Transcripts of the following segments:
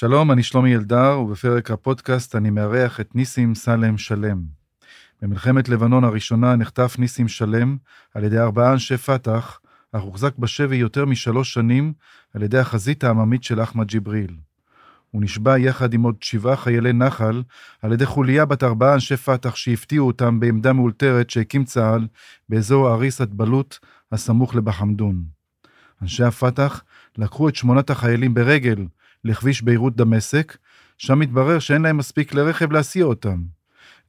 שלום, אני שלומי אלדר, ובפרק הפודקאסט אני מארח את ניסים סלם שלם. במלחמת לבנון הראשונה נחטף ניסים שלם על ידי ארבעה אנשי פת"ח, אך הוחזק בשבי יותר משלוש שנים על ידי החזית העממית של אחמד ג'יבריל. הוא נשבע יחד עם עוד שבעה חיילי נחל על ידי חוליה בת ארבעה אנשי פת"ח שהפתיעו אותם בעמדה מאולתרת שהקים צה"ל באזור אריסת בלוט הסמוך לבחמדון. אנשי הפת"ח לקחו את שמונת החיילים ברגל לכביש ביירות דמשק, שם התברר שאין להם מספיק כלי רכב להסיע אותם.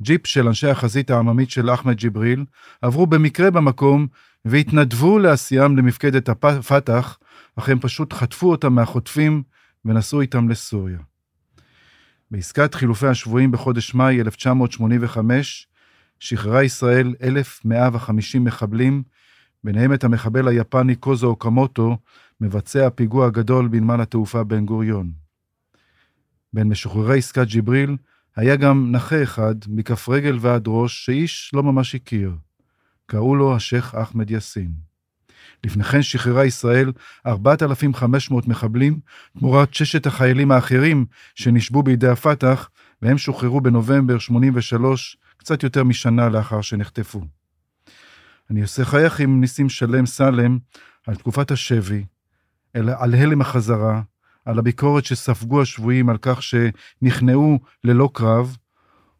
ג'יפ של אנשי החזית העממית של אחמד ג'יבריל עברו במקרה במקום והתנדבו להסיעם למפקדת הפת"ח, אך הם פשוט חטפו אותם מהחוטפים ונסעו איתם לסוריה. בעסקת חילופי השבויים בחודש מאי 1985, שחררה ישראל 1,150 מחבלים, ביניהם את המחבל היפני קוזו אוקמוטו, מבצע הפיגוע הגדול בנמל התעופה בן גוריון. בין משוחררי עסקת ג'יבריל היה גם נכה אחד, מכף רגל ועד ראש, שאיש לא ממש הכיר. קראו לו השייח' אחמד יאסין. לפני כן שחררה ישראל 4,500 מחבלים, תמורת ששת החיילים האחרים שנשבו בידי הפת"ח, והם שוחררו בנובמבר 83, קצת יותר משנה לאחר שנחטפו. אני עושה חייך עם ניסים שלם סלם על תקופת השבי, אלא על הלם החזרה, על הביקורת שספגו השבויים על כך שנכנעו ללא קרב,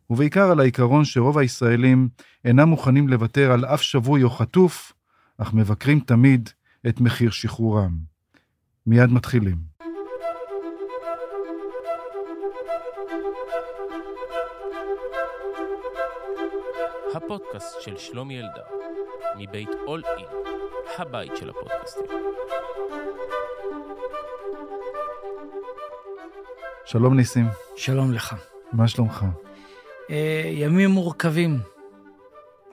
ובעיקר על העיקרון שרוב הישראלים אינם מוכנים לוותר על אף שבוי או חטוף, אך מבקרים תמיד את מחיר שחרורם. מיד מתחילים. הפודקאסט של שלומי אלדר, מבית אול אין, הבית של הפודקאסטים. שלום ניסים. שלום לך. מה שלומך? אה, ימים מורכבים.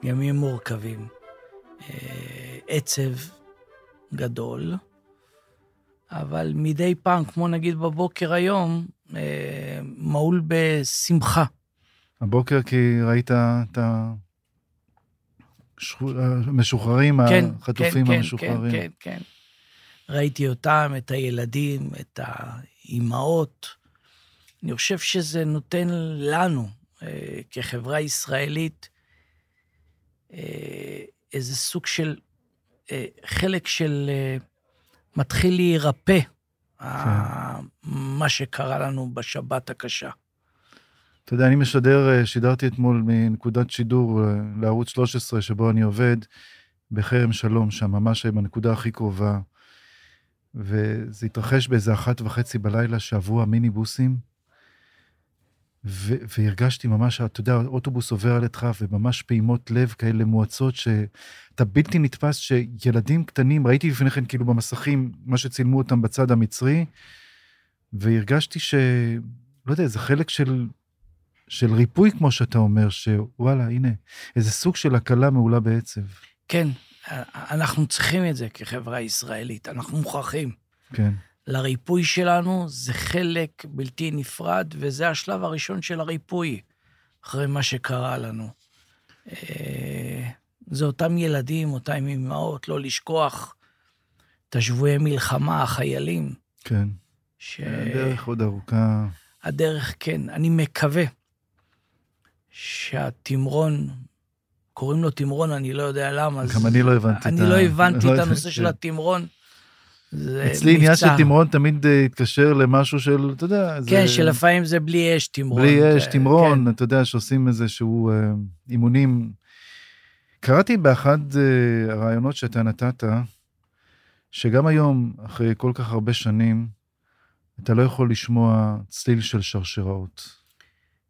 ימים מורכבים. אה, עצב גדול, אבל מדי פעם, כמו נגיד בבוקר היום, אה, מהול בשמחה. הבוקר כי ראית את המשוחררים, כן, החטופים כן, המשוחררים. כן, כן, כן. ראיתי אותם, את הילדים, את האימהות. אני חושב שזה נותן לנו, אה, כחברה ישראלית, אה, איזה סוג של, אה, חלק של מתחיל להירפא, כן. מה שקרה לנו בשבת הקשה. אתה יודע, אני משדר, שידרתי אתמול מנקודת שידור לערוץ 13, שבו אני עובד, בכרם שלום, שם, ממש בנקודה הכי קרובה. וזה התרחש באיזה אחת וחצי בלילה, שעברו המיניבוסים, ו- והרגשתי ממש, אתה יודע, אוטובוס עובר על ידך, וממש פעימות לב כאלה מואצות, שאתה בלתי נתפס שילדים קטנים, ראיתי לפני כן כאילו במסכים, מה שצילמו אותם בצד המצרי, והרגשתי ש... לא יודע, זה חלק של, של ריפוי, כמו שאתה אומר, שוואלה, הנה, איזה סוג של הקלה מעולה בעצב. כן, אנחנו צריכים את זה כחברה ישראלית, אנחנו מוכרחים. כן. לריפוי שלנו זה חלק בלתי נפרד, וזה השלב הראשון של הריפוי, אחרי מה שקרה לנו. אה, זה אותם ילדים, אותם אמהות, לא לשכוח את השבויי מלחמה, החיילים. כן. ש... הדרך עוד ארוכה. הדרך, כן. אני מקווה שהתמרון, קוראים לו תמרון, אני לא יודע למה. גם אני לא הבנתי אני לא הבנתי את הנושא של התמרון. אצלי עניין של תמרון תמיד אה, התקשר למשהו של, אתה יודע, זה... כן, שלפעמים זה בלי אש תמרון. בלי אש תמרון, כן. אתה יודע, שעושים איזה שהוא אה, אימונים. קראתי באחד אה, הרעיונות שאתה נתת, שגם היום, אחרי כל כך הרבה שנים, אתה לא יכול לשמוע צליל של שרשראות.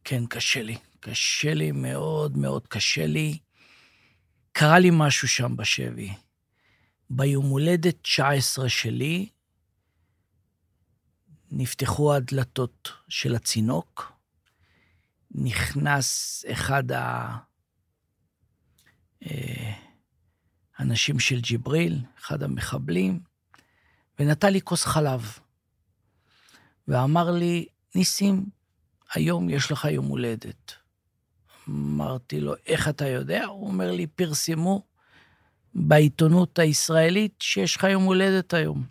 כן, קשה לי. קשה לי מאוד מאוד קשה לי. קרה לי משהו שם בשבי. ביום הולדת 19 שלי נפתחו הדלתות של הצינוק, נכנס אחד האנשים אה, של ג'יבריל, אחד המחבלים, ונתן לי כוס חלב. ואמר לי, ניסים, היום יש לך יום הולדת. אמרתי לו, איך אתה יודע? הוא אומר לי, פרסמו בעיתונות הישראלית שיש לך יום הולדת היום.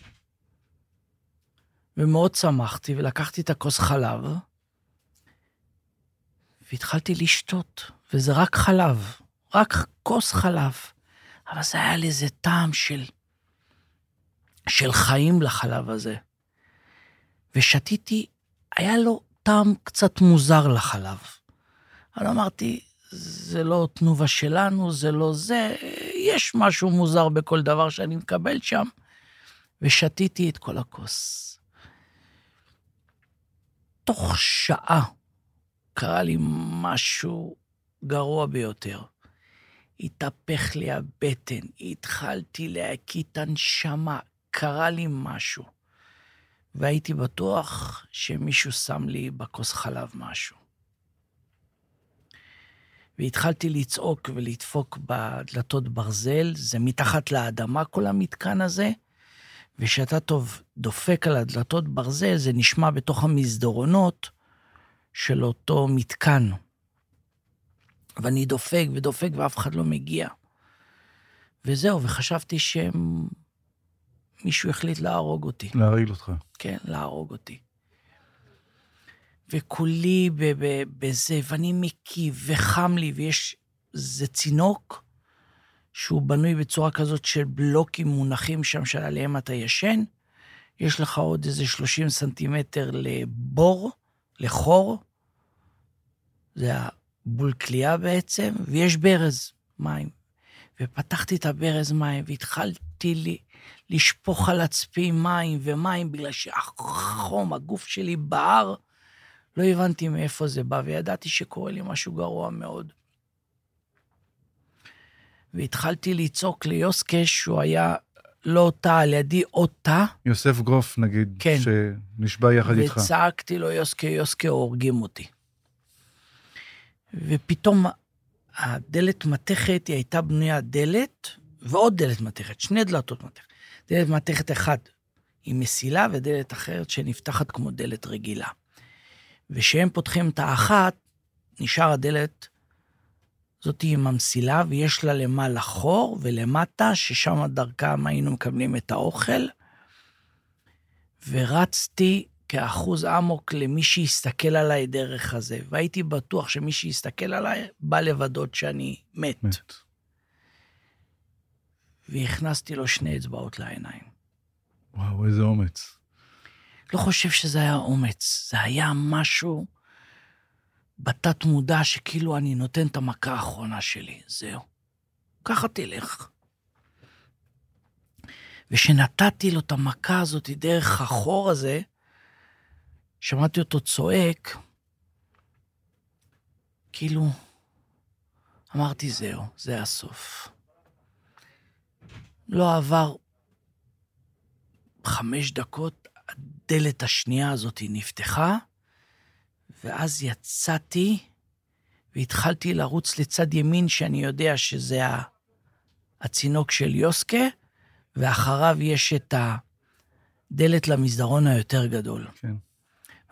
ומאוד שמחתי, ולקחתי את הכוס חלב, והתחלתי לשתות, וזה רק חלב, רק כוס חלב. אבל זה היה לי איזה טעם של, של חיים לחלב הזה. ושתיתי, היה לו טעם קצת מוזר לחלב. אבל אמרתי, זה לא תנובה שלנו, זה לא זה, יש משהו מוזר בכל דבר שאני מקבל שם, ושתיתי את כל הכוס. תוך שעה קרה לי משהו גרוע ביותר. התהפך לי הבטן, התחלתי להקיא את הנשמה, קרה לי משהו. והייתי בטוח שמישהו שם לי בכוס חלב משהו. והתחלתי לצעוק ולדפוק בדלתות ברזל, זה מתחת לאדמה כל המתקן הזה, וכשאתה טוב דופק על הדלתות ברזל, זה נשמע בתוך המסדרונות של אותו מתקן. ואני דופק ודופק ואף אחד לא מגיע. וזהו, וחשבתי שמישהו החליט להרוג אותי. להרעיל אותך. כן, להרוג אותי. וכולי בזה, ואני מקיא, וחם לי, ויש... זה צינוק שהוא בנוי בצורה כזאת של בלוקים מונחים שם שעליהם אתה ישן. יש לך עוד איזה 30 סנטימטר לבור, לחור. זה הבול כליאה בעצם, ויש ברז מים. ופתחתי את הברז מים, והתחלתי לי לשפוך על עצמי מים ומים, בגלל שהחום, הגוף שלי בער. לא הבנתי מאיפה זה בא, וידעתי שקורה לי משהו גרוע מאוד. והתחלתי לצעוק ליוסקה שהוא היה לא תא על ידי, או תא. יוסף גרוף, נגיד, כן. שנשבע יחד איתך. וצעקתי לו, יוסקה, יוסקה, הורגים אותי. ופתאום הדלת מתכת, היא הייתה בנויה דלת, ועוד דלת מתכת, שני דלתות מתכת. דלת מתכת אחת עם מסילה, ודלת אחרת שנפתחת כמו דלת רגילה. וכשהם פותחים את האחת, נשאר הדלת זאת עם המסילה, ויש לה למעלה חור, ולמטה, ששם דרכם היינו מקבלים את האוכל. ורצתי כאחוז אמוק למי שיסתכל עליי דרך הזה, והייתי בטוח שמי שיסתכל עליי בא לוודאות שאני מת. מת. והכנסתי לו שני אצבעות לעיניים. וואו, איזה אומץ. לא חושב שזה היה אומץ, זה היה משהו בתת מודע שכאילו אני נותן את המכה האחרונה שלי, זהו. ככה תלך. וכשנתתי לו את המכה הזאת דרך החור הזה, שמעתי אותו צועק, כאילו, אמרתי, זהו, זה הסוף. לא עבר חמש דקות, הדלת השנייה הזאת נפתחה, ואז יצאתי והתחלתי לרוץ לצד ימין, שאני יודע שזה הצינוק של יוסקה, ואחריו יש את הדלת למסדרון היותר גדול. כן.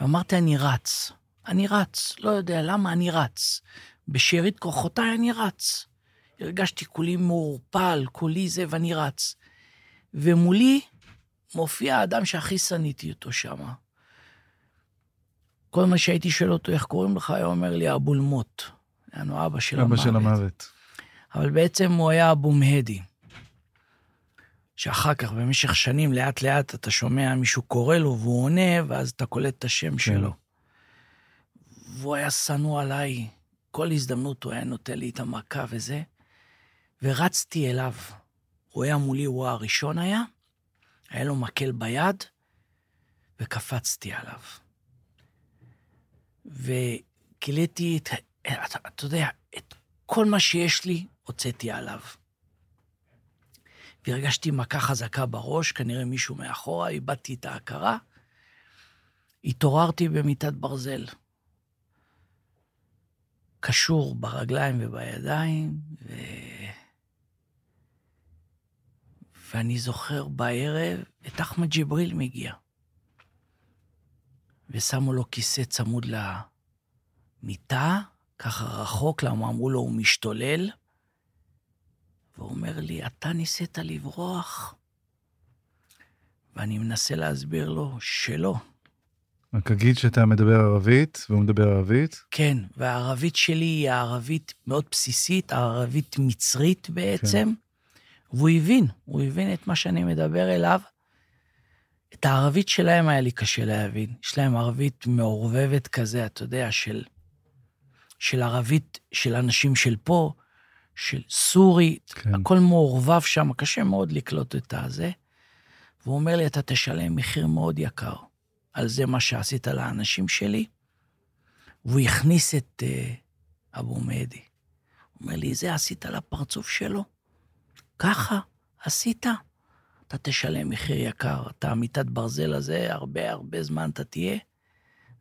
ואמרתי, אני רץ. אני רץ, לא יודע למה אני רץ. בשארית כוחותיי אני רץ. הרגשתי כולי מעורפל, כולי זה, ואני רץ. ומולי מופיע האדם שהכי שנאתי אותו שם. כל מה שהייתי שואל אותו, איך קוראים לך, היה אומר לי, אבו אל-מות. יענו אבא של אבא המוות. של המוות. אבל בעצם הוא היה אבו מהדי. שאחר כך, במשך שנים, לאט-לאט אתה שומע מישהו קורא לו והוא עונה, ואז אתה קולט את השם שלו. והוא היה שנוא עליי. כל הזדמנות הוא היה נותן לי את המכה וזה, ורצתי אליו. הוא היה מולי, הוא הראשון היה, היה לו מקל ביד, וקפצתי עליו. וגיליתי את, אתה, אתה יודע, את כל מה שיש לי, הוצאתי עליו. והרגשתי מכה חזקה בראש, כנראה מישהו מאחורה, איבדתי את ההכרה. התעוררתי במיטת ברזל. קשור ברגליים ובידיים, ו... ואני זוכר בערב את אחמד ג'יבריל מגיע. ושמו לו כיסא צמוד למיטה, ככה רחוק, למה אמרו לו, הוא משתולל. והוא אומר לי, אתה ניסית לברוח? ואני מנסה להסביר לו שלא. רק אגיד שאתה מדבר ערבית, והוא מדבר ערבית. כן, והערבית שלי היא הערבית מאוד בסיסית, הערבית מצרית בעצם. והוא הבין, הוא הבין את מה שאני מדבר אליו. את הערבית שלהם היה לי קשה להבין. יש להם ערבית מעורבבת כזה, אתה יודע, של, של ערבית של אנשים של פה, של סורית, כן. הכל מעורבב שם, קשה מאוד לקלוט את הזה. והוא אומר לי, אתה תשלם מחיר מאוד יקר על זה מה שעשית לאנשים שלי. והוא הכניס את uh, אבו מהדי. הוא אומר לי, זה עשית לפרצוף שלו? ככה עשית? אתה תשלם מחיר יקר. אתה מיטת ברזל הזה, הרבה הרבה זמן אתה תהיה.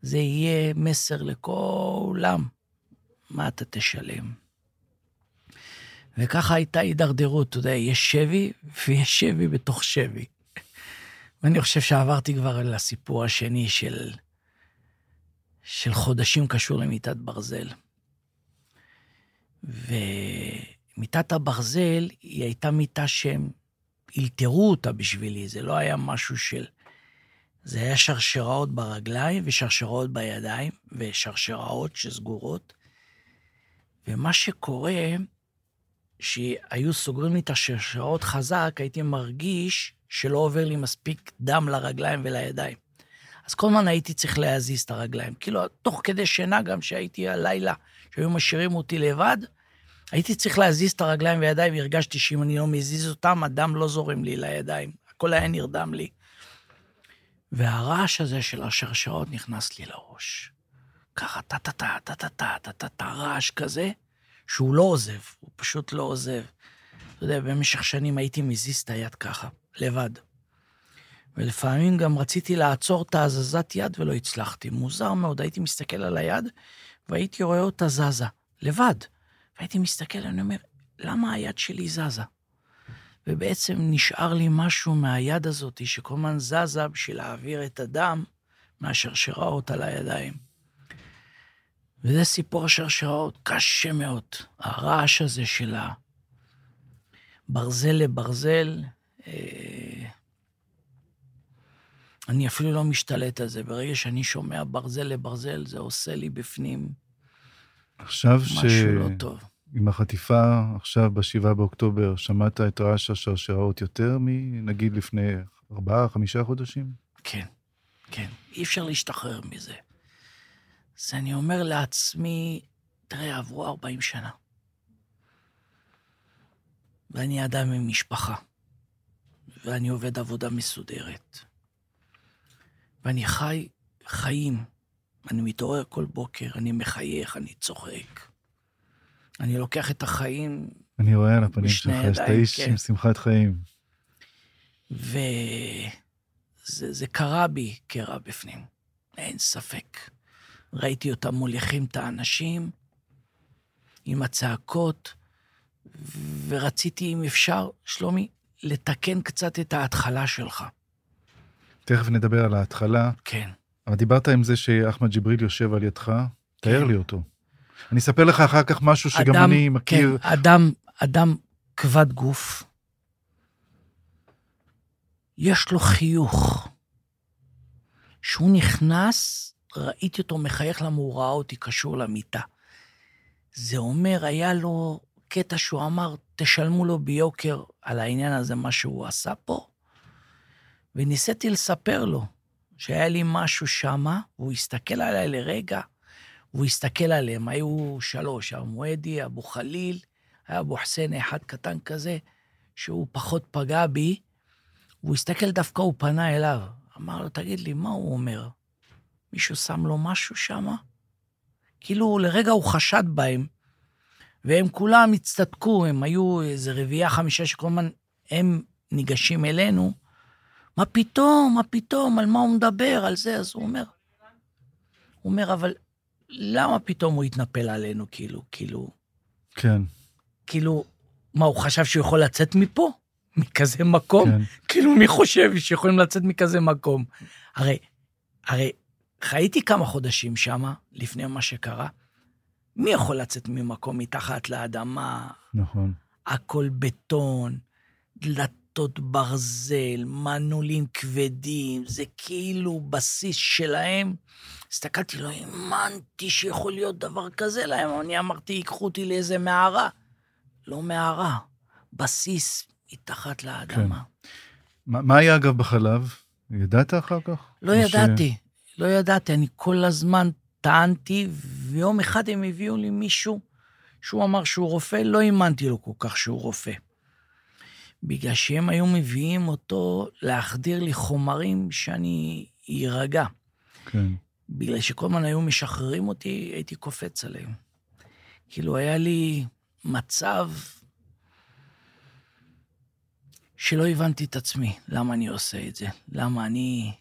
זה יהיה מסר לכולם. מה אתה תשלם? וככה הייתה הידרדרות, אתה יודע, יש שבי ויש שבי בתוך שבי. ואני חושב שעברתי כבר לסיפור השני של, של חודשים קשור למיטת ברזל. ומיטת הברזל היא הייתה מיטה שהם אלתרו אותה בשבילי, זה לא היה משהו של... זה היה שרשראות ברגליים ושרשראות בידיים ושרשראות שסגורות. ומה שקורה, שהיו סוגרים לי את השרשראות חזק, הייתי מרגיש שלא עובר לי מספיק דם לרגליים ולידיים. אז כל הזמן הייתי צריך להזיז את הרגליים. כאילו, תוך כדי שינה גם, שהייתי הלילה, שהיו משאירים אותי לבד, הייתי צריך להזיז את הרגליים וידיים, והרגשתי שאם אני לא מזיז אותם, הדם לא זורם לי לידיים. הכל היה נרדם לי. והרעש הזה של השרשרות נכנס לי לראש. ככה, טה-טה-טה, טה-טה-טה, טה-טה-טה, רעש כזה, שהוא לא עוזב, הוא פשוט לא עוזב. אתה יודע, במשך שנים הייתי מזיז את היד ככה, לבד. ולפעמים גם רציתי לעצור את ההזזת יד ולא הצלחתי. מוזר מאוד, הייתי מסתכל על היד והייתי רואה אותה זזה, לבד. והייתי מסתכל, אני אומר, למה היד שלי זזה? ובעצם נשאר לי משהו מהיד הזאת, שכל הזמן זזה בשביל להעביר את הדם מהשרשראות על הידיים. וזה סיפור השרשראות, קשה מאוד. הרעש הזה של הברזל לברזל, אה, אני אפילו לא משתלט על זה. ברגע שאני שומע ברזל לברזל, זה עושה לי בפנים עכשיו משהו ש... לא טוב. עם החטיפה עכשיו ב-7 באוקטובר, שמעת את רעש השרשראות יותר מנגיד לפני ארבעה, חמישה חודשים? כן, כן. אי אפשר להשתחרר מזה. אז אני אומר לעצמי, תראה, עברו 40 שנה. ואני אדם עם משפחה, ואני עובד עבודה מסודרת. ואני חי חיים. אני מתעורר כל בוקר, אני מחייך, אני צוחק. אני לוקח את החיים אני רואה על הפנים שלך, שאתה איש כן. עם שמחת חיים. וזה קרה בי קרע בפנים, אין ספק. ראיתי אותם מוליכים את האנשים עם הצעקות, ורציתי, אם אפשר, שלומי, לתקן קצת את ההתחלה שלך. תכף נדבר על ההתחלה. כן. אבל דיברת עם זה שאחמד ג'יבריל יושב על ידך, כן. תאר לי אותו. אני אספר לך אחר כך משהו שגם אדם, אני מכיר. כן, אדם, אדם כבד גוף, יש לו חיוך. כשהוא נכנס, ראיתי אותו מחייך למה הוא ראה אותי קשור למיטה. זה אומר, היה לו קטע שהוא אמר, תשלמו לו ביוקר על העניין הזה, מה שהוא עשה פה. וניסיתי לספר לו שהיה לי משהו שמה, והוא הסתכל עליי לרגע, והוא הסתכל עליהם, היו שלוש, המועדי, אבו חליל, היה אבו חסין אחד קטן כזה, שהוא פחות פגע בי, והוא הסתכל דווקא, הוא פנה אליו. אמר לו, תגיד לי, מה הוא אומר? מישהו שם לו משהו שם? כאילו, לרגע הוא חשד בהם, והם כולם הצטדקו, הם היו איזה רביעייה, חמישה, שכל הזמן הם ניגשים אלינו. מה פתאום, מה פתאום, על מה הוא מדבר, על זה? אז הוא אומר, הוא אומר, אבל למה פתאום הוא התנפל עלינו, כאילו, כאילו... כן. כאילו, מה, הוא חשב שהוא יכול לצאת מפה? מכזה מקום? כן. כאילו, מי חושב שיכולים לצאת מכזה מקום? הרי, הרי חייתי כמה חודשים שם, לפני מה שקרה. מי יכול לצאת ממקום מתחת לאדמה? נכון. הכל בטון, דלת, פלטות ברזל, מנעולים כבדים, זה כאילו בסיס שלהם. הסתכלתי, לא האמנתי שיכול להיות דבר כזה להם. אני אמרתי, ייקחו אותי לאיזה מערה. לא מערה, בסיס מתחת לאדמה. כן. מה, מה היה אגב בחלב? ידעת אחר כך? לא ידעתי, לא ידעתי, אני כל הזמן טענתי, ויום אחד הם הביאו לי מישהו שהוא אמר שהוא רופא, לא האמנתי לו כל כך שהוא רופא. בגלל שהם היו מביאים אותו להחדיר לי חומרים שאני אירגע. כן. בגלל שכל הזמן היו משחררים אותי, הייתי קופץ עליהם. כאילו, היה לי מצב שלא הבנתי את עצמי, למה אני עושה את זה? למה אני,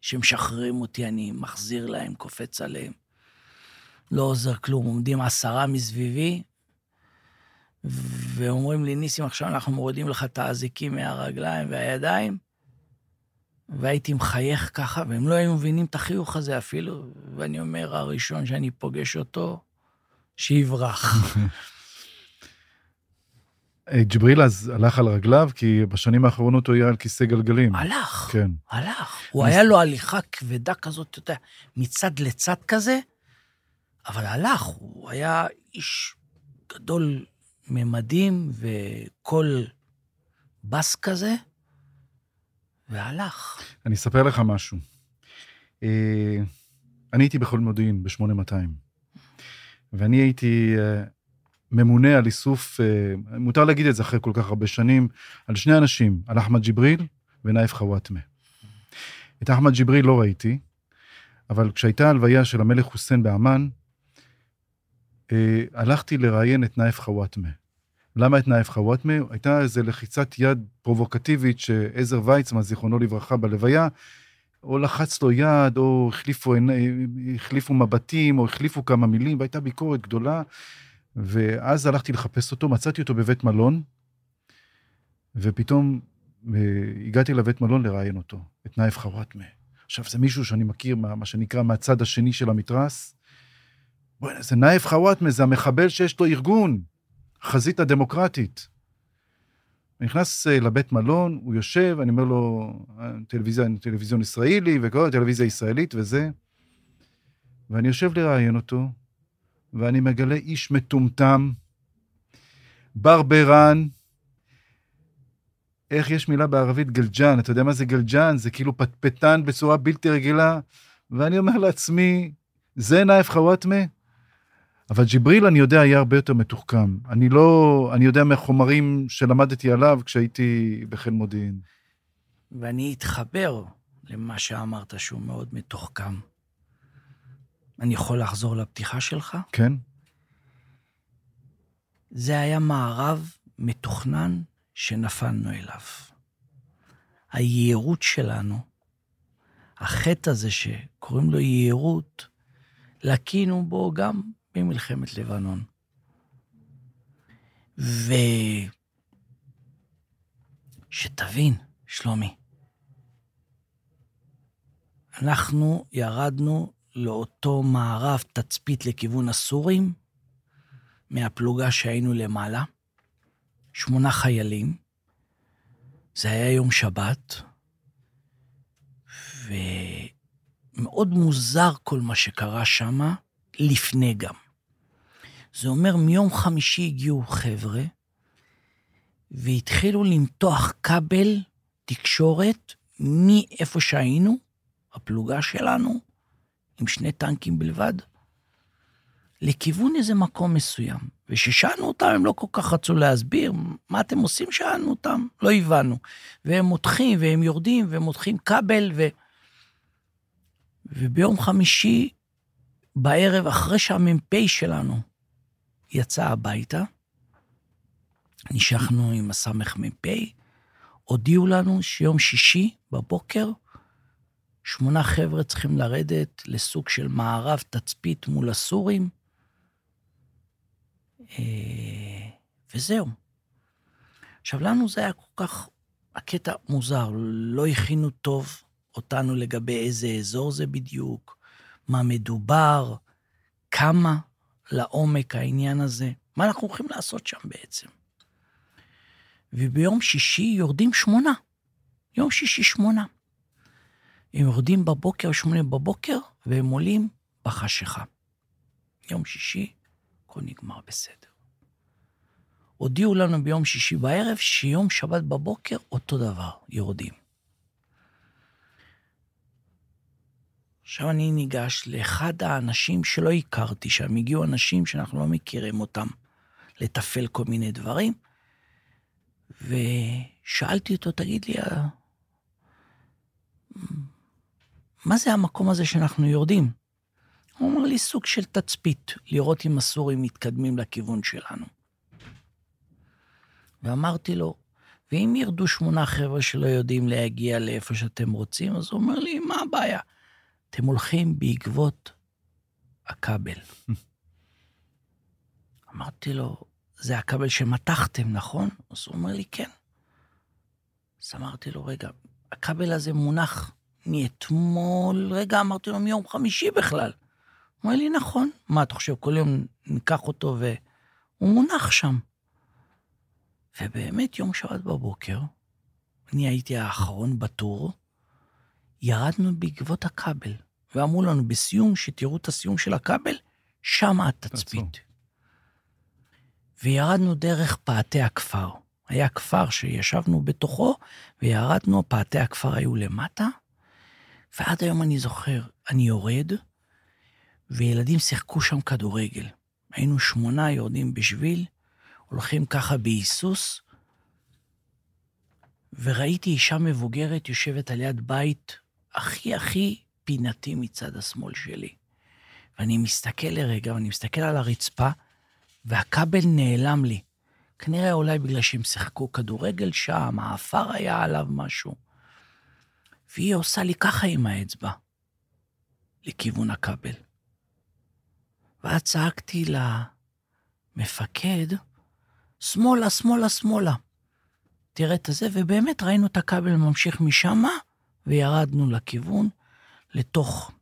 שמשחררים אותי, אני מחזיר להם, קופץ עליהם. לא עוזר כלום, עומדים עשרה מסביבי, ואומרים לי, ניסים, עכשיו אנחנו מורידים לך את האזיקים מהרגליים והידיים, והייתי מחייך ככה, והם לא היו מבינים את החיוך הזה אפילו, ואני אומר, הראשון שאני פוגש אותו, שיברח. אה, ג'יבריל אז הלך על רגליו, כי בשנים האחרונות הוא היה על כיסא גלגלים. הלך, כן. הלך. הוא היה לו הליכה כבדה כזאת, אתה יודע, מצד לצד כזה, אבל הלך, הוא היה איש גדול ממדים וקול בס כזה, והלך. אני אספר לך משהו. אה, אני הייתי בכל מודיעין ב-8200, ואני הייתי אה, ממונה על איסוף, אה, מותר להגיד את זה אחרי כל כך הרבה שנים, על שני אנשים, על אחמד ג'יבריל ונאיף חוואטמה. את אחמד ג'יבריל לא ראיתי, אבל כשהייתה הלוויה של המלך חוסיין באמ"ן, הלכתי לראיין את נאיף חוואטמה. למה את נאיף חוואטמה? הייתה איזו לחיצת יד פרובוקטיבית שעזר ויצמן, זיכרונו לברכה, בלוויה, או לחץ לו יד, או החליפו, החליפו מבטים, או החליפו כמה מילים, והייתה ביקורת גדולה. ואז הלכתי לחפש אותו, מצאתי אותו בבית מלון, ופתאום אה, הגעתי לבית מלון לראיין אותו, את נאיף חוואטמה. עכשיו, זה מישהו שאני מכיר, מה, מה שנקרא, מהצד השני של המתרס. בוא'נה, זה נאיף חוואטמה, זה המחבל שיש לו ארגון, חזית הדמוקרטית. אני נכנס אה, לבית מלון, הוא יושב, אני אומר לו, "אה, טלוויזיה, טלוויזיון ישראלי, וכל הטלוויזיה ישראלית וזה. ואני יושב לראיין אותו, ואני מגלה איש מטומטם, ברברן, איך יש מילה בערבית גלג'אן, אתה יודע מה זה גלג'אן? זה כאילו פטפטן בצורה בלתי רגילה, ואני אומר לעצמי, זה נאיף חוואטמה? אבל ג'יבריל, אני יודע, היה הרבה יותר מתוחכם. אני לא, אני יודע מהחומרים שלמדתי עליו כשהייתי בחיל מודיעין. ואני אתחבר למה שאמרת, שהוא מאוד מתוחכם. אני יכול לחזור לפתיחה שלך? כן? זה היה מערב מתוכנן שנפלנו אליו. היהירות שלנו, החטא הזה שקוראים לו יהירות, לקינו בו גם במלחמת לבנון. ושתבין, שלומי, אנחנו ירדנו לאותו מערב תצפית לכיוון הסורים, מהפלוגה שהיינו למעלה, שמונה חיילים, זה היה יום שבת, ומאוד מוזר כל מה שקרה שם, לפני גם. זה אומר, מיום חמישי הגיעו חבר'ה, והתחילו למתוח כבל תקשורת מאיפה שהיינו, הפלוגה שלנו, עם שני טנקים בלבד, לכיוון איזה מקום מסוים. וכששאלנו אותם, הם לא כל כך רצו להסביר, מה אתם עושים? שאלנו אותם, לא הבנו. והם מותחים, והם יורדים, והם מותחים כבל, ו... וביום חמישי בערב, אחרי שהמ"פ שלנו יצא הביתה, נשכנו עם הסמ"פ, הודיעו לנו שיום שישי בבוקר, שמונה חבר'ה צריכים לרדת לסוג של מערב תצפית מול הסורים, אה, וזהו. עכשיו, לנו זה היה כל כך, הקטע מוזר, לא הכינו טוב אותנו לגבי איזה אזור זה בדיוק, מה מדובר, כמה לעומק העניין הזה, מה אנחנו הולכים לעשות שם בעצם. וביום שישי יורדים שמונה. יום שישי שמונה. הם יורדים בבוקר, שמונה בבוקר, והם עולים בחשיכה. יום שישי, הכל נגמר בסדר. הודיעו לנו ביום שישי בערב שיום שבת בבוקר אותו דבר, יורדים. עכשיו אני ניגש לאחד האנשים שלא הכרתי שם, הגיעו אנשים שאנחנו לא מכירים אותם, לתפעל כל מיני דברים, ושאלתי אותו, תגיד לי, אה, מה זה המקום הזה שאנחנו יורדים? הוא אמר לי, סוג של תצפית, לראות אם הסורים מתקדמים לכיוון שלנו. ואמרתי לו, ואם ירדו שמונה חבר'ה שלא יודעים להגיע לאיפה שאתם רוצים, אז הוא אומר לי, מה הבעיה? אתם הולכים בעקבות הכבל. אמרתי לו, זה הכבל שמתחתם, נכון? אז הוא אומר לי, כן. אז אמרתי לו, רגע, הכבל הזה מונח מאתמול, רגע, אמרתי לו, מיום חמישי בכלל. הוא אומר לי, נכון. מה, אתה חושב, כל יום ניקח אותו והוא מונח שם. ובאמת, יום שבת בבוקר, אני הייתי האחרון בטור, ירדנו בעקבות הכבל, ואמרו לנו, בסיום, שתראו את הסיום של הכבל, שם התצפית. וירדנו דרך פאתי הכפר. היה כפר שישבנו בתוכו, וירדנו, פאתי הכפר היו למטה, ועד היום אני זוכר, אני יורד, וילדים שיחקו שם כדורגל. היינו שמונה יורדים בשביל, הולכים ככה בהיסוס, וראיתי אישה מבוגרת יושבת על יד בית הכי הכי פינתי מצד השמאל שלי. ואני מסתכל לרגע, ואני מסתכל על הרצפה, והכבל נעלם לי. כנראה אולי בגלל שהם שיחקו כדורגל שם, העפר היה עליו משהו. והיא עושה לי ככה עם האצבע, לכיוון הכבל. ואז צעקתי למפקד, שמאלה, שמאלה, שמאלה. תראה את הזה, ובאמת ראינו את הכבל ממשיך משם, וירדנו לכיוון, לתוך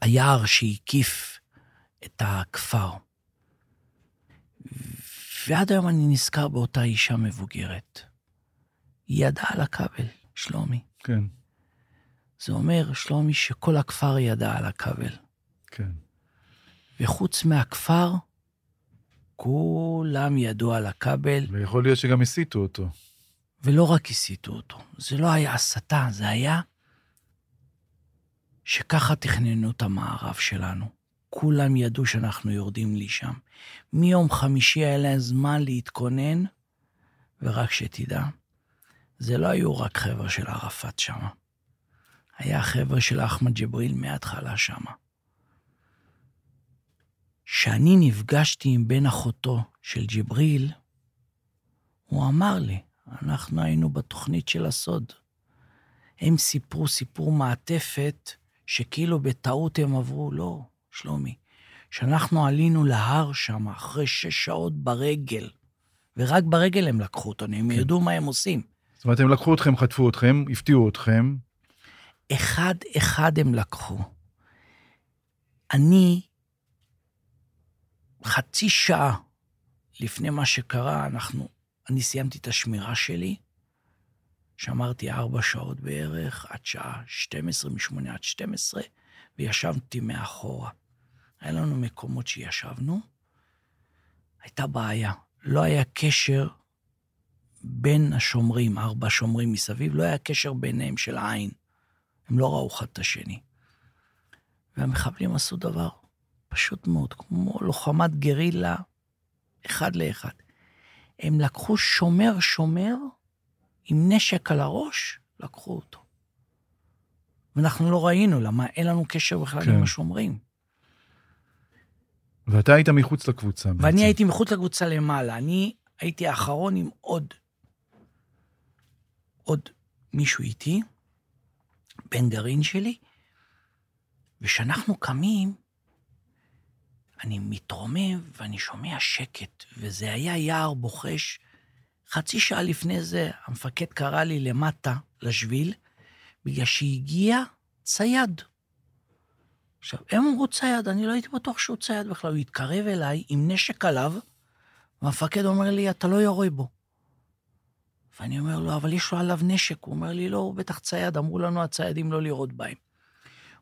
היער שהקיף את הכפר. ועד היום אני נזכר באותה אישה מבוגרת. היא ידעה על הכבל, שלומי. כן, זה אומר, שלומי, שכל הכפר ידע על הכבל. כן. וחוץ מהכפר, כולם ידעו על הכבל, ויכול להיות שגם הסיתו אותו. ולא רק הסיתו אותו. זה לא היה הסתה, זה היה שככה תכננו את המערב שלנו. כולם ידעו שאנחנו יורדים לשם. מיום חמישי היה להם זמן להתכונן, ורק שתדע, זה לא היו רק חבר'ה של ערפאת שם. היה חבר'ה של אחמד ג'בריל מההתחלה שם. כשאני נפגשתי עם בן אחותו של ג'בריל, הוא אמר לי, אנחנו היינו בתוכנית של הסוד. הם סיפרו סיפור מעטפת שכאילו בטעות הם עברו, לא, שלומי. כשאנחנו עלינו להר שם אחרי שש שעות ברגל, ורק ברגל הם לקחו אותנו, הם כן. ידעו מה הם עושים. זאת אומרת, הם לקחו אתכם, חטפו אתכם, הפתיעו אתכם. אחד-אחד הם לקחו. אני, חצי שעה לפני מה שקרה, אנחנו, אני סיימתי את השמירה שלי, שמרתי ארבע שעות בערך, עד שעה 12, מ-8 עד 12, וישבתי מאחורה. היה לנו מקומות שישבנו, הייתה בעיה. לא היה קשר בין השומרים, ארבע שומרים מסביב, לא היה קשר ביניהם של עין. הם לא ראו אחד את השני. והמחבלים עשו דבר פשוט מאוד, כמו לוחמת גרילה, אחד לאחד. הם לקחו שומר-שומר עם נשק על הראש, לקחו אותו. ואנחנו לא ראינו, למה אין לנו קשר בכלל כן. עם השומרים. ואתה היית מחוץ לקבוצה. בעצם. ואני הייתי מחוץ לקבוצה למעלה. אני הייתי האחרון עם עוד, עוד מישהו איתי, בן גרעין שלי, וכשאנחנו קמים, אני מתרומם ואני שומע שקט, וזה היה יער בוחש. חצי שעה לפני זה המפקד קרא לי למטה, לשביל, בגלל שהגיע צייד. עכשיו, הם אמרו צייד, אני לא הייתי בטוח שהוא צייד בכלל. הוא התקרב אליי עם נשק עליו, והמפקד אומר לי, אתה לא יורה בו. ואני אומר לו, אבל יש לו עליו נשק. הוא אומר לי, לא, הוא בטח צייד, אמרו לנו הציידים לא לירות בהם.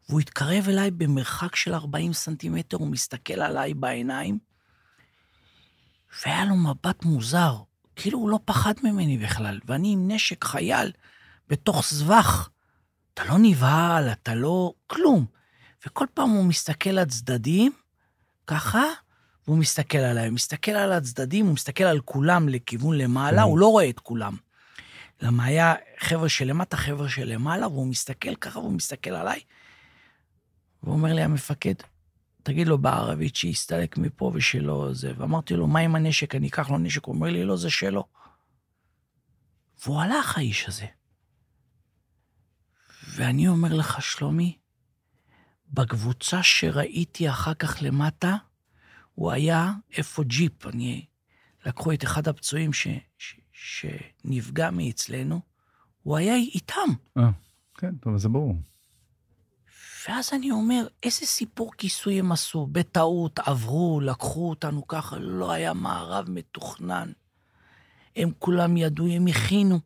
והוא התקרב אליי במרחק של 40 סנטימטר, הוא מסתכל עליי בעיניים, והיה לו מבט מוזר, כאילו הוא לא פחד ממני בכלל, ואני עם נשק חייל בתוך סבך. אתה לא נבהל, אתה לא... כלום. וכל פעם הוא מסתכל לצדדים, ככה, והוא מסתכל עליי. הוא מסתכל על הצדדים, הוא מסתכל על כולם לכיוון למעלה, כן. הוא לא רואה את כולם. למה היה חבר'ה שלמטה, חבר'ה שלמעלה, והוא מסתכל ככה, והוא מסתכל עליי. והוא אומר לי, המפקד, תגיד לו בערבית שיסתלק מפה ושלא זה. ואמרתי לו, מה עם הנשק? אני אקח לו נשק. הוא אומר לי, לא, זה שלו. והוא הלך, האיש הזה. ואני אומר לך, שלומי, בקבוצה שראיתי אחר כך למטה, הוא היה איפה ג'יפ. אני... לקחו את אחד הפצועים ש... ש... שנפגע מאצלנו, הוא היה איתם. אה, כן, טוב, זה ברור. ואז אני אומר, איזה סיפור כיסוי הם עשו? בטעות עברו, לקחו אותנו ככה, לא היה מערב מתוכנן. הם כולם ידעו, הם הכינו.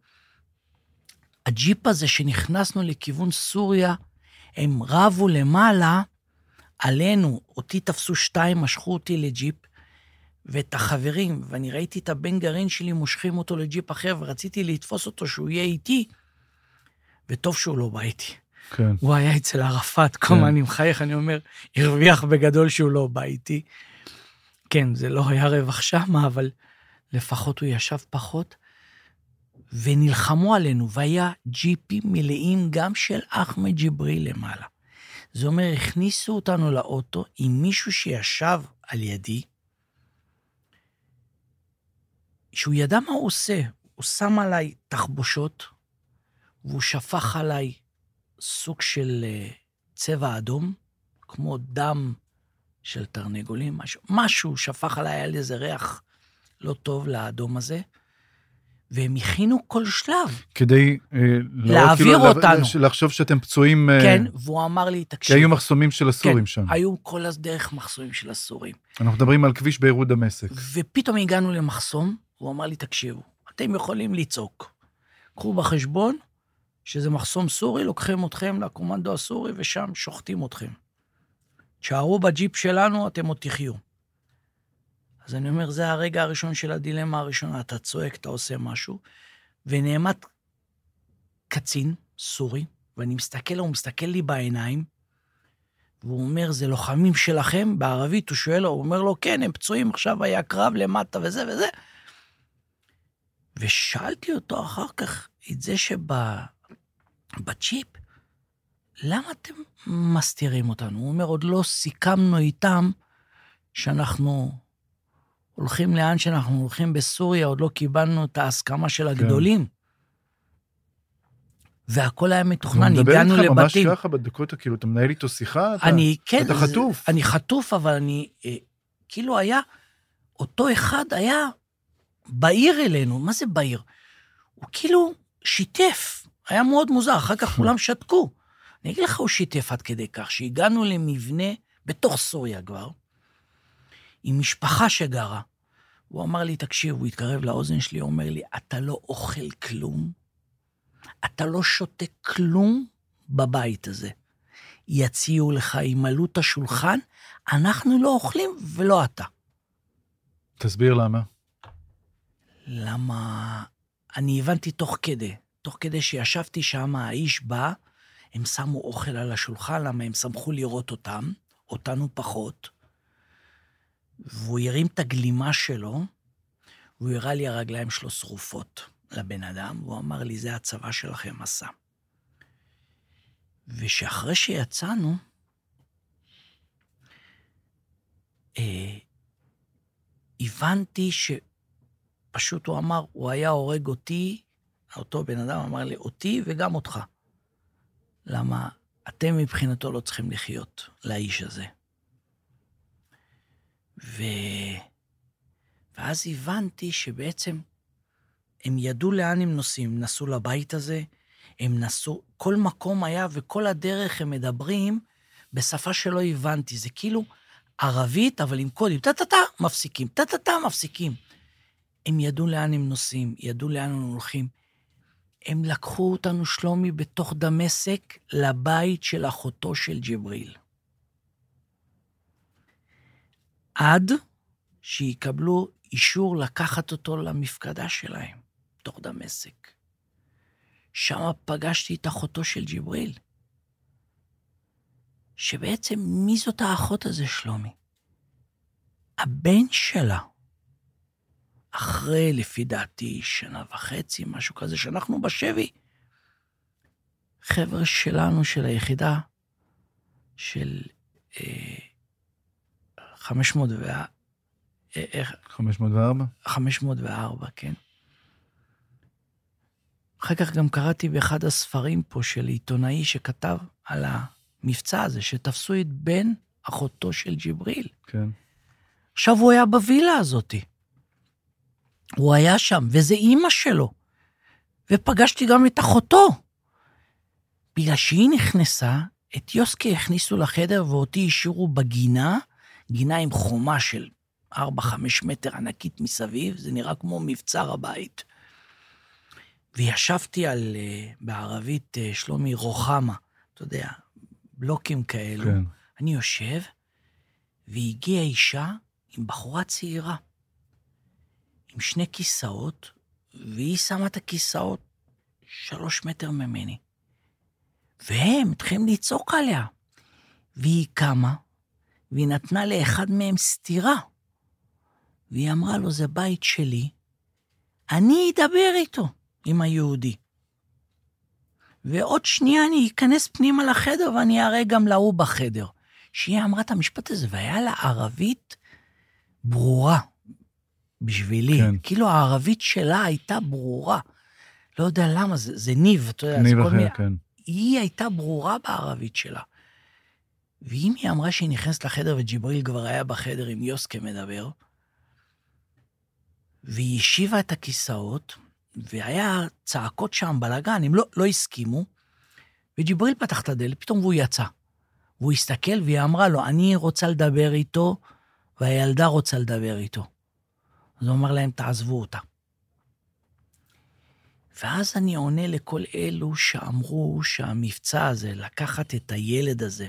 הג'יפ הזה שנכנסנו לכיוון סוריה, הם רבו למעלה עלינו, אותי תפסו שתיים, משכו אותי לג'יפ, ואת החברים, ואני ראיתי את הבן גרעין שלי מושכים אותו לג'יפ אחר, ורציתי לתפוס אותו שהוא יהיה איתי, וטוב שהוא לא בא איתי. כן. הוא היה אצל ערפאת, כל כן. אני מחייך, אני אומר, הרוויח בגדול שהוא לא בא איתי. כן, זה לא היה רווח שמה, אבל לפחות הוא ישב פחות. ונלחמו עלינו, והיה ג'יפים מלאים גם של אחמד ג'יבריל למעלה. זה אומר, הכניסו אותנו לאוטו עם מישהו שישב על ידי, שהוא ידע מה הוא עושה. הוא שם עליי תחבושות, והוא שפך עליי סוג של אה, צבע אדום, כמו דם של תרנגולים, משהו, משהו שפך עליי, היה לי איזה ריח לא טוב לאדום הזה, והם הכינו כל שלב. כדי... אה, לא, להעביר כאילו, אותנו. לחשוב שאתם פצועים... אה, כן, והוא אמר לי, כי תקשיב, היו מחסומים של הסורים כן, שם. היו כל הדרך מחסומים של הסורים. אנחנו מדברים על כביש ביירות דמשק. ופתאום הגענו למחסום, והוא אמר לי, תקשיבו, אתם יכולים לצעוק. קחו בחשבון שזה מחסום סורי, לוקחים אתכם לקומנדו הסורי, ושם שוחטים אתכם. תשארו בג'יפ שלנו, אתם עוד תחיו. אז אני אומר, זה הרגע הראשון של הדילמה הראשונה, אתה צועק, אתה עושה משהו, ונעמד קצין סורי, ואני מסתכל, הוא מסתכל לי בעיניים, והוא אומר, זה לוחמים שלכם? בערבית הוא שואל לו, הוא אומר לו, כן, הם פצועים, עכשיו היה קרב למטה וזה וזה. ושאלתי אותו אחר כך את זה שבצ'יפ, למה אתם מסתירים אותנו? הוא אומר, עוד לא סיכמנו איתם שאנחנו הולכים לאן שאנחנו הולכים בסוריה, עוד לא קיבלנו את ההסכמה של הגדולים. והכל היה מתוכנן, הוא מדבר הגענו איתך ממש לבתים. ככה בדקות, כאילו, אתה מנהל איתו שיחה? אתה- אני, כן. אתה זה- חטוף. אני חטוף, אבל אני, אה, כאילו היה, אותו אחד היה בעיר אלינו, מה זה בעיר? הוא כאילו שיתף, היה מאוד מוזר, אחר כך כולם שתקו. אני אגיד לך, הוא שיתף עד כדי כך, שהגענו למבנה בתוך סוריה כבר, עם משפחה שגרה. הוא אמר לי, תקשיב, הוא התקרב לאוזן שלי, הוא אומר לי, אתה לא אוכל כלום, אתה לא שותה כלום בבית הזה. יציעו לך, ימלאו את השולחן, אנחנו לא אוכלים ולא אתה. תסביר למה. למה... אני הבנתי תוך כדי, תוך כדי שישבתי שם, האיש בא, הם שמו אוכל על השולחן, למה הם שמחו לראות אותם, אותנו פחות, והוא הרים את הגלימה שלו, והוא הראה לי הרגליים שלו שרופות לבן אדם, והוא אמר לי, זה הצבא שלכם עשה. ושאחרי שיצאנו, אה, הבנתי שפשוט הוא אמר, הוא היה הורג אותי, אותו בן אדם אמר לי, אותי וגם אותך. למה אתם מבחינתו לא צריכים לחיות לאיש הזה. ו... ואז הבנתי שבעצם הם ידעו לאן הם נוסעים, הם נסעו לבית הזה, הם נסעו, כל מקום היה, וכל הדרך הם מדברים בשפה שלא הבנתי. זה כאילו ערבית, אבל עם קודים, טה-טה-טה, מפסיקים, טה-טה-טה, מפסיקים. הם ידעו לאן הם נוסעים, ידעו לאן הם הולכים. הם לקחו אותנו, שלומי, בתוך דמשק, לבית של אחותו של ג'בריל. עד שיקבלו אישור לקחת אותו למפקדה שלהם, בתוך דמשק. שם פגשתי את אחותו של ג'בריל. שבעצם, מי זאת האחות הזה, שלומי? הבן שלה. אחרי, לפי דעתי, שנה וחצי, משהו כזה, שאנחנו בשבי. חבר'ה שלנו, של היחידה, של אה, 500 ו... אה, איך? 504? 504, כן. אחר כך גם קראתי באחד הספרים פה של עיתונאי שכתב על המבצע הזה, שתפסו את בן אחותו של ג'בריל. כן. עכשיו הוא היה בווילה הזאתי. הוא היה שם, וזה אימא שלו. ופגשתי גם את אחותו. בגלל שהיא נכנסה, את יוסקי הכניסו לחדר ואותי השאירו בגינה, גינה עם חומה של 4-5 מטר ענקית מסביב, זה נראה כמו מבצר הבית. וישבתי על, אה, בערבית, אה, שלומי, רוחמה, אתה יודע, בלוקים כאלו. כן. אני יושב, והגיעה אישה עם בחורה צעירה, עם שני כיסאות, והיא שמה את הכיסאות שלוש מטר ממני. והם מתחילים לצעוק עליה. והיא קמה, והיא נתנה לאחד מהם סטירה. והיא אמרה לו, זה בית שלי, אני אדבר איתו, עם היהודי. ועוד שנייה אני אכנס פנימה לחדר ואני אראה גם להוא בחדר. שהיא אמרה את המשפט הזה, והיה לה ערבית ברורה בשבילי. כן. כאילו הערבית שלה הייתה ברורה. לא יודע למה, זה, זה ניב, אתה יודע, ניב אחר, מיני... כן. היא הייתה ברורה בערבית שלה. ואם היא אמרה שהיא נכנסת לחדר וג'יבריל כבר היה בחדר עם יוסקה מדבר, והיא השיבה את הכיסאות, והיה צעקות שם, בלאגן, הם לא, לא הסכימו, וג'יבריל פתח את הדלת, פתאום והוא יצא. והוא הסתכל והיא אמרה לו, אני רוצה לדבר איתו, והילדה רוצה לדבר איתו. אז הוא אמר להם, תעזבו אותה. ואז אני עונה לכל אלו שאמרו שהמבצע הזה, לקחת את הילד הזה,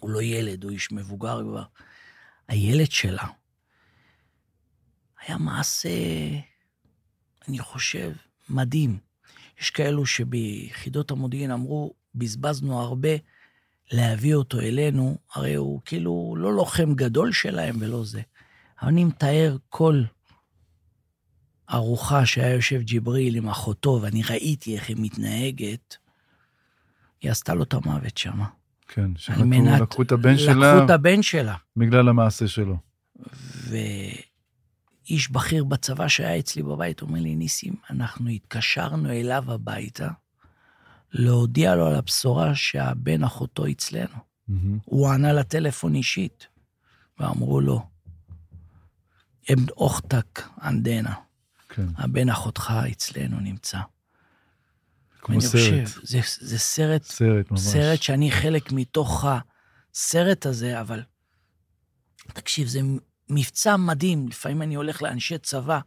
הוא לא ילד, הוא איש מבוגר כבר, הילד שלה, היה מעשה, אני חושב, מדהים. יש כאלו שביחידות המודיעין אמרו, בזבזנו הרבה להביא אותו אלינו, הרי הוא כאילו לא לוחם גדול שלהם ולא זה. אני מתאר כל ארוחה שהיה יושב ג'יבריל עם אחותו, ואני ראיתי איך היא מתנהגת, היא עשתה לו את המוות שמה. כן, שלקחו מנת- לקחו את הבן שלה לקחו את הבן שלה. בגלל המעשה שלו. ואיש בכיר בצבא שהיה אצלי בבית אומר לי, ניסים, אנחנו התקשרנו אליו הביתה להודיע לו על הבשורה שהבן אחותו אצלנו. מהמם. הוא ענה לטלפון אישית, ואמרו לו, אבן אוכתק ענדנה, כן, הבן אחותך אצלנו נמצא. כמו סרט. חושב, זה, זה סרט, סרט ממש. סרט שאני חלק מתוך הסרט הזה, אבל תקשיב, זה מבצע מדהים. לפעמים אני הולך לאנשי צבא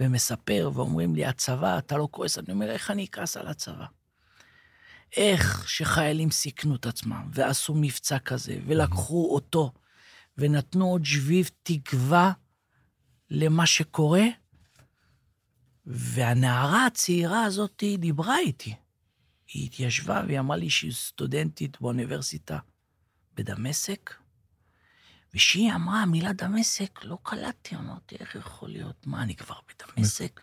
ומספר, ואומרים לי, הצבא, אתה לא כועס? אני אומר, איך אני אכעס על הצבא? איך שחיילים סיכנו את עצמם ועשו מבצע כזה, ולקחו אותו, ונתנו עוד שביב תקווה למה שקורה, והנערה הצעירה הזאת דיברה איתי. היא התיישבה והיא אמרה לי שהיא סטודנטית באוניברסיטה בדמשק, וכשהיא אמרה המילה דמשק, לא קלטתי, אמרתי, איך יכול להיות? מה, אני כבר בדמשק?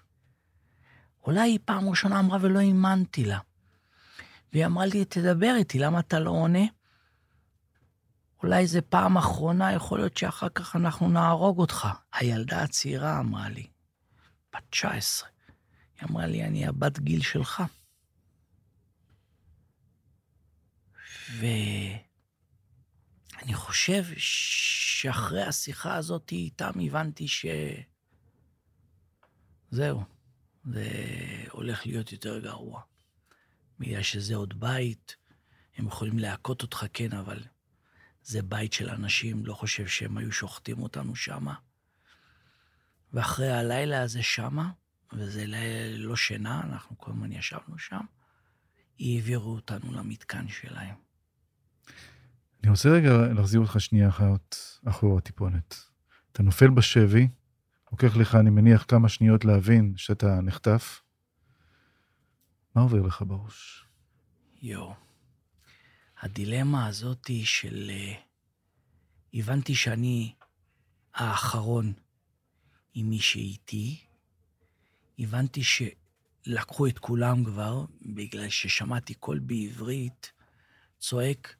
אולי היא פעם ראשונה אמרה ולא האמנתי לה. והיא אמרה לי, תדבר איתי, למה אתה לא עונה? אולי זו פעם אחרונה, יכול להיות שאחר כך אנחנו נהרוג אותך. הילדה הצעירה אמרה לי, בת 19. היא אמרה לי, אני הבת גיל שלך. ואני חושב שאחרי השיחה הזאת איתם הבנתי ש... זהו, זה הולך להיות יותר גרוע. בגלל שזה עוד בית, הם יכולים להכות אותך, כן, אבל זה בית של אנשים, לא חושב שהם היו שוחטים אותנו שמה. ואחרי הלילה הזה שמה, וזה לילה ללא שינה, אנחנו כל הזמן ישבנו שם, העבירו אותנו למתקן שלהם. אני רוצה רגע להחזיר אותך שנייה אחת אחורה טיפונת. אתה נופל בשבי, לוקח לך, אני מניח, כמה שניות להבין שאתה נחטף. מה עובר לך בראש? יואו. הדילמה הזאת היא של... אה, הבנתי שאני האחרון עם מי שאיתי. הבנתי שלקחו את כולם כבר, בגלל ששמעתי קול בעברית צועק,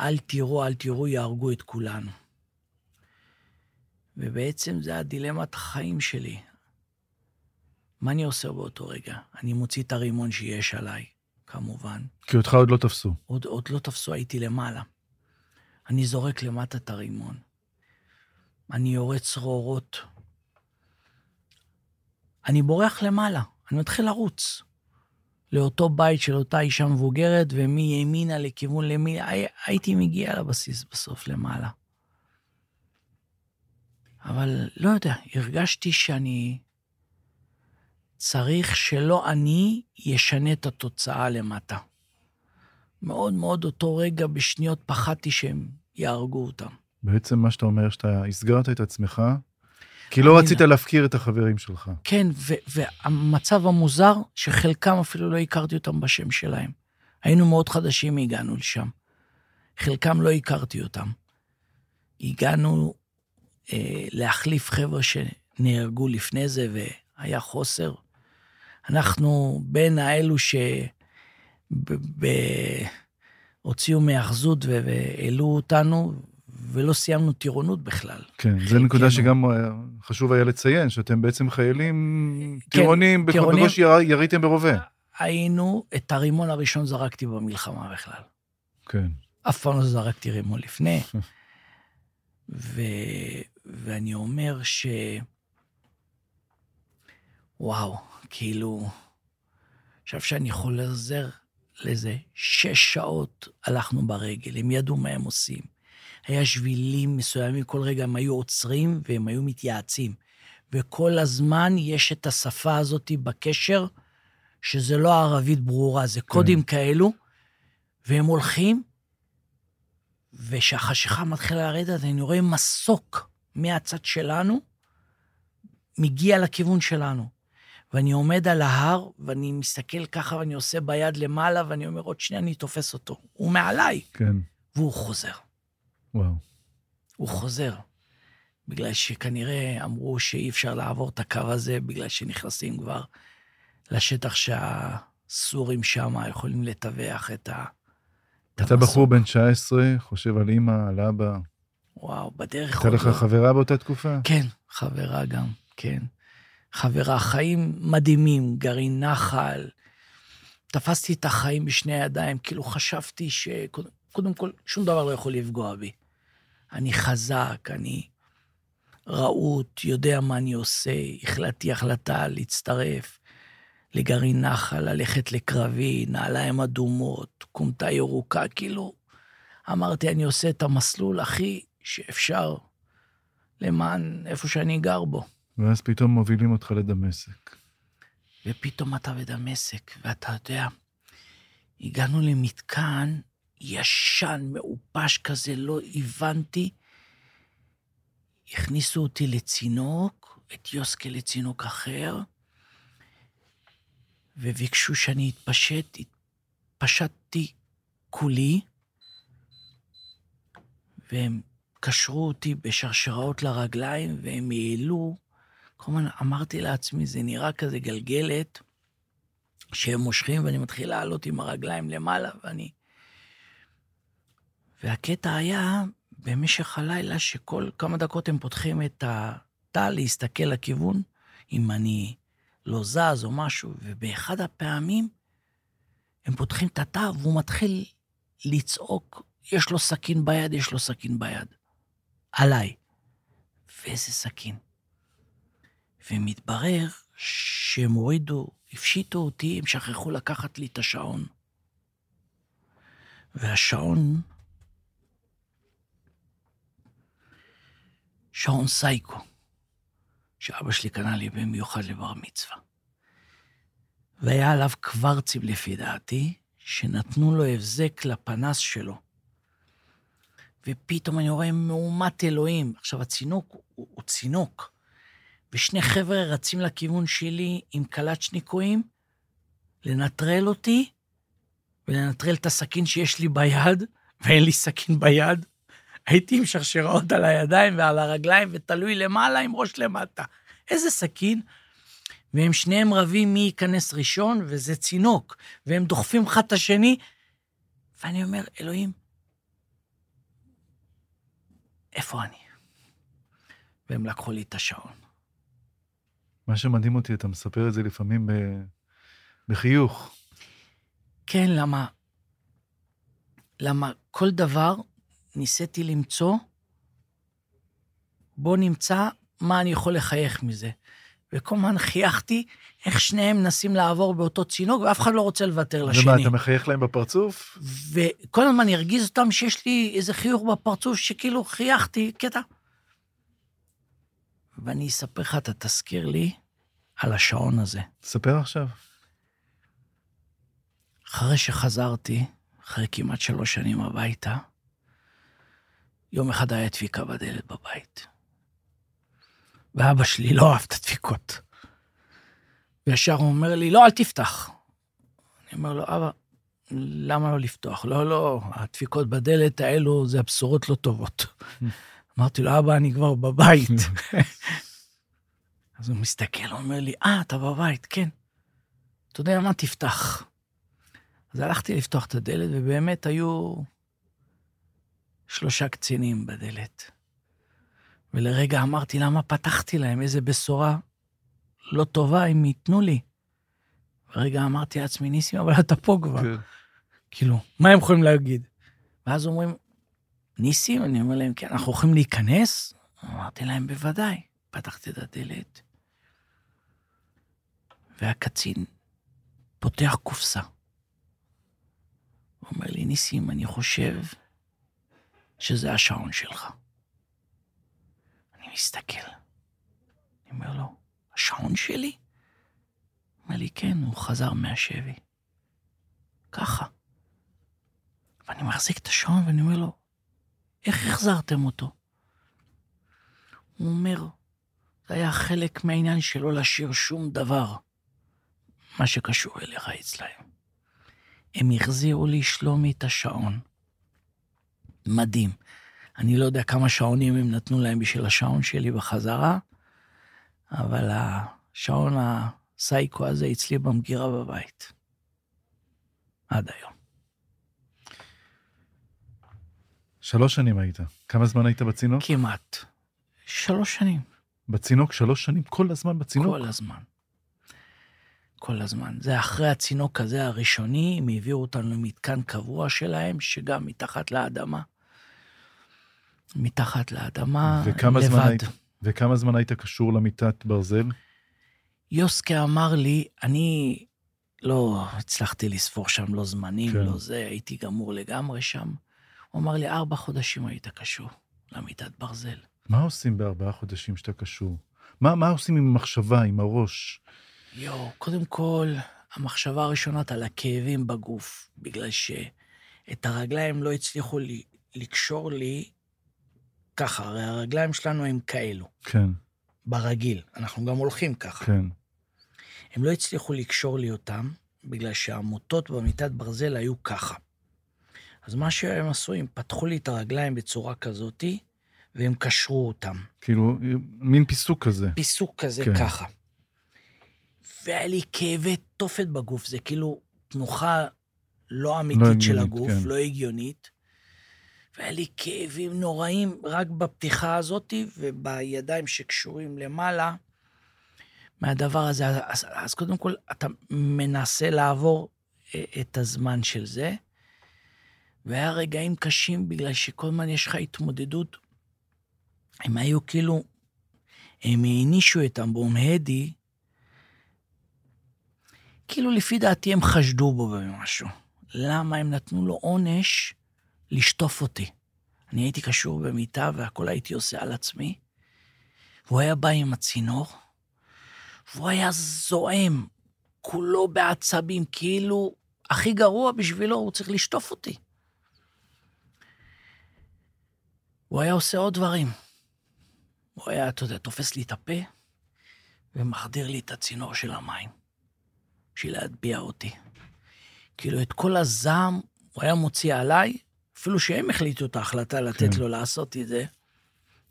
אל תראו, אל תראו, יהרגו את כולנו. ובעצם זה הדילמת החיים שלי. מה אני עושה באותו רגע? אני מוציא את הרימון שיש עליי, כמובן. כי אותך עוד לא תפסו. עוד, עוד לא תפסו, הייתי למעלה. אני זורק למטה את הרימון. אני יורד צרורות. אני בורח למעלה, אני מתחיל לרוץ. לאותו בית של אותה אישה מבוגרת, ומימינה לכיוון למי... הי, הייתי מגיע לבסיס בסוף למעלה. אבל לא יודע, הרגשתי שאני צריך שלא אני ישנה את התוצאה למטה. מאוד מאוד אותו רגע, בשניות, פחדתי שהם יהרגו אותם. בעצם מה שאתה אומר, שאתה הסגרת את עצמך, כי לא רצית להפקיר את החברים שלך. כן, ו- והמצב המוזר, שחלקם אפילו לא הכרתי אותם בשם שלהם. היינו מאוד חדשים, הגענו לשם. חלקם לא הכרתי אותם. הגענו אה, להחליף חבר'ה שנהרגו לפני זה, והיה חוסר. אנחנו בין האלו ש... ב- ב- הוציאו מהאחזות והעלו אותנו, ולא סיימנו טירונות בכלל. כן, זו נקודה שגם אה, חשוב היה לציין, שאתם בעצם חיילים כן, טירונים, בקושי יריתם ברובה. היינו, את הרימון הראשון זרקתי במלחמה בכלל. כן. אף פעם לא זרקתי רימון לפני. ו... ואני אומר ש... וואו, כאילו, עכשיו שאני חוזר לזה, שש שעות הלכנו ברגל, הם ידעו מה הם עושים. היה שבילים מסוימים, כל רגע הם היו עוצרים והם היו מתייעצים. וכל הזמן יש את השפה הזאת בקשר, שזה לא ערבית ברורה, זה כן. קודים כאלו, והם הולכים, וכשהחשיכה מתחילה לרדת, אני רואה מסוק מהצד שלנו, מגיע לכיוון שלנו. ואני עומד על ההר, ואני מסתכל ככה, ואני עושה ביד למעלה, ואני אומר, עוד שנייה אני תופס אותו. הוא מעליי. כן. והוא חוזר. וואו. הוא חוזר. בגלל שכנראה אמרו שאי אפשר לעבור את הקו הזה, בגלל שנכנסים כבר לשטח שהסורים שם יכולים לטווח את ה... אתה בחור בן 19, חושב על אימא, על אבא. וואו, בדרך... הייתה לך לא... חברה באותה תקופה? כן, חברה גם, כן. חברה, חיים מדהימים, גרעין נחל. תפסתי את החיים בשני הידיים, כאילו חשבתי שקודם כל, שום דבר לא יכול לפגוע בי. אני חזק, אני רהוט, יודע מה אני עושה, החלטתי החלטה להצטרף לגרעין נחל, ללכת לקרבי, נעליים אדומות, כומתה ירוקה, כאילו, אמרתי, אני עושה את המסלול הכי שאפשר למען איפה שאני גר בו. ואז פתאום מובילים אותך לדמשק. ופתאום אתה בדמשק, ואתה יודע, הגענו למתקן ישן, מעופש כזה, לא הבנתי. הכניסו אותי לצינוק, את יוסקה לצינוק אחר, וביקשו שאני אתפשט, התפשטתי כולי, והם קשרו אותי בשרשראות לרגליים, והם העלו. כל הזמן אמרתי לעצמי, זה נראה כזה גלגלת, שהם מושכים ואני מתחיל לעלות עם הרגליים למעלה, ואני והקטע היה במשך הלילה שכל כמה דקות הם פותחים את התא להסתכל לכיוון, אם אני לא זז או משהו, ובאחד הפעמים הם פותחים את התא והוא מתחיל לצעוק, יש לו סכין ביד, יש לו סכין ביד. עליי. ואיזה סכין. ומתברר שהם הורידו, הפשיטו אותי, הם שכחו לקחת לי את השעון. והשעון שעון סייקו, שאבא שלי קנה לי במיוחד לבר מצווה. והיה עליו קוורצים, לפי דעתי, שנתנו לו הבזק לפנס שלו. ופתאום אני רואה מהומת אלוהים. עכשיו, הצינוק הוא, הוא צינוק, ושני חבר'ה רצים לכיוון שלי עם קלצ'ניקואים, לנטרל אותי, ולנטרל את הסכין שיש לי ביד, ואין לי סכין ביד. הייתי עם שרשראות על הידיים ועל הרגליים, ותלוי למעלה עם ראש למטה. איזה סכין? והם שניהם רבים מי ייכנס ראשון, וזה צינוק, והם דוחפים אחד את השני, ואני אומר, אלוהים, איפה אני? והם לקחו לי את השעון. מה שמדהים אותי, אתה מספר את זה לפעמים ב... בחיוך. כן, למה? למה כל דבר ניסיתי למצוא, בוא נמצא מה אני יכול לחייך מזה. וכל הזמן חייכתי איך שניהם מנסים לעבור באותו צינוק, ואף אחד לא רוצה לוותר לשני. ומה, אתה מחייך להם בפרצוף? וכל הזמן ירגיז אותם שיש לי איזה חיוך בפרצוף, שכאילו חייכתי, קטע. ואני אספר לך, אתה תזכיר לי על השעון הזה. ספר עכשיו. אחרי שחזרתי, אחרי כמעט שלוש שנים הביתה, יום אחד היה דפיקה בדלת בבית. ואבא שלי לא אהב את הדפיקות. וישר הוא אומר לי, לא, אל תפתח. אני אומר לו, אבא, למה לא לפתוח? לא, לא, הדפיקות בדלת האלו זה הבשורות לא טובות. אמרתי לו, אבא, אני כבר בבית. אז הוא מסתכל, הוא אומר לי, אה, אתה בבית, כן. אתה יודע מה, תפתח. אז הלכתי לפתוח את הדלת, ובאמת היו שלושה קצינים בדלת. ולרגע אמרתי, למה פתחתי להם? איזה בשורה לא טובה הם ייתנו לי. ורגע אמרתי לעצמי, ניסים, אבל אתה פה כבר. כן. כאילו, מה הם יכולים להגיד? ואז אומרים, ניסים? אני אומר להם, כן, אנחנו יכולים להיכנס? אמרתי להם, בוודאי. פתחתי את הדלת, והקצין פותח קופסה. הוא אומר לי, ניסים, אני חושב שזה השעון שלך. אני מסתכל. אני אומר לו, השעון שלי? אומר לי, כן, הוא חזר מהשבי. ככה. ואני מחזיק את השעון ואני אומר לו, איך החזרתם אותו? הוא אומר, זה היה חלק מהעניין שלא להשאיר שום דבר, מה שקשור אליך אצלהם. הם החזירו לי, שלומי, את השעון. מדהים. אני לא יודע כמה שעונים הם נתנו להם בשביל השעון שלי בחזרה, אבל השעון הסייקו הזה אצלי במגירה בבית. עד היום. שלוש שנים היית. כמה זמן היית בצינוק? כמעט. שלוש שנים. בצינוק שלוש שנים? כל הזמן בצינוק? כל הזמן. כל הזמן. זה אחרי הצינוק הזה הראשוני, הם העבירו אותנו למתקן קבוע שלהם, שגם מתחת לאדמה. מתחת לאדמה, וכמה לבד. זמן היית, וכמה זמן היית קשור למיטת ברזל? יוסקה אמר לי, אני לא הצלחתי לספור שם לא זמנים, כן. לא זה, הייתי גמור לגמרי שם. הוא אמר לי, ארבע חודשים היית קשור למיטת ברזל. מה עושים בארבעה חודשים שאתה קשור? מה, מה עושים עם המחשבה, עם הראש? יואו, קודם כל, המחשבה הראשונה על הכאבים בגוף, בגלל שאת הרגליים לא הצליחו לי, לקשור לי ככה, הרי הרגליים שלנו הם כאלו, כן, ברגיל, אנחנו גם הולכים ככה. כן. הם לא הצליחו לקשור לי אותם, בגלל שהמוטות במיטת ברזל היו ככה. אז מה שהם עשו, הם פתחו לי את הרגליים בצורה כזאתי, והם קשרו אותם. כאילו, מין פיסוק כזה. פיסוק כזה כן. ככה. והיה לי כאבי תופת בגוף, זה כאילו תנוחה לא אמיתית לא של הגיונית, הגוף, כן. לא הגיונית. והיה לי כאבים נוראים רק בפתיחה הזאת ובידיים שקשורים למעלה מהדבר הזה. אז, אז קודם כל, אתה מנסה לעבור אה, את הזמן של זה, והיה רגעים קשים בגלל שכל הזמן יש לך התמודדות. הם היו כאילו, הם הענישו את אמבום הדי, כאילו לפי דעתי הם חשדו בו במשהו. למה הם נתנו לו עונש לשטוף אותי? אני הייתי קשור במיטה והכל הייתי עושה על עצמי, והוא היה בא עם הצינור, והוא היה זועם, כולו בעצבים, כאילו הכי גרוע בשבילו, הוא צריך לשטוף אותי. הוא היה עושה עוד דברים. הוא היה, אתה יודע, תופס לי את הפה ומחדיר לי את הצינור של המים, בשביל להטביע אותי. כאילו, את כל הזעם הוא היה מוציא עליי, אפילו שהם החליטו את ההחלטה לתת כן. לו לעשות את זה.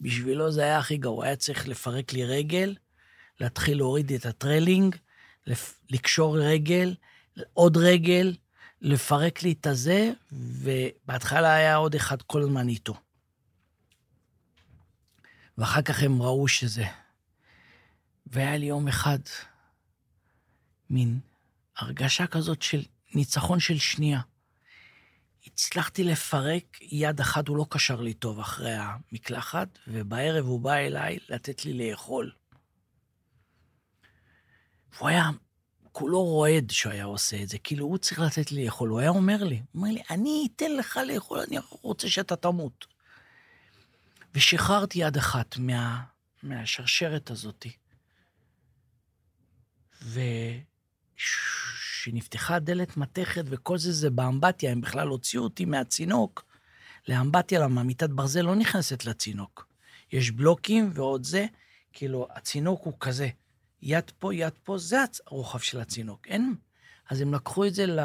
בשבילו זה היה הכי גרוע, היה צריך לפרק לי רגל, להתחיל להוריד את הטרלינג, לפ- לקשור רגל, עוד רגל, לפרק לי את הזה, ובהתחלה היה עוד אחד כל הזמן איתו. ואחר כך הם ראו שזה. והיה לי יום אחד מין הרגשה כזאת של ניצחון של שנייה. הצלחתי לפרק, יד אחת הוא לא קשר לי טוב אחרי המקלחת, ובערב הוא בא אליי לתת לי לאכול. הוא היה כולו רועד שהוא היה עושה את זה, כאילו הוא צריך לתת לי לאכול. הוא היה אומר לי, הוא אומר לי, אני אתן לך לאכול, אני רוצה שאתה תמות. ושחררתי יד אחת מה, מהשרשרת הזאת. וכשנפתחה דלת מתכת וכל זה, זה באמבטיה, הם בכלל הוציאו אותי מהצינוק לאמבטיה, למה מיטת ברזל לא נכנסת לצינוק. יש בלוקים ועוד זה, כאילו, הצינוק הוא כזה, יד פה, יד פה, זה הרוחב של הצינוק. אין... אז הם לקחו את זה ל...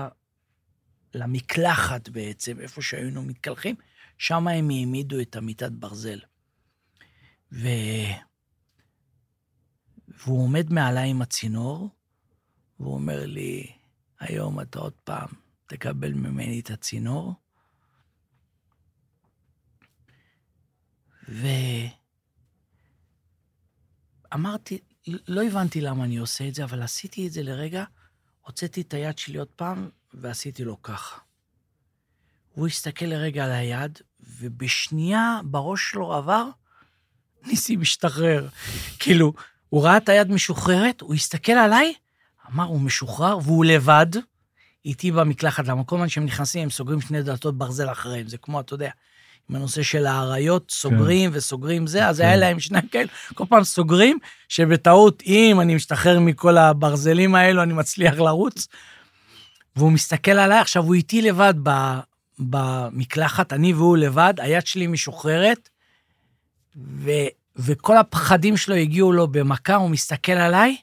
למקלחת בעצם, איפה שהיינו מתקלחים, שם הם העמידו את המיטת ברזל. ו... והוא עומד מעליי עם הצינור, והוא אומר לי, היום אתה עוד פעם תקבל ממני את הצינור. ואמרתי, לא הבנתי למה אני עושה את זה, אבל עשיתי את זה לרגע, הוצאתי את היד שלי עוד פעם, ועשיתי לו ככה. הוא הסתכל לרגע על היד, ובשנייה בראש שלו עבר, ניסים משתחרר. כאילו, הוא ראה את היד משוחררת, הוא הסתכל עליי, אמר, הוא משוחרר, והוא לבד, איתי במקלחת. למה כל הזמן שהם נכנסים, הם סוגרים שני דלתות ברזל אחריהם. זה כמו, אתה יודע, עם הנושא של האריות, סוגרים וסוגרים זה, אז כן. היה להם שניים כאלה, כל פעם סוגרים, שבטעות, אם אני משתחרר מכל הברזלים האלו, אני מצליח לרוץ. והוא מסתכל עליי, עכשיו הוא איתי לבד ב, במקלחת, אני והוא לבד, היד שלי משוחררת, ו, וכל הפחדים שלו הגיעו לו במכה, הוא מסתכל עליי,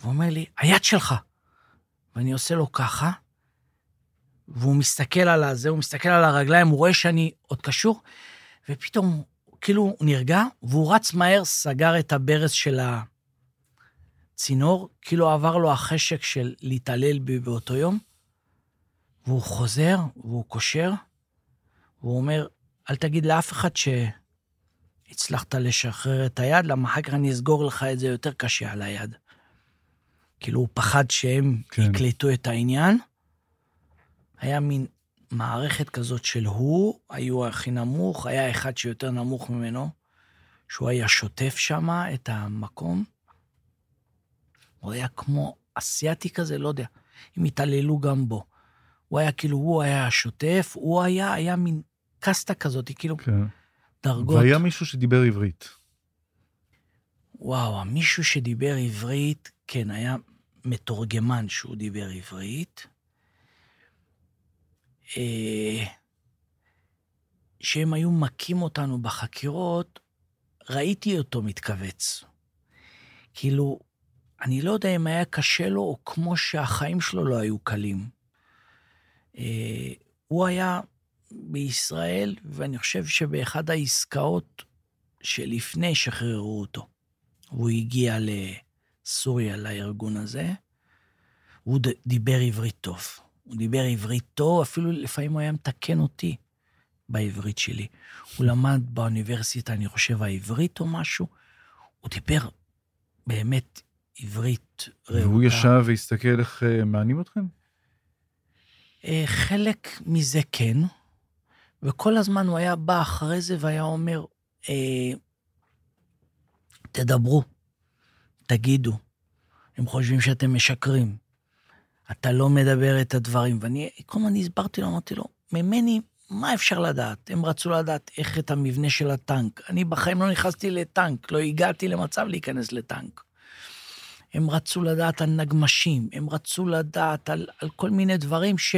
והוא אומר לי, היד שלך. ואני עושה לו ככה, והוא מסתכל על הזה, הוא מסתכל על הרגליים, הוא רואה שאני עוד קשור, ופתאום, כאילו, הוא נרגע, והוא רץ מהר, סגר את הברז של הצינור, כאילו עבר לו החשק של להתעלל בי באותו יום, והוא חוזר, והוא קושר, והוא אומר, אל תגיד לאף אחד שהצלחת לשחרר את היד, למה אחר כך אני אסגור לך את זה יותר קשה על היד. כאילו, הוא פחד שהם כן. יקלטו את העניין. היה מין מערכת כזאת של הוא, היו הכי נמוך, היה אחד שיותר נמוך ממנו, שהוא היה שוטף שם את המקום. הוא היה כמו אסיאתי כזה, לא יודע, הם התעללו גם בו. הוא היה כאילו, הוא היה השוטף, הוא היה, היה מין קסטה כזאת, כאילו כן. דרגות. והיה מישהו שדיבר עברית. וואו, מישהו שדיבר עברית, כן, היה מתורגמן שהוא דיבר עברית. אה, שהם היו מכים אותנו בחקירות, ראיתי אותו מתכווץ. כאילו, אני לא יודע אם היה קשה לו, או כמו שהחיים שלו לא היו קלים. אה, הוא היה בישראל, ואני חושב שבאחד העסקאות שלפני שחררו אותו. הוא הגיע לסוריה, לארגון הזה, הוא דיבר עברית טוב. הוא דיבר עברית טוב, אפילו לפעמים הוא היה מתקן אותי בעברית שלי. הוא למד באוניברסיטה, אני חושב, העברית או משהו, הוא דיבר באמת עברית רהוטה. והוא ישב והסתכל איך אה, מענים אתכם? אה, חלק מזה כן, וכל הזמן הוא היה בא אחרי זה והיה אומר, אה, תדברו, תגידו, הם חושבים שאתם משקרים, אתה לא מדבר את הדברים. ואני כל הזמן הסברתי לו, אמרתי לו, ממני, מה אפשר לדעת? הם רצו לדעת איך את המבנה של הטנק. אני בחיים לא נכנסתי לטנק, לא הגעתי למצב להיכנס לטנק. הם רצו לדעת על נגמשים, הם רצו לדעת על, על כל מיני דברים ש...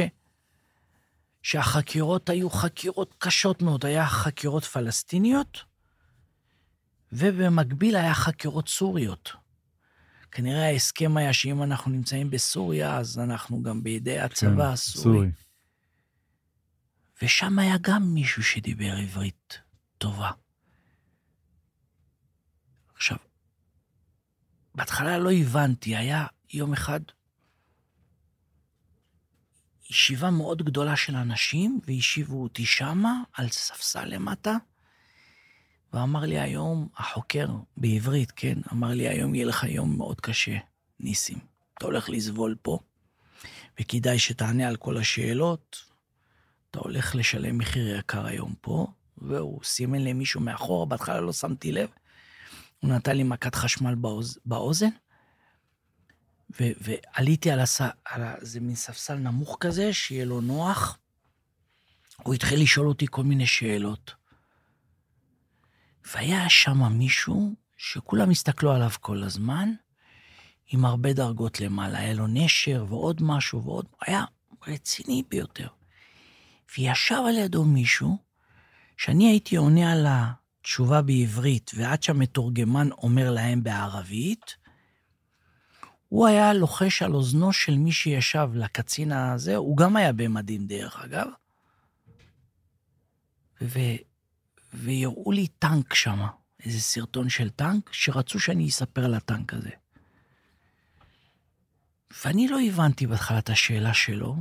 שהחקירות היו חקירות קשות מאוד. היה חקירות פלסטיניות, ובמקביל היה חקירות סוריות. כנראה ההסכם היה שאם אנחנו נמצאים בסוריה, אז אנחנו גם בידי הצבא כן, הסורי. סורי. ושם היה גם מישהו שדיבר עברית טובה. עכשיו, בהתחלה לא הבנתי, היה יום אחד ישיבה מאוד גדולה של אנשים, והשיבו אותי שמה, על ספסל למטה, ואמר לי היום, החוקר בעברית, כן, אמר לי, היום יהיה לך יום מאוד קשה, ניסים. אתה הולך לסבול פה, וכדאי שתענה על כל השאלות, אתה הולך לשלם מחיר יקר היום פה, והוא סימן לי מישהו מאחורה, בהתחלה לא שמתי לב, הוא נתן לי מכת חשמל באוז, באוזן, ו- ועליתי על, הס... על איזה מין ספסל נמוך כזה, שיהיה לו נוח. הוא התחיל לשאול אותי כל מיני שאלות. והיה שם מישהו שכולם הסתכלו עליו כל הזמן, עם הרבה דרגות למעלה. היה לו נשר ועוד משהו ועוד... היה רציני ביותר. וישב על ידו מישהו, שאני הייתי עונה על התשובה בעברית, ועד שהמתורגמן אומר להם בערבית, הוא היה לוחש על אוזנו של מי שישב לקצין הזה, הוא גם היה במדים דרך אגב, ו... ויראו לי טנק שם, איזה סרטון של טנק, שרצו שאני אספר על הטנק הזה. ואני לא הבנתי בהתחלה את השאלה שלו,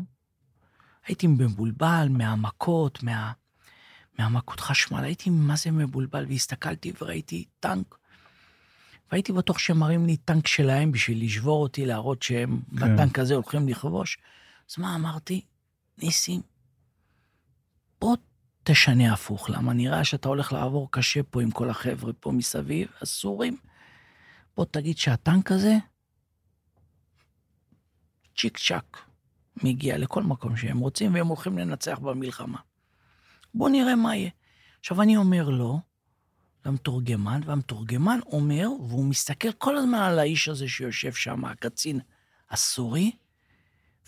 הייתי מבולבל מהמכות, מה... מהמכות חשמל, הייתי מה זה מבולבל, והסתכלתי וראיתי טנק. והייתי בטוח שהם מראים לי טנק שלהם בשביל לשבור אותי, להראות שהם כן. בטנק הזה הולכים לכבוש. אז מה אמרתי? ניסים, בוא תשנה הפוך, למה נראה שאתה הולך לעבור קשה פה עם כל החבר'ה פה מסביב, הסורים. בוא תגיד שהטנק הזה, צ'יק צ'אק, מגיע לכל מקום שהם רוצים, והם הולכים לנצח במלחמה. בוא נראה מה יהיה. עכשיו, אני אומר לו, למתורגמן, והמתורגמן אומר, והוא מסתכל כל הזמן על האיש הזה שיושב שם, הקצין הסורי,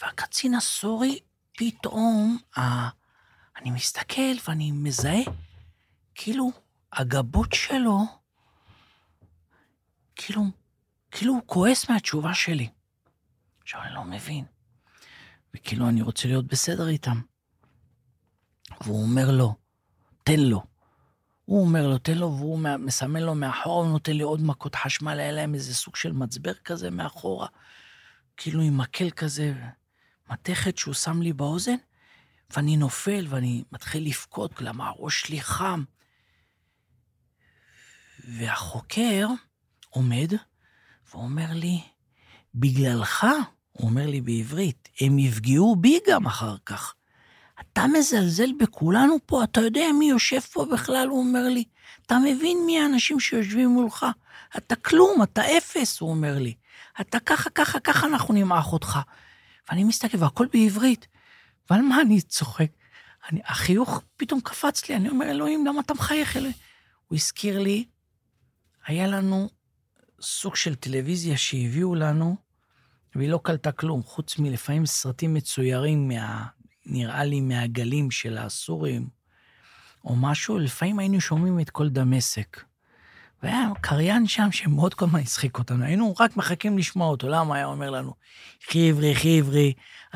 והקצין הסורי, פתאום, ה... אני מסתכל ואני מזהה, כאילו, הגבות שלו, כאילו, כאילו הוא כועס מהתשובה שלי. עכשיו, אני לא מבין. וכאילו, אני רוצה להיות בסדר איתם. והוא אומר לו, תן לו. הוא אומר לו, תן לו, והוא מסמן לו מאחורה, הוא נותן לי עוד מכות חשמל, היה להם איזה סוג של מצבר כזה מאחורה, כאילו עם מקל כזה, מתכת שהוא שם לי באוזן, ואני נופל ואני מתחיל לבכות, למה הראש שלי חם. והחוקר עומד ואומר לי, בגללך, הוא אומר לי בעברית, הם יפגעו בי גם אחר כך. אתה מזלזל בכולנו פה, אתה יודע מי יושב פה בכלל? הוא אומר לי, אתה מבין מי האנשים שיושבים מולך? אתה כלום, אתה אפס, הוא אומר לי. אתה ככה, ככה, ככה אנחנו נמעך אותך. ואני מסתכל, והכל בעברית. ועל מה אני צוחק? אני, החיוך פתאום קפץ לי, אני אומר, אלוהים, למה אתה מחייך אליי? הוא הזכיר לי, היה לנו סוג של טלוויזיה שהביאו לנו, והיא לא קלטה כלום, חוץ מלפעמים סרטים מצוירים מה... נראה לי מהגלים של הסורים, או משהו, לפעמים היינו שומעים את קול דמשק. והיה קריין שם שמאוד כל הזמן הצחיק אותנו, היינו רק מחכים לשמוע אותו, למה היה אומר לנו, חבר'ה, חבר'ה,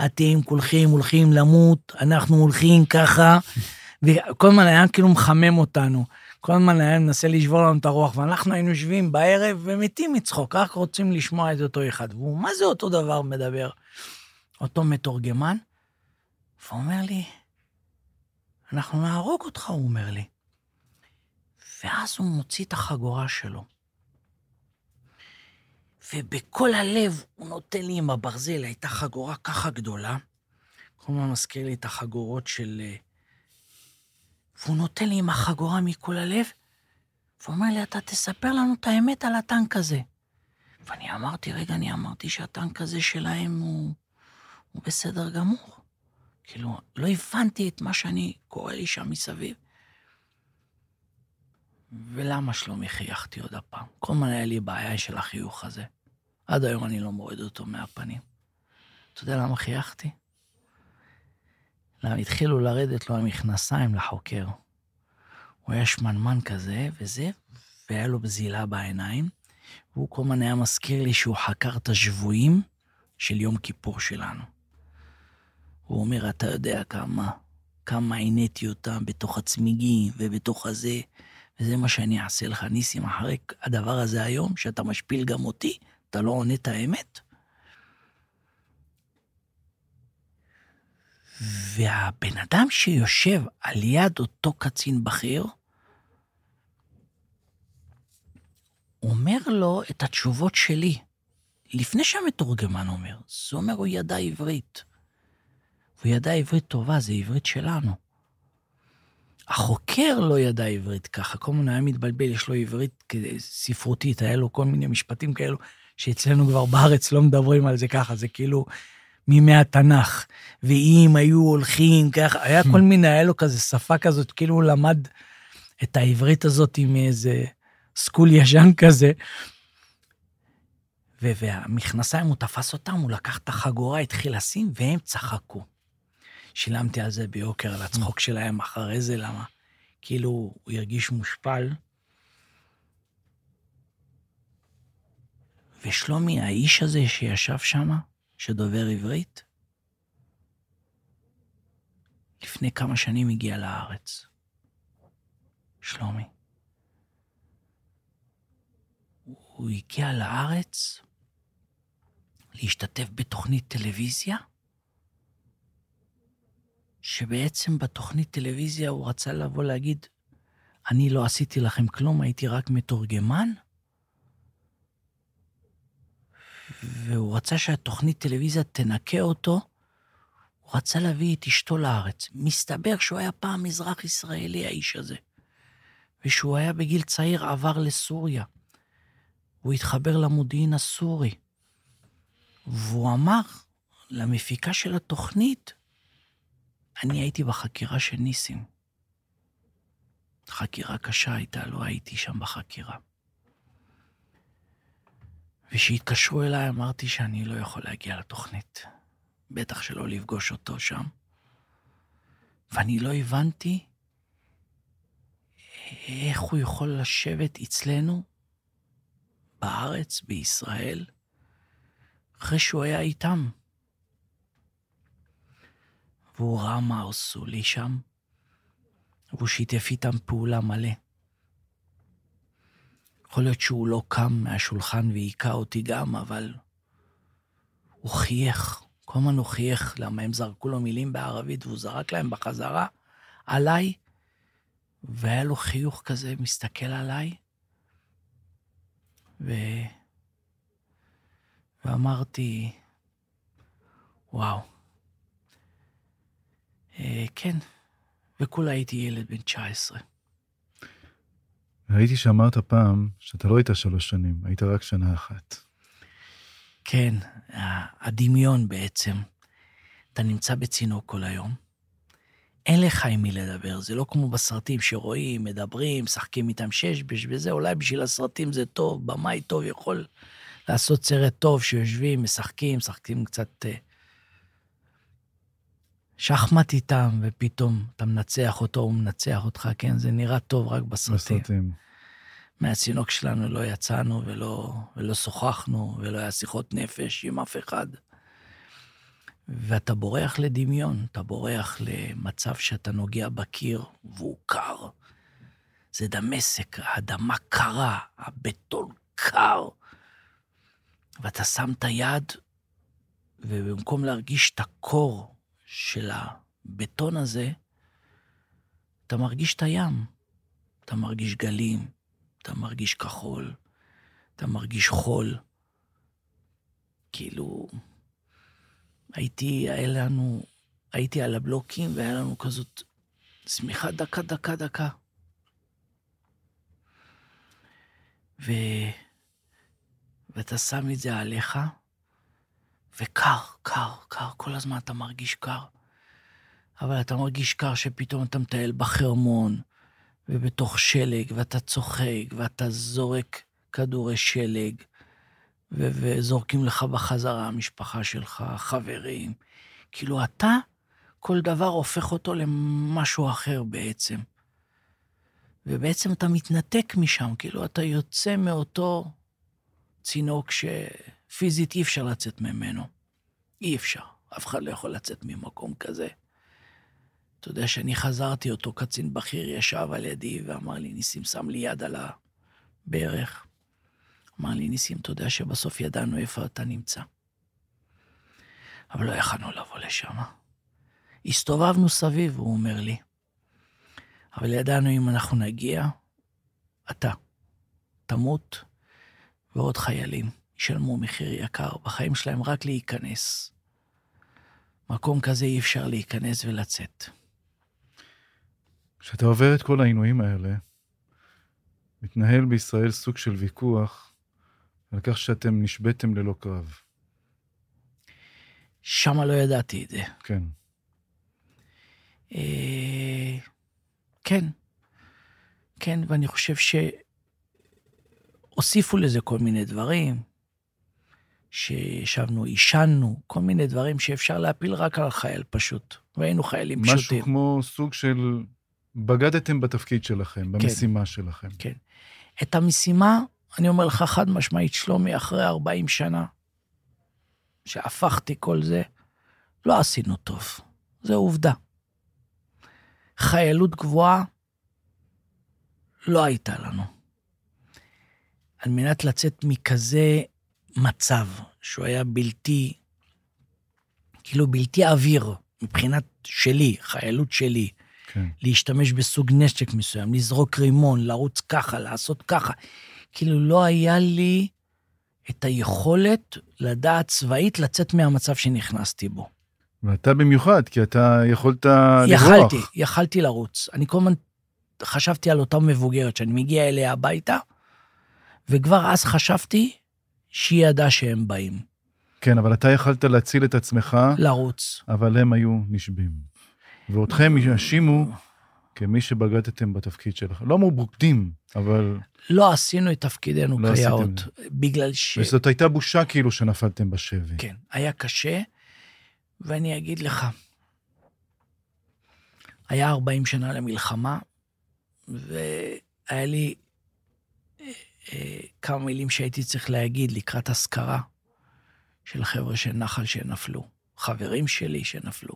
אתם כולכם הולכים למות, אנחנו הולכים ככה, וכל הזמן היה כאילו מחמם אותנו. כל הזמן היה מנסה לשבור לנו את הרוח, ואנחנו היינו יושבים בערב ומתים מצחוק, רק רוצים לשמוע את אותו אחד. והוא, מה זה אותו דבר מדבר? אותו מתורגמן, ואומר לי, אנחנו נהרוג אותך, הוא אומר לי. ואז הוא מוציא את החגורה שלו. ובכל הלב הוא נותן לי עם הברזל, הייתה חגורה ככה גדולה. כל הזמן מזכיר לי את החגורות של... אה, והוא נותן לי עם החגורה מכל הלב, ואומר לי, אתה תספר לנו את האמת על הטנק הזה. ואני אמרתי, רגע, אני אמרתי שהטנק הזה שלהם הוא, הוא בסדר גמור. כאילו, לא הבנתי את מה שאני קורא לי שם מסביב. ולמה שלומי חייכתי עוד הפעם? כל הזמן היה לי בעיה של החיוך הזה. עד היום אני לא מוריד אותו מהפנים. אתה יודע למה חייכתי? למה התחילו לרדת לו המכנסיים לחוקר. הוא היה שמנמן כזה וזה, והיה לו בזילה בעיניים, והוא כל הזמן היה מזכיר לי שהוא חקר את השבויים של יום כיפור שלנו. הוא אומר, אתה יודע כמה, כמה עיניתי אותם בתוך הצמיגים ובתוך הזה, וזה מה שאני אעשה לך, ניסים, אחרי הדבר הזה היום, שאתה משפיל גם אותי, אתה לא עונה את האמת? והבן אדם שיושב על יד אותו קצין בכיר, אומר לו את התשובות שלי, לפני שהמתורגמן אומר. זה אומר, הוא ידע עברית. הוא ידע עברית טובה, זה עברית שלנו. החוקר לא ידע עברית ככה, כל מיני היה מתבלבל, יש לו עברית ספרותית, היה לו כל מיני משפטים כאלו, שאצלנו כבר בארץ לא מדברים על זה ככה, זה כאילו מימי התנ"ך. ואם היו הולכים ככה, היה כל מיני, היה לו כזה שפה כזאת, כאילו הוא למד את העברית הזאת עם איזה סקול ישן כזה. והמכנסיים, הוא תפס אותם, הוא לקח את החגורה, התחיל לשים, והם צחקו. שילמתי על זה ביוקר, על הצחוק שלהם אחרי זה, למה? כאילו, הוא הרגיש מושפל. ושלומי, האיש הזה שישב שם, שדובר עברית, לפני כמה שנים הגיע לארץ. שלומי. הוא הגיע לארץ להשתתף בתוכנית טלוויזיה, שבעצם בתוכנית טלוויזיה הוא רצה לבוא להגיד, אני לא עשיתי לכם כלום, הייתי רק מתורגמן, והוא רצה שהתוכנית טלוויזיה תנקה אותו, הוא רצה להביא את אשתו לארץ. מסתבר שהוא היה פעם מזרח ישראלי, האיש הזה. ושהוא היה בגיל צעיר עבר לסוריה. הוא התחבר למודיעין הסורי. והוא אמר למפיקה של התוכנית, אני הייתי בחקירה של ניסים. חקירה קשה הייתה, לא הייתי שם בחקירה. וכשהתקשרו אליי אמרתי שאני לא יכול להגיע לתוכנית. בטח שלא לפגוש אותו שם. ואני לא הבנתי איך הוא יכול לשבת אצלנו, בארץ, בישראל, אחרי שהוא היה איתם. והוא ראה מה עשו לי שם, והוא שיתף איתם פעולה מלא. יכול להיות שהוא לא קם מהשולחן והיכה אותי גם, אבל הוא חייך. כל הזמן הוא חייך, למה הם זרקו לו מילים בערבית והוא זרק להם בחזרה עליי, והיה לו חיוך כזה, מסתכל עליי, ו... ואמרתי, וואו. אה, כן, וכולה הייתי ילד בן 19. ראיתי שאמרת פעם שאתה לא היית שלוש שנים, היית רק שנה אחת. כן, הדמיון בעצם. אתה נמצא בצינוק כל היום, אין לך עם מי לדבר, זה לא כמו בסרטים שרואים, מדברים, משחקים איתם שש בש וזה, אולי בשביל הסרטים זה טוב, במאי טוב יכול לעשות סרט טוב שיושבים, משחקים, משחקים קצת אה, שחמט איתם, ופתאום אתה מנצח אותו, הוא מנצח אותך, כן? זה נראה טוב רק בסרטים. בסרטים. מהצינוק שלנו לא יצאנו ולא, ולא שוחחנו, ולא היה שיחות נפש עם אף אחד. ואתה בורח לדמיון, אתה בורח למצב שאתה נוגע בקיר והוא קר. זה דמשק, האדמה קרה, הבטון קר. ואתה שם את היד, ובמקום להרגיש את הקור של הבטון הזה, אתה מרגיש את הים. אתה מרגיש גלים, אתה מרגיש כחול, אתה מרגיש חול. כאילו, הייתי, היה לנו, הייתי על הבלוקים והיה לנו כזאת שמיכה דקה, דקה, דקה. ו... ואתה שם את זה עליך, וקר, קר, קר, כל הזמן אתה מרגיש קר. אבל אתה מרגיש קר שפתאום אתה מטייל בחרמון, ובתוך שלג, ואתה צוחק, ואתה זורק כדורי שלג, ו- וזורקים לך בחזרה המשפחה שלך, חברים. כאילו, אתה, כל דבר הופך אותו למשהו אחר בעצם. ובעצם אתה מתנתק משם, כאילו, אתה יוצא מאותו צינוק שפיזית אי אפשר לצאת ממנו. אי אפשר. אף אחד לא יכול לצאת ממקום כזה. אתה יודע, שאני חזרתי, אותו קצין בכיר ישב על ידי ואמר לי, ניסים, שם לי יד על הברך. אמר לי, ניסים, אתה יודע שבסוף ידענו איפה אתה נמצא. אבל לא יכלנו לבוא לשם. הסתובבנו סביב, הוא אומר לי. אבל ידענו אם אנחנו נגיע, אתה תמות, ועוד חיילים ישלמו מחיר יקר בחיים שלהם רק להיכנס. מקום כזה אי אפשר להיכנס ולצאת. כשאתה עובר את כל העינויים האלה, מתנהל בישראל סוג של ויכוח על כך שאתם נשבתם ללא קרב. שמה לא ידעתי את זה. כן. אה, כן, כן, ואני חושב שהוסיפו לזה כל מיני דברים, שישבנו, עישנו, כל מיני דברים שאפשר להפיל רק על חייל פשוט, והיינו חיילים משהו פשוטים. משהו כמו סוג של בגדתם בתפקיד שלכם, במשימה כן. שלכם. כן. את המשימה, אני אומר לך חד משמעית, שלומי, אחרי 40 שנה, שהפכתי כל זה, לא עשינו טוב. זו עובדה. חיילות גבוהה לא הייתה לנו. על מנת לצאת מכזה מצב, שהוא היה בלתי, כאילו בלתי אוויר, מבחינת שלי, חיילות שלי, כן. להשתמש בסוג נשק מסוים, לזרוק רימון, לרוץ ככה, לעשות ככה. כאילו לא היה לי את היכולת לדעת צבאית לצאת מהמצב שנכנסתי בו. ואתה במיוחד, כי אתה יכולת לברוח. יכלתי, יכלתי לרוץ. אני כל הזמן חשבתי על אותה מבוגרת, שאני מגיע אליה הביתה, וכבר אז חשבתי שהיא ידעה שהם באים. כן, אבל אתה יכלת להציל את עצמך. לרוץ. אבל הם היו נשבים. ואותכם יאשימו כמי שבגדתם בתפקיד שלכם. לא אמרו בוגדים, אבל... לא עשינו את תפקידנו לא כיאות, בגלל ש... וזאת הייתה בושה כאילו שנפלתם בשבי. כן, היה קשה, ואני אגיד לך, היה 40 שנה למלחמה, והיה לי כמה מילים שהייתי צריך להגיד לקראת אזכרה של חבר'ה של נחל שנפלו, חברים שלי שנפלו.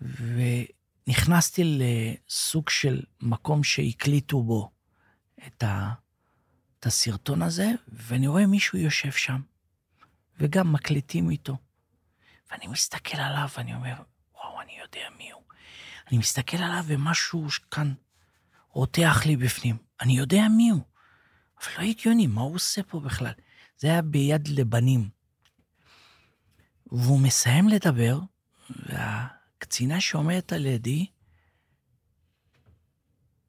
ונכנסתי לסוג של מקום שהקליטו בו את, ה, את הסרטון הזה, ואני רואה מישהו יושב שם, וגם מקליטים איתו. ואני מסתכל עליו ואני אומר, וואו, אני יודע מי הוא. אני מסתכל עליו ומשהו כאן רותח לי בפנים. אני יודע מי הוא. אבל לא הגיוני, מה הוא עושה פה בכלל? זה היה ביד לבנים. והוא מסיים לדבר, והקצינה שעומדת על ידי,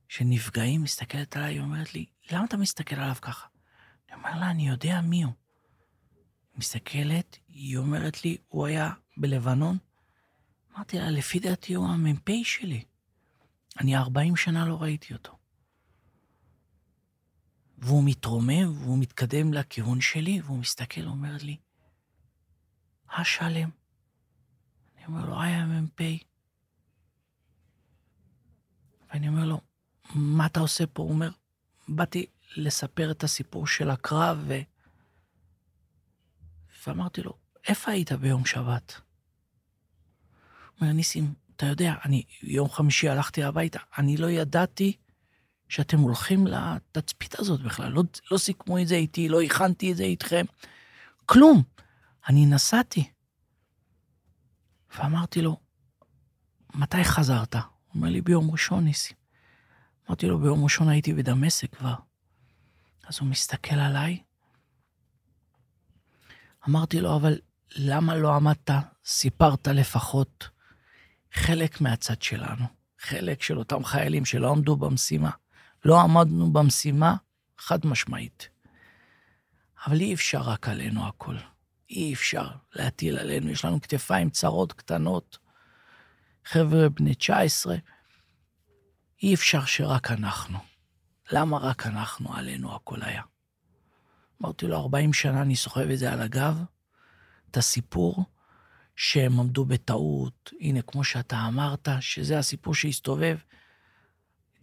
שנפגעים, מסתכלת עליי, היא אומרת לי, למה אתה מסתכל עליו ככה? אני אומר לה, אני יודע מי הוא. מסתכלת, היא אומרת לי, הוא היה בלבנון? אמרתי לה, לפי דעתי הוא המ"פ שלי. אני 40 שנה לא ראיתי אותו. והוא מתרומם, והוא מתקדם לכיוון שלי, והוא מסתכל, אומר לי, השלם. אני אומר לו, היי המ"פ. ואני אומר לו, מה אתה עושה פה? הוא אומר, באתי לספר את הסיפור של הקרב, ו... ואמרתי לו, איפה היית ביום שבת? הוא אומר, ניסים, אתה יודע, אני יום חמישי הלכתי הביתה, אני לא ידעתי שאתם הולכים לתצפית הזאת בכלל, לא, לא סיכמו את זה איתי, לא הכנתי את זה איתכם, כלום. אני נסעתי. ואמרתי לו, מתי חזרת? הוא אומר לי, ביום ראשון, ניסים. אמרתי לו, ביום ראשון הייתי בדמשק כבר. אז הוא מסתכל עליי, אמרתי לו, אבל למה לא עמדת, סיפרת לפחות חלק מהצד שלנו, חלק של אותם חיילים שלא עמדו במשימה. לא עמדנו במשימה חד משמעית. אבל אי אפשר רק עלינו הכל. אי אפשר להטיל עלינו, יש לנו כתפיים צרות, קטנות. חבר'ה בני 19, אי אפשר שרק אנחנו. למה רק אנחנו, עלינו הכל היה? אמרתי לו, 40 שנה אני סוחב את זה על הגב, את הסיפור שהם עמדו בטעות. הנה, כמו שאתה אמרת, שזה הסיפור שהסתובב.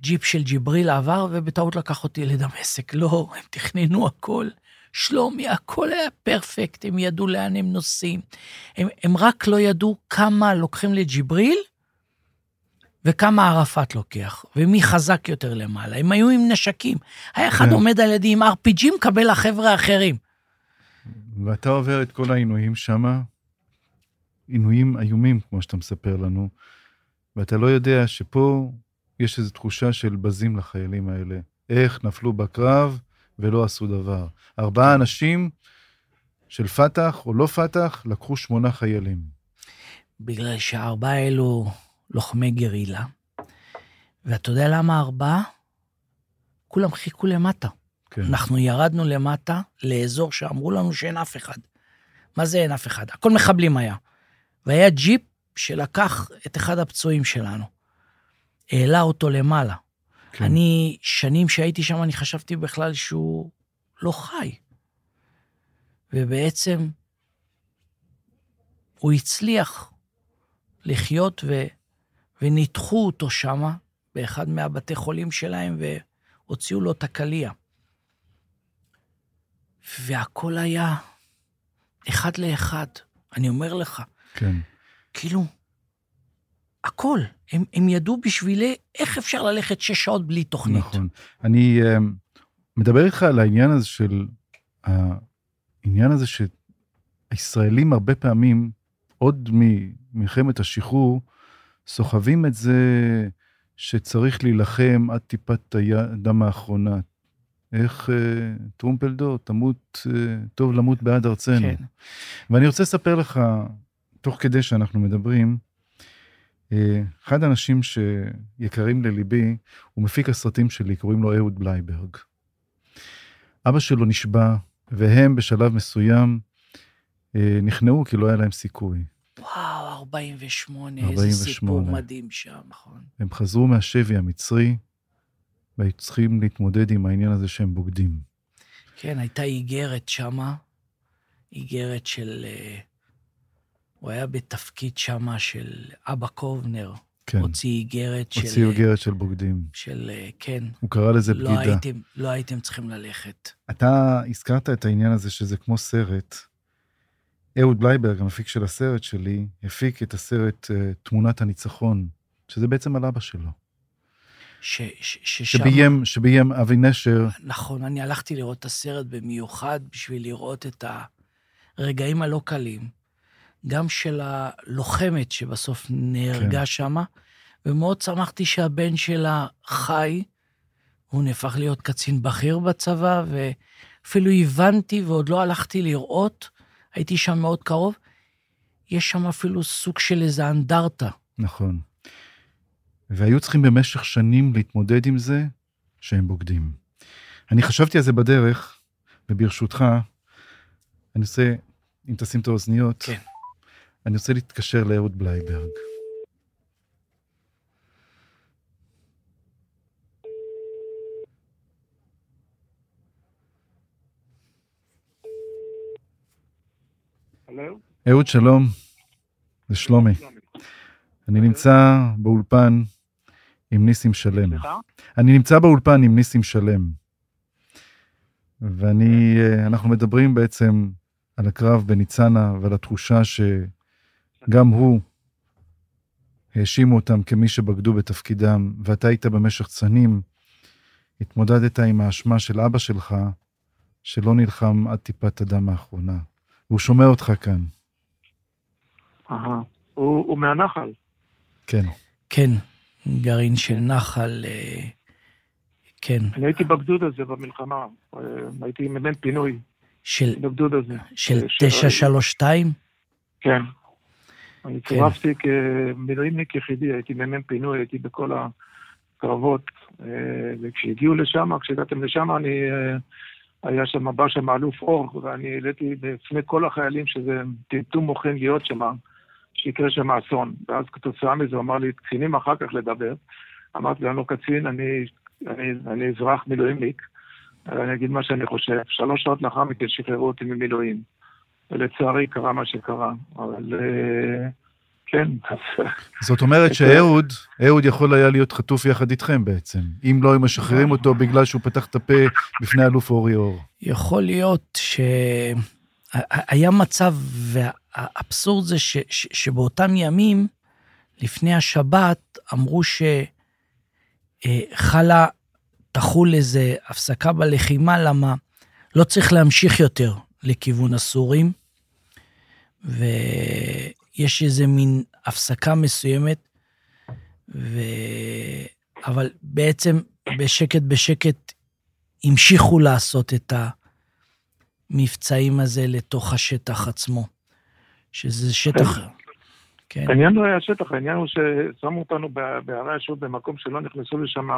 ג'יפ של ג'יבריל עבר, ובטעות לקח אותי לדמשק. לא, הם תכננו הכל. שלומי, הכל היה פרפקט, הם ידעו לאן הם נוסעים. הם, הם רק לא ידעו כמה לוקחים לג'יבריל וכמה ערפאת לוקח, ומי חזק יותר למעלה. הם היו עם נשקים. היה אחד כן. עומד על ידי עם RPG, מקבל לחבר'ה האחרים. ואתה עובר את כל העינויים שמה, עינויים איומים, כמו שאתה מספר לנו, ואתה לא יודע שפה יש איזו תחושה של בזים לחיילים האלה. איך נפלו בקרב ולא עשו דבר. ארבעה אנשים של פת"ח או לא פת"ח לקחו שמונה חיילים. בגלל שהארבעה האלו לוחמי גרילה. ואתה יודע למה ארבעה? כולם חיכו למטה. כן. אנחנו ירדנו למטה לאזור שאמרו לנו שאין אף אחד. מה זה אין אף אחד? הכל מחבלים היה. והיה ג'יפ שלקח את אחד הפצועים שלנו. העלה אותו למעלה. כן. אני, שנים שהייתי שם, אני חשבתי בכלל שהוא לא חי. ובעצם הוא הצליח לחיות ו... וניתחו אותו שמה באחד מהבתי חולים שלהם והוציאו לו את הקליע. והכל היה אחד לאחד, אני אומר לך, כן. כאילו, הכל. הם, הם ידעו בשבילי איך אפשר ללכת שש שעות בלי תוכנית. נכון. אני uh, מדבר איתך על העניין הזה של, העניין הזה שהישראלים הרבה פעמים, עוד ממלחמת השחרור, סוחבים את זה שצריך להילחם עד טיפת הדם האחרונה. איך uh, טרומפלדור, תמות, uh, טוב למות בעד ארצנו. כן. ואני רוצה לספר לך, תוך כדי שאנחנו מדברים, אה, אחד האנשים שיקרים לליבי, הוא מפיק הסרטים שלי, קוראים לו אהוד בלייברג. אבא שלו נשבע, והם בשלב מסוים אה, נכנעו כי לא היה להם סיכוי. וואו, 48, 48. איזה סיפור מדהים שם, נכון. הם חזרו מהשבי המצרי, והיו צריכים להתמודד עם העניין הזה שהם בוגדים. כן, הייתה איגרת שמה, איגרת של... אה, הוא היה בתפקיד שמה של אבא קובנר. כן, הוציא איגרת של... הוציאו איגרת של בוגדים. של, אה, כן. הוא קרא לזה לא בגידה. הייתם, לא הייתם צריכים ללכת. אתה הזכרת את העניין הזה שזה כמו סרט. אהוד בלייברג, המפיק של הסרט שלי, הפיק את הסרט uh, תמונת הניצחון, שזה בעצם על אבא שלו. ש, ש, ששם... שביים, שביים אבי נשר, נכון, אני הלכתי לראות את הסרט במיוחד בשביל לראות את הרגעים הלא קלים, גם של הלוחמת שבסוף נהרגה כן. שמה, ומאוד שמחתי שהבן שלה חי, הוא נהפך להיות קצין בכיר בצבא, ואפילו הבנתי ועוד לא הלכתי לראות, הייתי שם מאוד קרוב, יש שם אפילו סוג של איזה אנדרטה. נכון. והיו צריכים במשך שנים להתמודד עם זה שהם בוגדים. אני חשבתי על זה בדרך, וברשותך, אני רוצה, אם תשים את האוזניות, כן. אני רוצה להתקשר לאהוד בלייברג. אהוד, שלום. זה שלומי. אני נמצא באולפן עם ניסים שלם. אני נמצא באולפן עם ניסים שלם. ואני, אה, אנחנו מדברים בעצם על הקרב בניצנה ועל התחושה שגם הוא, האשימו אותם כמי שבגדו בתפקידם, ואתה היית במשך שנים, התמודדת עם האשמה של אבא שלך, שלא נלחם עד טיפת הדם האחרונה. והוא שומע אותך כאן. אהה. הוא הוא מהנחל. כן. כן, גרעין של נחל, אה, כן, אני הייתי בגדוד הזה במלחמה. אה, הייתי מ"מ פינוי של, בגדוד הזה. של אה, 932? כן. אני כן. צורפתי כמילואימניק יחידי, הייתי מ"מ פינוי, הייתי בכל הקרבות. אה, וכשהגיעו לשם, כשהגעתם לשם, אני... אה, היה שם, בא שם אלוף אור, ואני העליתי בפני כל החיילים שזה טמטום מוחין להיות שם, שיקרה שם אסון. ואז כתוצאה מזה הוא אמר לי, קצינים אחר כך לדבר. אמרתי לו, אני לא קצין, אני, אני, אני אזרח מילואימניק, אני אגיד מה שאני חושב. שלוש שעות לאחר מכן שחררו אותי ממילואים. ולצערי קרה מה שקרה, אבל אה, כן. זאת אומרת שאהוד, אהוד יכול היה להיות חטוף יחד איתכם בעצם, אם לא היו משחררים אותו בגלל שהוא פתח את הפה בפני אלוף אורי אור. יכול להיות שהיה מצב, והאבסורד זה ש... ש... שבאותם ימים, לפני השבת, אמרו שחלה, תחול איזה הפסקה בלחימה, למה לא צריך להמשיך יותר לכיוון הסורים, ויש איזה מין הפסקה מסוימת, ו... אבל בעצם בשקט בשקט המשיכו לעשות את המבצעים הזה לתוך השטח עצמו, שזה שטח... כן. העניין לא היה שטח, העניין הוא ששמו אותנו בערי השוק במקום שלא נכנסו לשם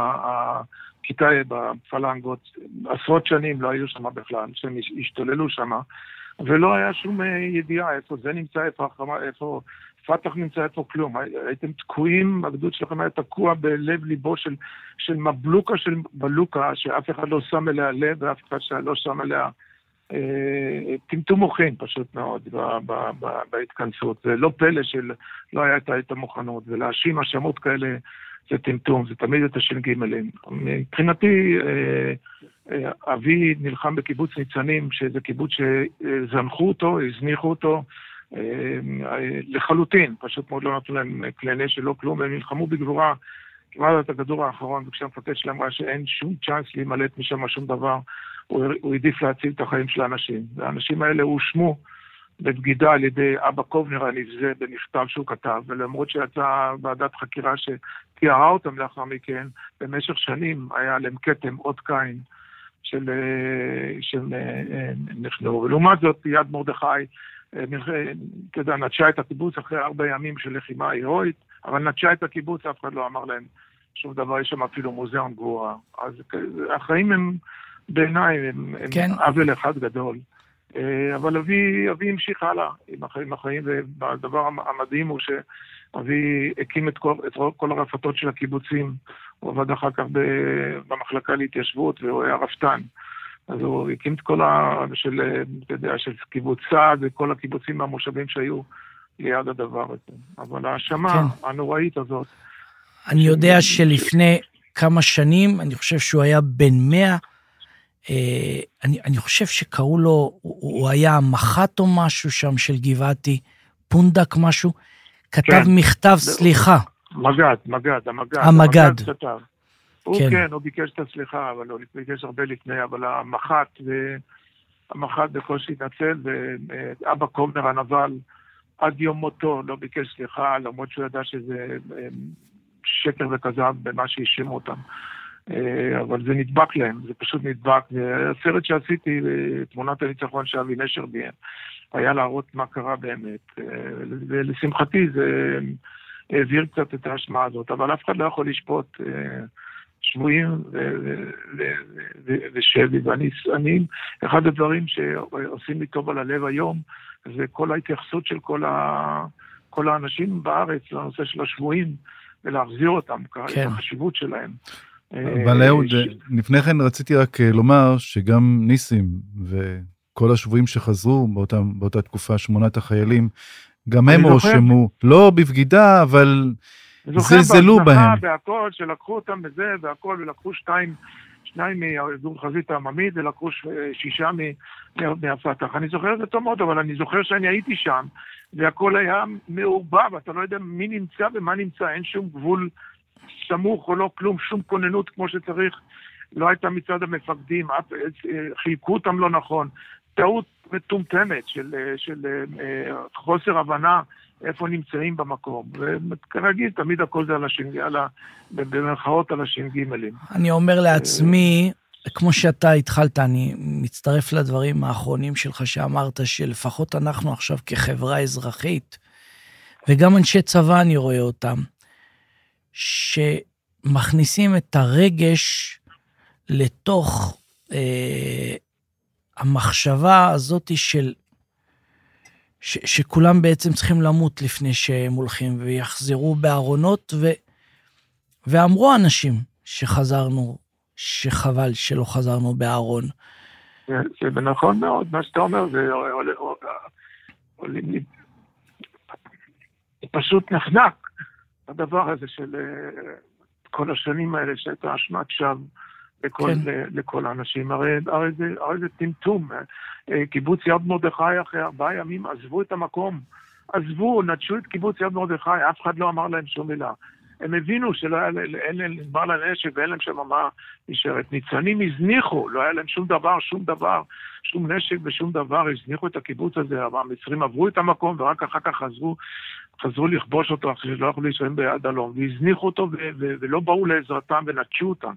הכיתה בפלנגות. עשרות שנים לא היו שם בכלל, שהם השתוללו שם, ולא היה שום ידיעה איפה זה נמצא, איפה החמה, איפה פת"ח נמצא, איפה כלום. הייתם תקועים, הגדוד שלכם היה תקוע בלב ליבו של, של מבלוקה של בלוקה, שאף אחד לא שם אליה לב ואף אחד לא שם אליה... אה, טמטום מוחין פשוט מאוד בהתכנסות. זה לא פלא שלא הייתה את המוכנות, ולהאשים האשמות כאלה זה טמטום, זה תמיד את הש"ג. מבחינתי, אה, אה, אבי נלחם בקיבוץ ניצנים, שזה קיבוץ שזנחו אותו, הזניחו אותו לחלוטין, פשוט מאוד לא נתנו להם כלי נשק, לא כלום, והם נלחמו בגבורה כמעט את הכדור האחרון, וכשהמפקד שלהם ראה שאין שום צ'אנס להימלט משם שום דבר, הוא העדיף להציל את החיים של האנשים. והאנשים האלה הואשמו בבגידה על ידי אבא קובנר הנבזה במכתב שהוא כתב, ולמרות שיצאה ועדת חקירה שתיארה אותם לאחר מכן, במשך שנים היה עליהם כתם, אות קין של, אה, של אה, אה, נכנעו. ולעומת זאת, יד מרדכי, אתה יודע, נטשה את הקיבוץ אחרי ארבע ימים של לחימה הירואית, אבל נטשה את הקיבוץ, אף אחד לא אמר להם שום דבר, יש שם אפילו מוזיאון גבורה. אז החיים הם... בעיניי הם, כן. הם עוול אחד גדול. אה, אבל אבי, אבי המשיך הלאה עם החיים, החיים, והדבר המדהים הוא שאבי הקים את כל, את כל הרפתות של הקיבוצים. הוא עבד אחר כך במחלקה להתיישבות והוא היה רפתן. אז הוא הקים את כל ה... של, אתה יודע, של קיבוץ סעד וכל הקיבוצים והמושבים שהיו ליד הדבר הזה. אבל ההאשמה כן. הנוראית הזאת... אני יודע שלפני כמה שנים, אני חושב שהוא היה בן מאה, אה, אני, אני חושב שקראו לו, הוא, הוא היה מח"ט או משהו שם של גבעתי, פונדק משהו, כתב כן. מכתב סליחה. מג"ד, מג"ד, המג"ד. המג"ד. כתב. הוא כן. כן, הוא ביקש את הסליחה, אבל הוא ביקש הרבה לפני, אבל המח"ט, המח"ט בקושי התנצל, ואבא קובנר הנבל, עד יום מותו לא ביקש סליחה, למרות שהוא ידע שזה אה, שקר וכזב במה שהאשימו אותם. אה, אבל זה נדבק להם, זה פשוט נדבק. הסרט שעשיתי, אה, תמונת הניצחון שאבי נשר ביים, היה להראות מה קרה באמת. אה, ולשמחתי זה העביר קצת את ההשמעה הזאת, אבל אף אחד לא יכול לשפוט שבויים ושבי. ואני, אני, אחד הדברים שעושים לי טוב על הלב היום, זה כל ההתייחסות של כל, ה, כל האנשים בארץ לנושא של השבויים, ולהחזיר אותם, כן. את החשיבות שלהם. אבל אהוד, לפני כן רציתי רק אה, לומר שגם ניסים וכל השבויים שחזרו באותה, באותה תקופה, שמונת החיילים, גם הם הואשמו, לא בבגידה, אבל זלזלו בהם. זוכר בהצלחה והכל, שלקחו אותם בזה והכל, ולקחו שתיים, שניים מארגון חזית העממית, ולקחו שישה מהפת"ח. אני זוכר את זה טוב מאוד, אבל אני זוכר שאני הייתי שם, והכל היה מעורבב, אתה לא יודע מי נמצא ומה נמצא, אין שום גבול סמוך או לא כלום, שום כוננות כמו שצריך. לא הייתה מצד המפקדים, חילקו אותם לא נכון. טעות מטומטמת של, של אה, חוסר הבנה איפה נמצאים במקום. וכרגיל, תמיד הכל זה על הש"ג, במרכאות על הש"ג. אני אומר לעצמי, כמו שאתה התחלת, אני מצטרף לדברים האחרונים שלך שאמרת, שלפחות אנחנו עכשיו כחברה אזרחית, וגם אנשי צבא, אני רואה אותם, שמכניסים את הרגש לתוך אה, המחשבה הזאת של ש, שכולם בעצם צריכים למות לפני שהם הולכים ויחזרו בארונות, ו, ואמרו אנשים שחזרנו, שחבל שלא חזרנו בארון. זה, נכון מאוד, מה שאתה אומר, זה פשוט נחנק, הדבר הזה של אה, כל השנים האלה שהייתה אשמת שווא. לכל, כן. לכל האנשים. הרי, הרי, זה, הרי זה טמטום. אה, קיבוץ יד מרדכי אחרי ארבעה ימים עזבו את המקום. עזבו, נטשו את קיבוץ יד מרדכי, אף אחד לא אמר להם שום מילה. הם הבינו שלא היה להם, נגמר להם נשק ואין להם שם מה נשארת. ניצנים הזניחו, לא היה להם שום דבר, שום דבר, שום נשק ושום דבר, הזניחו את הקיבוץ הזה, המצרים עברו את המקום ורק אחר כך חזרו, חזרו לכבוש אותו אחרי שלא יכלו להישאר ביד הלום, והזניחו אותו ולא באו לעזרתם ונטשו אותם.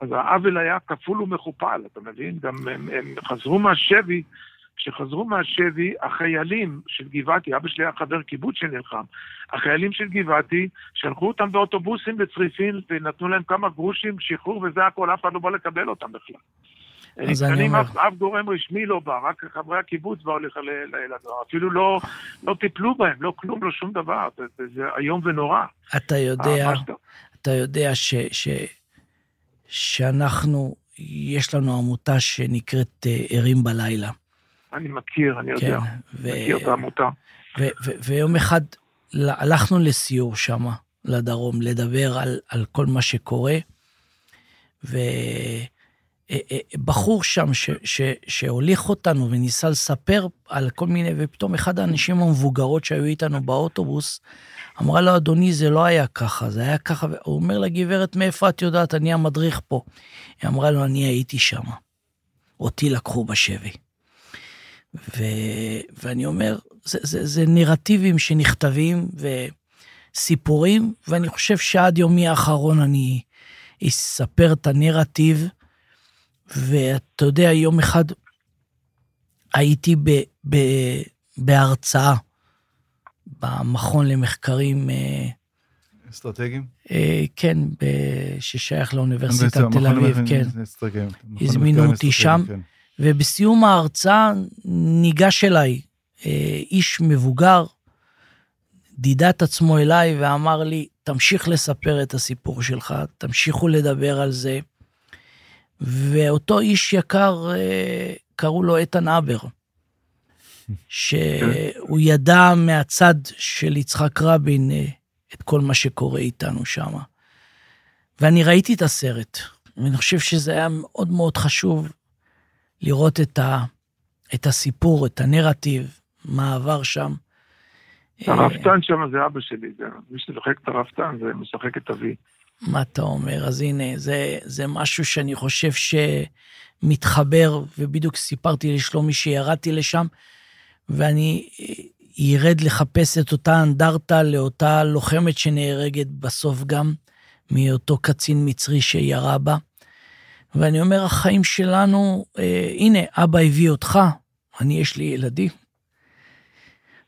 אז העוול היה כפול ומכופל, אתה מבין? גם הם, הם חזרו מהשבי, כשחזרו מהשבי, החיילים של גבעתי, אבא שלי היה חבר קיבוץ שנלחם, החיילים של גבעתי, שלחו אותם באוטובוסים בצריפין ונתנו להם כמה גרושים, שחרור וזה הכל, אף אחד לא בא לקבל אותם בכלל. אז אני אומר... אף, אף גורם רשמי לא בא, רק חברי הקיבוץ באו לדבר, אפילו לא, לא טיפלו בהם, לא כלום, לא שום דבר, זה, זה, זה איום ונורא. אתה יודע, אתה יודע ש... ש... שאנחנו, יש לנו עמותה שנקראת אה, ערים בלילה. אני מכיר, אני יודע. כן, ו... מכיר את העמותה. ו- ו- ויום אחד הלכנו לסיור שם, לדרום, לדבר על, על כל מה שקורה, ובחור אה, אה, שם ש, ש, שהוליך אותנו וניסה לספר על כל מיני, ופתאום אחד האנשים המבוגרות שהיו איתנו באוטובוס, אמרה לו, אדוני, זה לא היה ככה, זה היה ככה. הוא אומר לגברת, מאיפה את יודעת? אני המדריך פה. היא אמרה לו, אני הייתי שם. אותי לקחו בשבי. ו... ואני אומר, זה, זה, זה נרטיבים שנכתבים וסיפורים, ואני חושב שעד יומי האחרון אני אספר את הנרטיב, ואתה יודע, יום אחד הייתי ב, ב, בהרצאה במכון למחקרים... אה, אסטרטגיים? אה, כן, ששייך לאוניברסיטת תל אביב, כן. הזמינו אותי שם, כן. ובסיום ההרצאה ניגש אליי אה, איש מבוגר, דידה את עצמו אליי ואמר לי, תמשיך לספר את הסיפור שלך, תמשיכו לדבר על זה. ואותו איש יקר, קראו לו איתן אבר. שהוא ידע מהצד של יצחק רבין אה, את כל מה שקורה איתנו שם. ואני ראיתי את הסרט, ואני חושב שזה היה מאוד מאוד חשוב לראות את, ה, את הסיפור, את הנרטיב, מה עבר שם. הרפתן שם זה אבא שלי, זה, מי שמשחק את הרפתן זה משחק את אבי. מה אתה אומר? אז הנה, זה, זה משהו שאני חושב שמתחבר, ובדיוק סיפרתי לשלומי שירדתי לשם, ואני ירד לחפש את אותה אנדרטה לאותה לוחמת שנהרגת בסוף גם מאותו קצין מצרי שירה בה. ואני אומר, החיים שלנו, אה, הנה, אבא הביא אותך, אני, יש לי ילדים.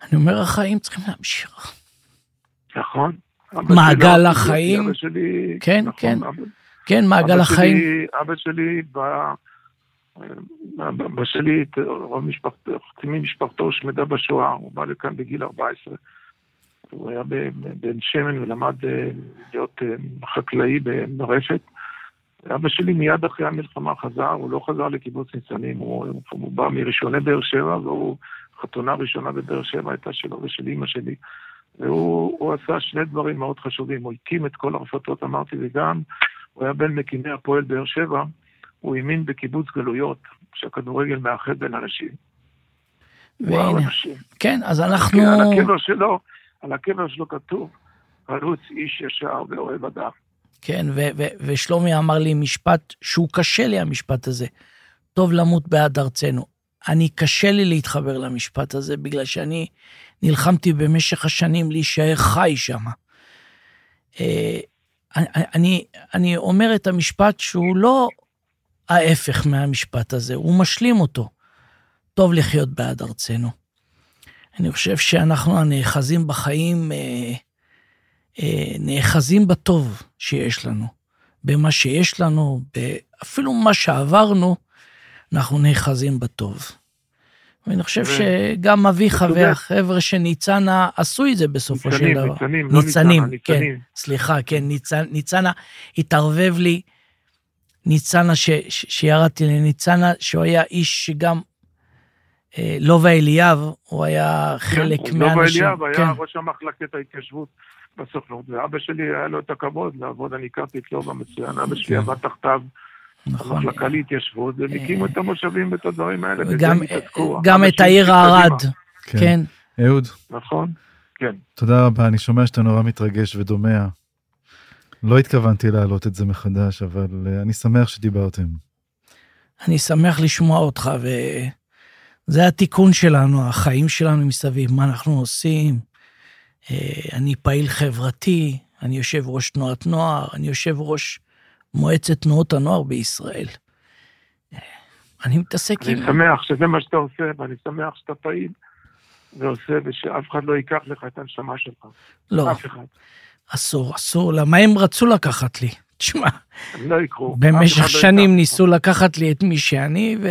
אני אומר, החיים צריכים להמשיך. נכון. מעגל לא- החיים. אבא שלי, כן, נכון, כן. אבא, כן, מעגל החיים. שלי, אבא שלי בא... אבא שלי, רוב משפחתו, חצי ממשפחתו הושמדה בשואה, הוא בא לכאן בגיל 14. הוא היה בן שמן ולמד אה, להיות אה, חקלאי ברפת. אבא שלי מיד אחרי המלחמה חזר, הוא לא חזר לקיבוץ ניצנים, הוא, הוא בא מראשוני באר שבע, והוא, חתונה ראשונה בבאר שבע הייתה שלו ושל אימא שלי. והוא עשה שני דברים מאוד חשובים, הוא הקים את כל הרפתות, אמרתי, וגם הוא היה בין מקימי הפועל באר שבע, הוא האמין בקיבוץ גלויות, שהכדורגל מאחד בין אנשים. והנה, כן, אז אנחנו... על הקבר שלו, על הקבר שלו כתוב, חלוץ איש ישר ואוהב אדם. כן, ושלומי אמר לי משפט שהוא קשה לי, המשפט הזה. טוב למות בעד ארצנו. אני, קשה לי להתחבר למשפט הזה, בגלל שאני נלחמתי במשך השנים להישאר חי שם. אה, אני, אני אומר את המשפט שהוא לא ההפך מהמשפט הזה, הוא משלים אותו. טוב לחיות בעד ארצנו. אני חושב שאנחנו הנאחזים בחיים, אה, אה, נאחזים בטוב שיש לנו. במה שיש לנו, אפילו מה שעברנו, אנחנו נאחזים בטוב. ואני חושב ו- שגם אביך. והחבר'ה של ניצנה עשו את זה בסופו של ניצנים, דבר. ניצנים, לא ניצנים, ניצנה, כן. ניצנים. סליחה, כן, ניצן, ניצנה התערבב לי, ניצנה ש, ש, שירדתי לניצנה, שהוא היה איש שגם, אה, לובה אליאב, הוא היה חלק כן, מהאנשים. לובה אליאב כן, היה ראש המחלקת ההתיישבות בסוכנות, ואבא שלי היה לו את הכבוד לעבוד, אני הכרתי את לובה מצוין, אבא שלי כן. עבד תחתיו נכון. במחלקה להתיישבות, והם הקימו את המושבים ואת הדברים האלה, וגם, הם התעסקו. גם את העיר ערד, קדימה, כן. אהוד, נכון? כן. תודה רבה, אני שומע שאתה נורא מתרגש ודומע. לא התכוונתי להעלות את זה מחדש, אבל אה, אני שמח שדיברתם. אני שמח לשמוע אותך, וזה התיקון שלנו, החיים שלנו מסביב, מה אנחנו עושים. אה, אני פעיל חברתי, אני יושב ראש תנועת נוער, אני יושב ראש מועצת תנועות הנוער בישראל. אני מתעסק אני עם... שמח שזה מה שאתה עושה, ואני שמח שאתה פעיל ועושה, ושאף אחד לא ייקח לך את הנשמה שלך. לא, אף אחד. אסור, אסור, למה הם רצו לקחת לי? תשמע, לא במשך לא שנים ייקח. ניסו לקחת לי את מי שאני, ו...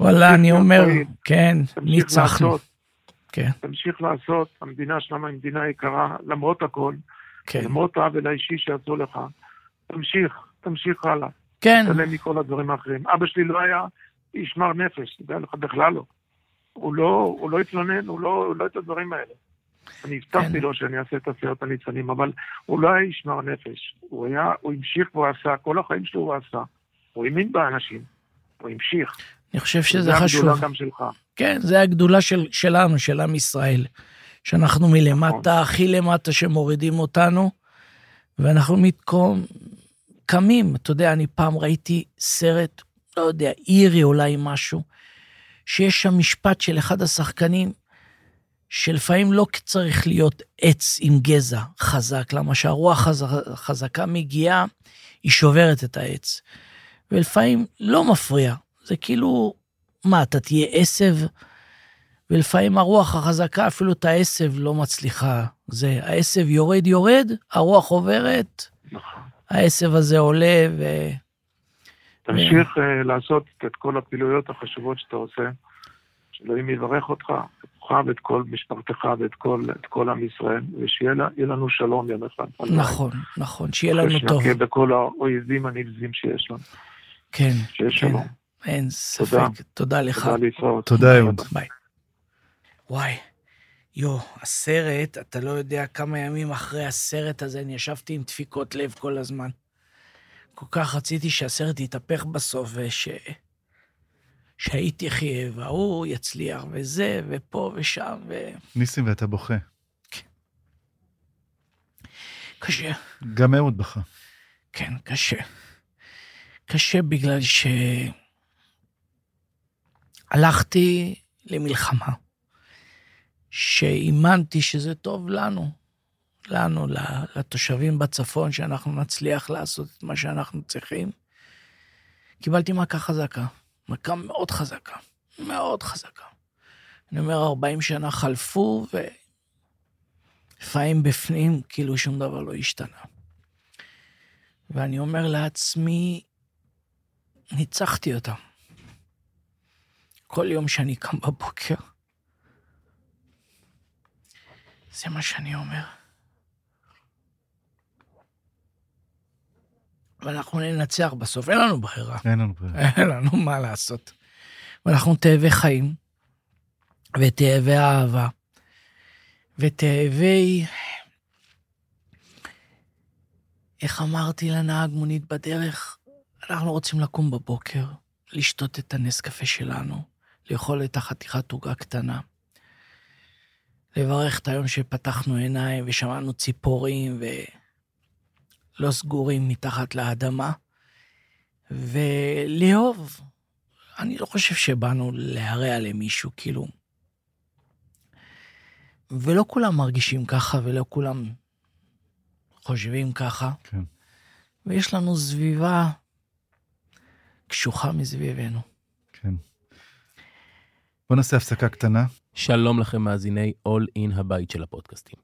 וואלה, אני אומר, פעיל. כן, ניצחנו. לעשות, כן, תמשיך לעשות, המדינה שלנו היא מדינה יקרה, למרות הכל, כן, למרות העוול האישי שעשו לך. תמשיך, תמשיך הלאה. כן, תתעלם מכל הדברים האחרים. אבא שלי לא היה איש מר נפש, תדע לך, בכלל לא. הוא לא, הוא לא התלונן, הוא לא, הוא לא את הדברים האלה. אני הבטחתי כן. לו שאני אעשה את הסרט הניצנים, אבל הוא לא היה איש מר נפש. הוא היה, הוא המשיך והוא עשה, כל החיים שלו הוא עשה. הוא האמין באנשים, הוא המשיך. אני חושב שזה זה חשוב. הגדולה גם שלך. כן, זה הגדולה של, שלנו, של עם ישראל. שאנחנו מלמטה, הכי למטה שמורידים אותנו, ואנחנו מתקום, קמים. אתה יודע, אני פעם ראיתי סרט, לא יודע, אירי אולי משהו, שיש שם משפט של אחד השחקנים, שלפעמים לא צריך להיות עץ עם גזע חזק, למה שהרוח חז- חזקה מגיעה, היא שוברת את העץ. ולפעמים לא מפריע, זה כאילו, מה, אתה תהיה עשב? ולפעמים הרוח החזקה, אפילו את העשב לא מצליחה. זה, העשב יורד יורד, הרוח עוברת, נכון. העשב הזה עולה, ו... תמשיך אה, לעשות את כל הפעילויות החשובות שאתה עושה. שאלוהים יברך אותך, אותך ואת כל משפחתך ואת כל, את כל עם ישראל, ושיהיה לנו שלום יום אחד. נכון, נכון, שיהיה לנו טוב. שנכה בכל האויבים הנבזים שיש לנו. כן, שיש כן, שלום. אין ספק. תודה לך. תודה להתראות. תודה, אהוד. ביי. וואי, יו, הסרט, אתה לא יודע כמה ימים אחרי הסרט הזה, אני ישבתי עם דפיקות לב כל הזמן. כל כך רציתי שהסרט יתהפך בסוף, וש... שהיא תחיה, וההוא יצליח, וזה, ופה ושם, ו... ניסים ואתה בוכה. קשה. גם אהוד בכה. כן, קשה. קשה בגלל ש... הלכתי למלחמה, שהאמנתי שזה טוב לנו, לנו, לתושבים בצפון, שאנחנו נצליח לעשות את מה שאנחנו צריכים. קיבלתי מכה חזקה, מכה מאוד חזקה, מאוד חזקה. אני אומר, 40 שנה חלפו, ולפעמים בפנים, כאילו שום דבר לא השתנה. ואני אומר לעצמי, ניצחתי אותה. כל יום שאני קם בבוקר, זה מה שאני אומר. ואנחנו ננצח בסוף, אין לנו ברירה. אין לנו ברירה. אין לנו מה לעשות. ואנחנו תאבי חיים, ותאבי אהבה, ותאבי... איך אמרתי לנהג מונית בדרך? אנחנו רוצים לקום בבוקר, לשתות את הנס קפה שלנו, לאכול את החתיכת עוגה קטנה, לברך את היום שפתחנו עיניים ושמענו ציפורים ולא סגורים מתחת לאדמה, ולאהוב. אני לא חושב שבאנו להרע למישהו, כאילו. ולא כולם מרגישים ככה, ולא כולם חושבים ככה. כן. ויש לנו סביבה קשוחה מסביבנו. כן. בוא נעשה הפסקה קטנה. שלום לכם מאזיני All In הבית של הפודקאסטים.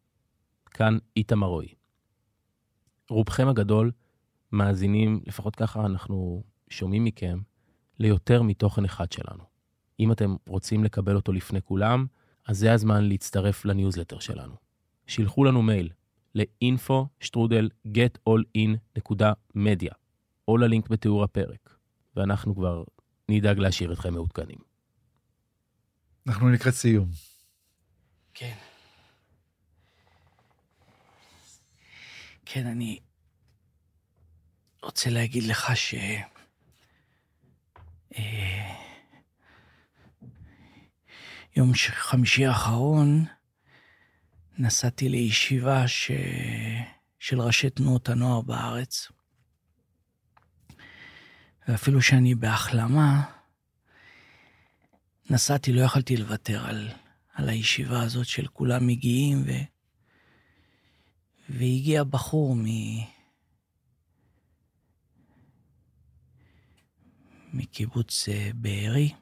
כאן איתמר רועי. רובכם הגדול מאזינים, לפחות ככה אנחנו שומעים מכם, ליותר מתוכן אחד שלנו. אם אתם רוצים לקבל אותו לפני כולם, אז זה הזמן להצטרף לניוזלטר שלנו. שילחו לנו מייל ל-info שטרודל getallin.media, או ללינק בתיאור הפרק, ואנחנו כבר נדאג להשאיר אתכם מעודכנים. אנחנו לקראת סיום. כן. כן, אני רוצה להגיד לך ש... אה, יום חמישי האחרון נסעתי לישיבה ש... של ראשי תנועות הנוער בארץ. ואפילו שאני בהחלמה, נסעתי, לא יכלתי לוותר על, על הישיבה הזאת של כולם מגיעים, ו... והגיע בחור מ... מקיבוץ אה, בארי,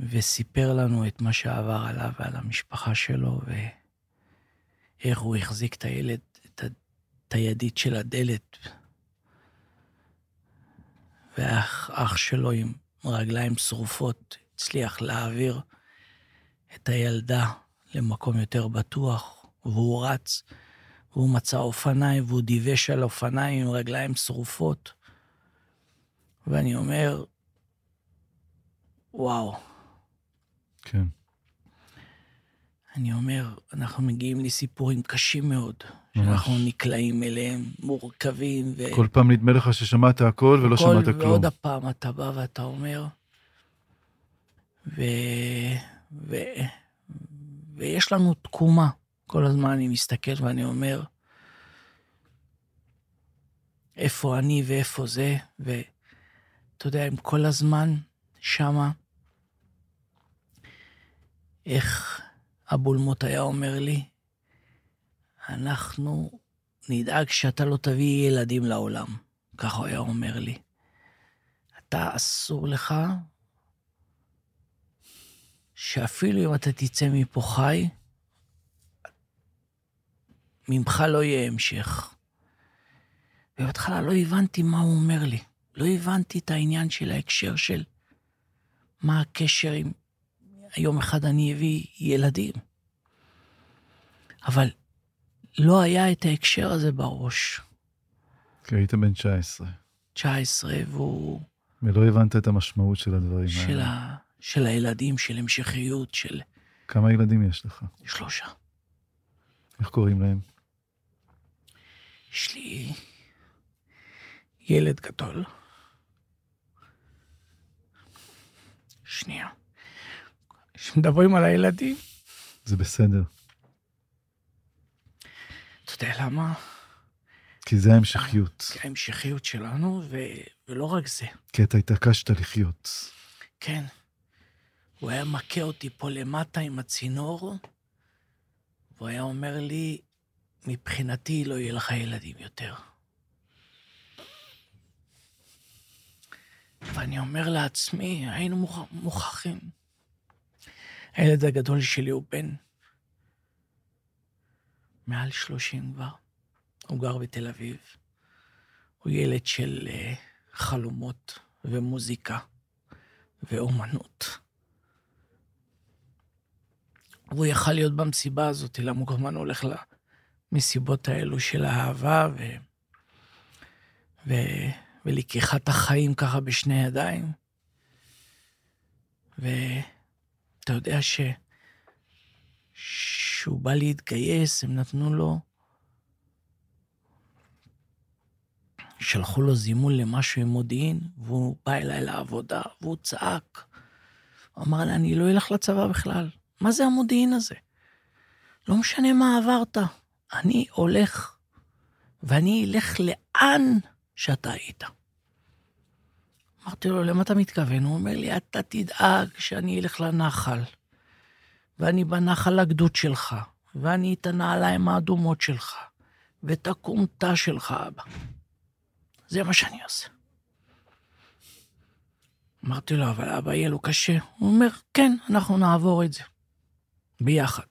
וסיפר לנו את מה שעבר עליו ועל המשפחה שלו, ואיך הוא החזיק את הילד, את, ה... את הידית של הדלת, ואח אח שלו עם רגליים שרופות הצליח להעביר את הילדה למקום יותר בטוח, והוא רץ, והוא מצא אופניים, והוא דיווש על אופניים עם רגליים שרופות. ואני אומר, וואו, כן. אני אומר, אנחנו מגיעים לסיפורים קשים מאוד. שאנחנו נקלעים אליהם, מורכבים, ו... כל פעם נדמה לך ששמעת הכל ולא שמעת כלום. ועוד הפעם אתה בא ואתה אומר, ו... ו... ויש לנו תקומה. כל הזמן אני מסתכל ואני אומר, איפה אני ואיפה זה, ואתה יודע, הם כל הזמן שמה, איך הבולמוט היה אומר לי, אנחנו נדאג שאתה לא תביא ילדים לעולם. ככה הוא היה אומר לי. אתה, אסור לך שאפילו אם אתה תצא מפה חי, ממך לא יהיה המשך. ובהתחלה לא הבנתי מה הוא אומר לי. לא הבנתי את העניין של ההקשר של מה הקשר עם יום אחד אני אביא ילדים. אבל לא היה את ההקשר הזה בראש. כי היית בן 19, 19, והוא ולא הבנת את המשמעות של הדברים של, האלה. ה... של הילדים, של המשכיות, של כמה ילדים יש לך? שלושה. איך קוראים להם? יש לי ילד גדול. שנייה. כשמדברים על הילדים, זה בסדר. אתה יודע למה? כי זה ההמשכיות. כי ההמשכיות שלנו, ו... ולא רק זה. כי אתה התעקשת לחיות. כן. הוא היה מכה אותי פה למטה עם הצינור, והוא היה אומר לי, מבחינתי לא יהיה לך ילדים יותר. ואני אומר לעצמי, היינו מוכ... מוכרחים. הילד הגדול שלי הוא בן מעל שלושים כבר. הוא גר בתל אביב. הוא ילד של אה, חלומות ומוזיקה. ואומנות. והוא יכל להיות במסיבה הזאת, למה הוא כמובן הולך למסיבות האלו של האהבה ו... ו... ולקיחת החיים ככה בשני ידיים. ואתה יודע ש... שהוא בא להתגייס, הם נתנו לו... שלחו לו זימון למשהו עם מודיעין, והוא בא אליי לעבודה, והוא צעק. הוא אמר לי, אני לא אלך לצבא בכלל. מה זה המודיעין הזה? לא משנה מה עברת, אני הולך, ואני אלך לאן שאתה היית. אמרתי לו, למה אתה מתכוון? הוא אומר לי, אתה תדאג שאני אלך לנחל, ואני בנחל הגדוד שלך, ואני את הנעליים האדומות שלך, ואת הכומתה שלך, אבא. זה מה שאני עושה. אמרתי לו, אבל אבא, יהיה לו קשה. הוא אומר, כן, אנחנו נעבור את זה. ביחד.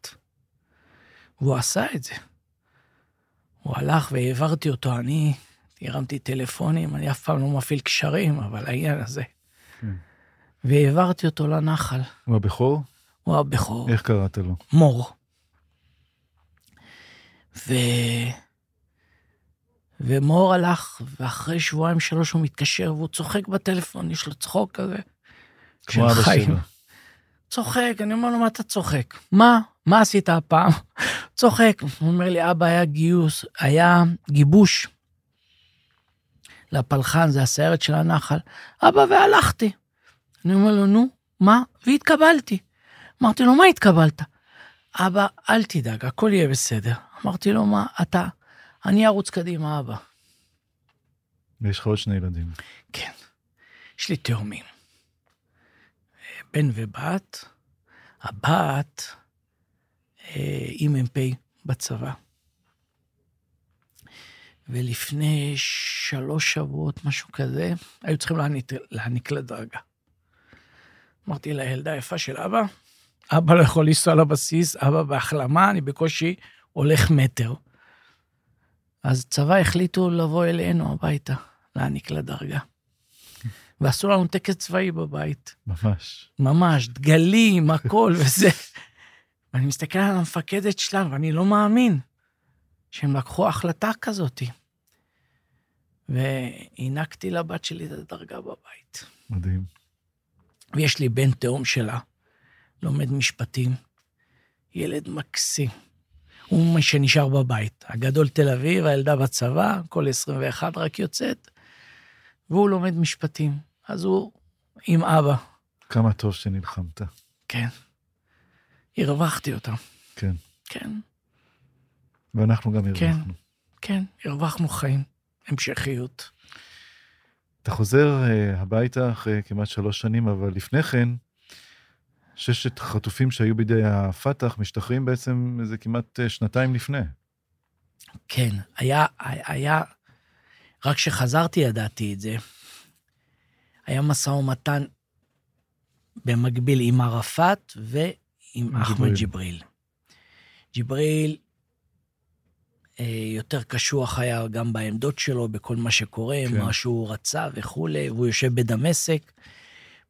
והוא עשה את זה. הוא הלך והעברתי אותו, אני הרמתי טלפונים, אני אף פעם לא מפעיל קשרים, אבל העניין הזה. כן. והעברתי אותו לנחל. הוא הבכור? הוא הבכור. איך קראת לו? מור. ו... ומור הלך, ואחרי שבועיים שלוש הוא מתקשר והוא צוחק בטלפון, יש לו צחוק כזה. כמו אבא. שלו. צוחק, אני אומר לו, מה אתה צוחק? מה? מה עשית הפעם? צוחק. הוא אומר לי, אבא, היה גיוס, היה גיבוש לפלחן, זה הסיירת של הנחל. אבא, והלכתי. אני אומר לו, נו, מה? והתקבלתי. אמרתי לו, מה התקבלת? אבא, אל תדאג, הכל יהיה בסדר. אמרתי לו, מה, אתה, אני ארוץ קדימה, אבא. ויש לך עוד שני ילדים. כן, יש לי תאומים. בן ובת, הבת אה, היא מ"פ בצבא. ולפני שלוש שבועות, משהו כזה, היו צריכים להעניק, להעניק לה דרגה. אמרתי לילדה היפה של אבא, אבא לא יכול לנסוע לבסיס, אבא בהחלמה, אני בקושי הולך מטר. אז צבא החליטו לבוא אלינו הביתה, להעניק לה דרגה. ועשו לנו טקס צבאי בבית. ממש. ממש, דגלים, הכל וזה. ואני מסתכל על המפקדת שלנו, ואני לא מאמין שהם לקחו החלטה כזאת. והענקתי לבת שלי את הדרגה בבית. מדהים. ויש לי בן תאום שלה, לומד משפטים, ילד מקסים. הוא מי שנשאר בבית. הגדול תל אביב, הילדה בצבא, כל 21 רק יוצאת, והוא לומד משפטים. אז הוא עם אבא, כמה טוב שנלחמת. כן. הרווחתי אותם. כן. כן, ואנחנו גם כן. הרווחנו. כן, הרווחנו חיים, המשכיות. אתה חוזר אה, הביתה אחרי כמעט שלוש שנים, אבל לפני כן, ששת חטופים שהיו בידי הפת"ח משתחררים בעצם איזה כמעט אה, שנתיים לפני. כן, היה, היה, רק כשחזרתי ידעתי את זה. היה משא ומתן במקביל עם ערפאת ועם עם אחמד ג'יבריל. ג'יבריל. אה, יותר קשוח היה גם בעמדות שלו, בכל מה שקורה. כן. מה שהוא רצה וכולי, והוא יושב בדמשק.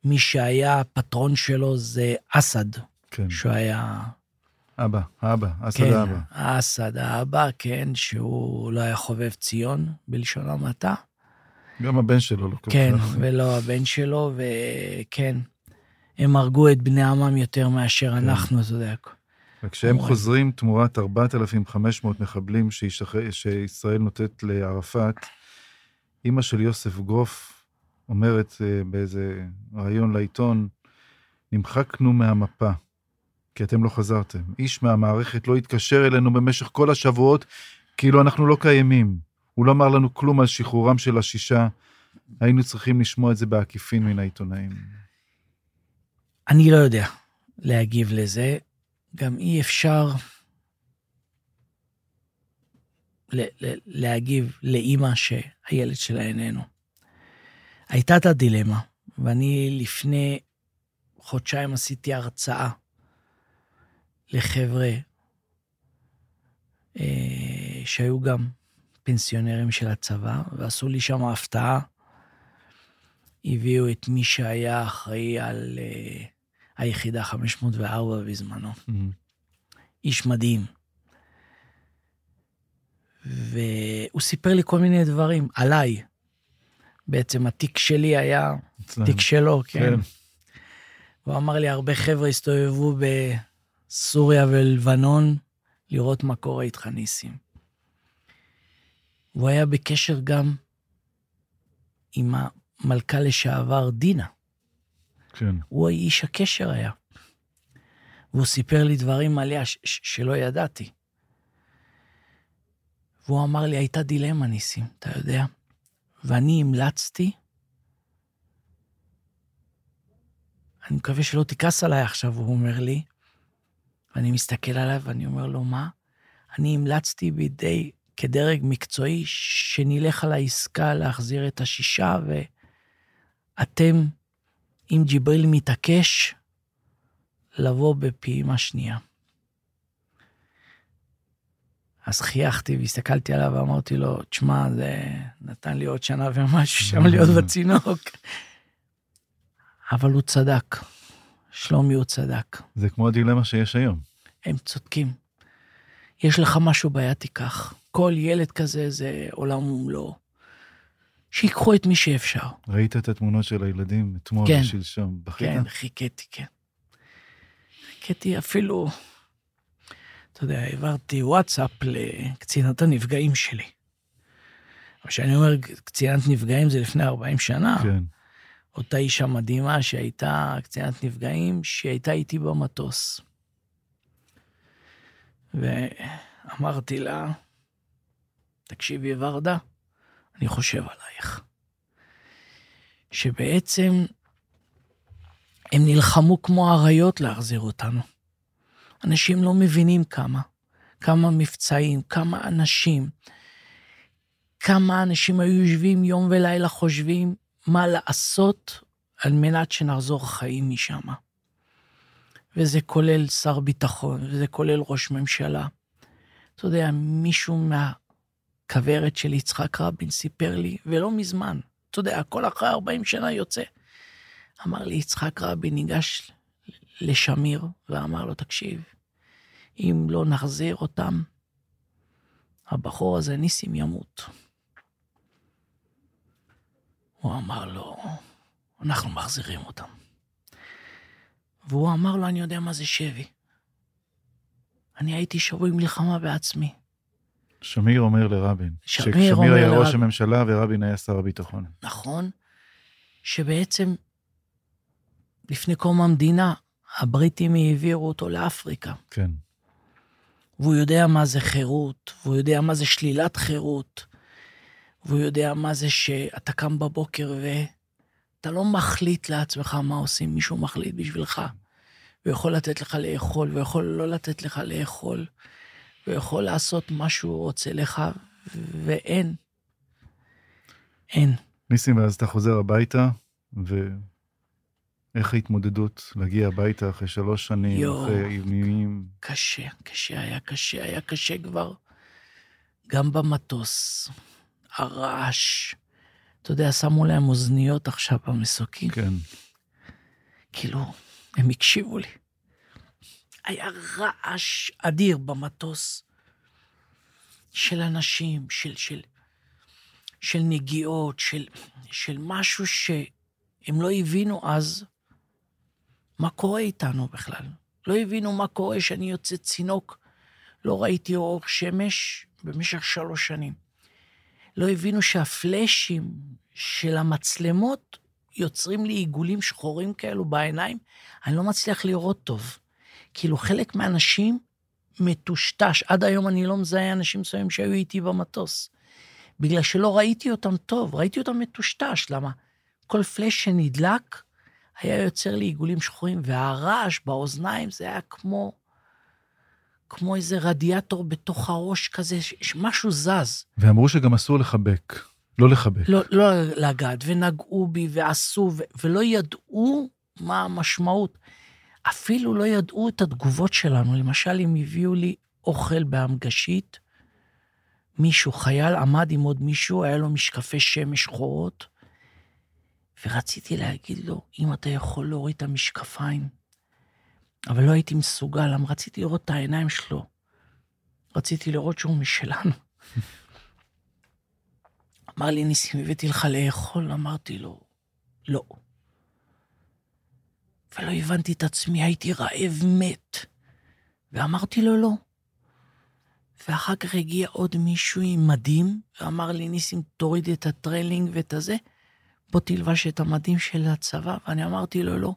מי שהיה פטרון שלו זה אסד, כן. שהוא היה... אבא, האבא, אסד כן, האבא. אסד האבא, כן, שהוא לא היה חובב ציון, בלשון המעטה. גם הבן שלו לא כל כן, כך. ולא הבן שלו, וכן, הם הרגו את בני עמם יותר מאשר כן. אנחנו, אתה יודע. וכשהם אוי. חוזרים תמורת 4,500 מחבלים שישראל נותנת לערפאת, אימא של יוסף גרוף אומרת אה, באיזה ראיון לעיתון, נמחקנו מהמפה, כי אתם לא חזרתם. איש מהמערכת לא התקשר אלינו במשך כל השבועות, כאילו אנחנו לא קיימים. הוא לא אמר לנו כלום על שחרורם של השישה. היינו צריכים לשמוע את זה בעקיפין מן העיתונאים. אני לא יודע להגיב לזה, גם אי אפשר להגיב לאימא שהילד שלה איננו. הייתה את הדילמה, ואני לפני חודשיים עשיתי הרצאה לחבר'ה אה, שהיו גם פנסיונרים של הצבא, ועשו לי שם הפתעה. הביאו את מי שהיה אחראי על אה, היחידה 504 בזמנו. איש מדהים. והוא סיפר לי כל מיני דברים עליי. בעצם התיק שלי היה. תיק שלו, כן. כן. הוא אמר לי, הרבה חבר'ה הסתובבו בסוריה ולבנון לראות מה קורה איתך, ניסים. הוא היה בקשר גם עם המלכה לשעבר דינה. כן. הוא איש הקשר היה. והוא סיפר לי דברים עליה ש- ש- שלא ידעתי. והוא אמר לי, הייתה דילמה, ניסים, אתה יודע? ואני המלצתי, אני מקווה שלא תכעס עליי עכשיו, הוא אומר לי, ואני מסתכל עליו ואני אומר לו, מה? אני המלצתי בידי, כדרג מקצועי, שנלך על העסקה להחזיר את השישה, ואתם אם ג'יבריל מתעקש, לבוא בפעימה שנייה. אז חייכתי והסתכלתי עליו ואמרתי לו, תשמע, זה נתן לי עוד שנה ומשהו שם להיות בצינוק. אבל הוא צדק. שלומי הוא צדק. זה כמו הדילמה שיש היום. הם צודקים. יש לך משהו בעיה, תיקח. כל ילד כזה זה עולם ומלואו. שיקחו את מי שאפשר. ראית את התמונות של הילדים אתמול כן. ושלשום? בכית? כן, חיכיתי, כן. חיכיתי אפילו, אתה יודע, העברתי וואטסאפ לקצינת הנפגעים שלי. אבל כשאני אומר קצינת נפגעים זה לפני 40 שנה, כן. אותה אישה מדהימה שהייתה קצינת נפגעים, שהייתה איתי במטוס. ואמרתי לה, תקשיבי, ורדה, אני חושב עלייך. שבעצם הם נלחמו כמו אריות להחזיר אותנו. אנשים לא מבינים כמה, כמה מבצעים, כמה אנשים, כמה אנשים היו יושבים יום ולילה חושבים מה לעשות על מנת שנחזור חיים משם. וזה כולל שר ביטחון, וזה כולל ראש ממשלה. אתה יודע, מישהו מהכוורת של יצחק רבין סיפר לי, ולא מזמן, אתה יודע, הכל אחרי 40 שנה יוצא. אמר לי, יצחק רבין ניגש לשמיר ואמר לו, תקשיב, אם לא נחזיר אותם, הבחור הזה, ניסים, ימות. הוא אמר לו, אנחנו מחזירים אותם. והוא אמר לו, אני יודע מה זה שבי. אני הייתי שבוי מלחמה בעצמי. שמיר אומר לרבין. שמיר ששמיר אומר היה ראש לרבין. הממשלה ורבין היה שר הביטחון. נכון? שבעצם לפני קום המדינה, הבריטים העבירו אותו לאפריקה. כן. והוא יודע מה זה חירות, והוא יודע מה זה שלילת חירות, והוא יודע מה זה שאתה קם בבוקר ואתה לא מחליט לעצמך מה עושים, מישהו מחליט בשבילך. הוא יכול לתת לך לאכול, והוא יכול לא לתת לך לאכול, הוא יכול לעשות מה שהוא רוצה לך, ואין. אין. ניסים, ואז אתה חוזר הביתה, ואיך ההתמודדות להגיע הביתה אחרי שלוש שנים, יואו. אחרי איומים? קשה, קשה, היה קשה, היה קשה כבר. גם במטוס, הרעש. אתה יודע, שמו להם אוזניות עכשיו במסוקים. כן. כאילו, הם הקשיבו לי. היה רעש אדיר במטוס של אנשים, של, של, של נגיעות, של, של משהו שהם לא הבינו אז מה קורה איתנו בכלל. לא הבינו מה קורה שאני יוצא צינוק. לא ראיתי אור שמש במשך שלוש שנים. לא הבינו שהפלאשים של המצלמות יוצרים לי עיגולים שחורים כאלו בעיניים, אני לא מצליח לראות טוב. כאילו, חלק מהאנשים מטושטש. עד היום אני לא מזהה אנשים מסוימים שהיו איתי במטוס. בגלל שלא ראיתי אותם טוב, ראיתי אותם מטושטש. למה? כל פלאש שנדלק היה יוצר לי עיגולים שחורים, והרעש באוזניים זה היה כמו, כמו איזה רדיאטור בתוך הראש כזה, שמשהו זז. ואמרו שגם אסור לחבק. לא לחבק. לא, לא לגעת, ונגעו בי ועשו, ו- ולא ידעו מה המשמעות. אפילו לא ידעו את התגובות שלנו. למשל, אם הביאו לי אוכל בהמגשית, מישהו, חייל עמד עם עוד מישהו, היה לו משקפי שמש שחורות, ורציתי להגיד לו, אם אתה יכול להוריד את המשקפיים, אבל לא הייתי מסוגל, למה רציתי לראות את העיניים שלו. רציתי לראות שהוא משלנו. אמר לי, ניסים, הבאתי לך לאכול? אמרתי לו, לא. ולא הבנתי את עצמי, הייתי רעב מת. ואמרתי לו, לא. ואחר כך הגיע עוד מישהו עם מדים, ואמר לי, ניסים, תוריד את הטריינינג ואת הזה, בוא תלבש את המדים של הצבא. ואני אמרתי לו, לא.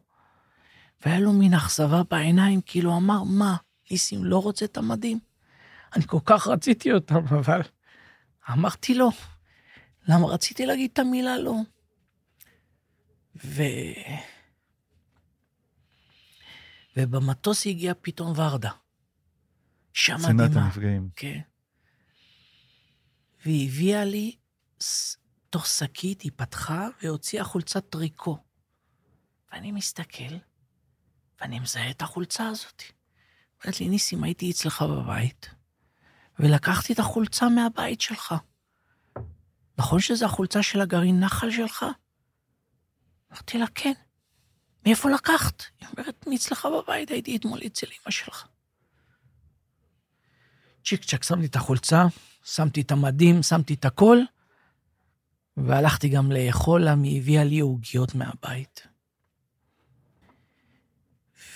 והיה לו מין אכזבה בעיניים, כאילו אמר, מה, ניסים לא רוצה את המדים? אני כל כך רציתי אותם, אבל אמרתי לו, למה רציתי להגיד את המילה לא. ו... ובמטוס הגיעה פתאום ורדה. אישה קצינת מדהימה. הנפגעים. כן. והיא הביאה לי, ס- תוך שקית, היא פתחה והוציאה חולצת טריקו. ואני מסתכל, ואני מזהה את החולצה הזאת. אומרת לי, ניסים, הייתי אצלך בבית, ולקחתי את החולצה מהבית שלך. נכון שזו החולצה של הגרעין נחל שלך? אמרתי לה, כן. מאיפה לקחת? היא אומרת, מאצלך בבית, הייתי אתמול אצל אמא שלך. צ'יק צ'ק, שמתי את החולצה, שמתי את המדים, שמתי את הכל, והלכתי גם לאכול לה, היא הביאה לי עוגיות מהבית.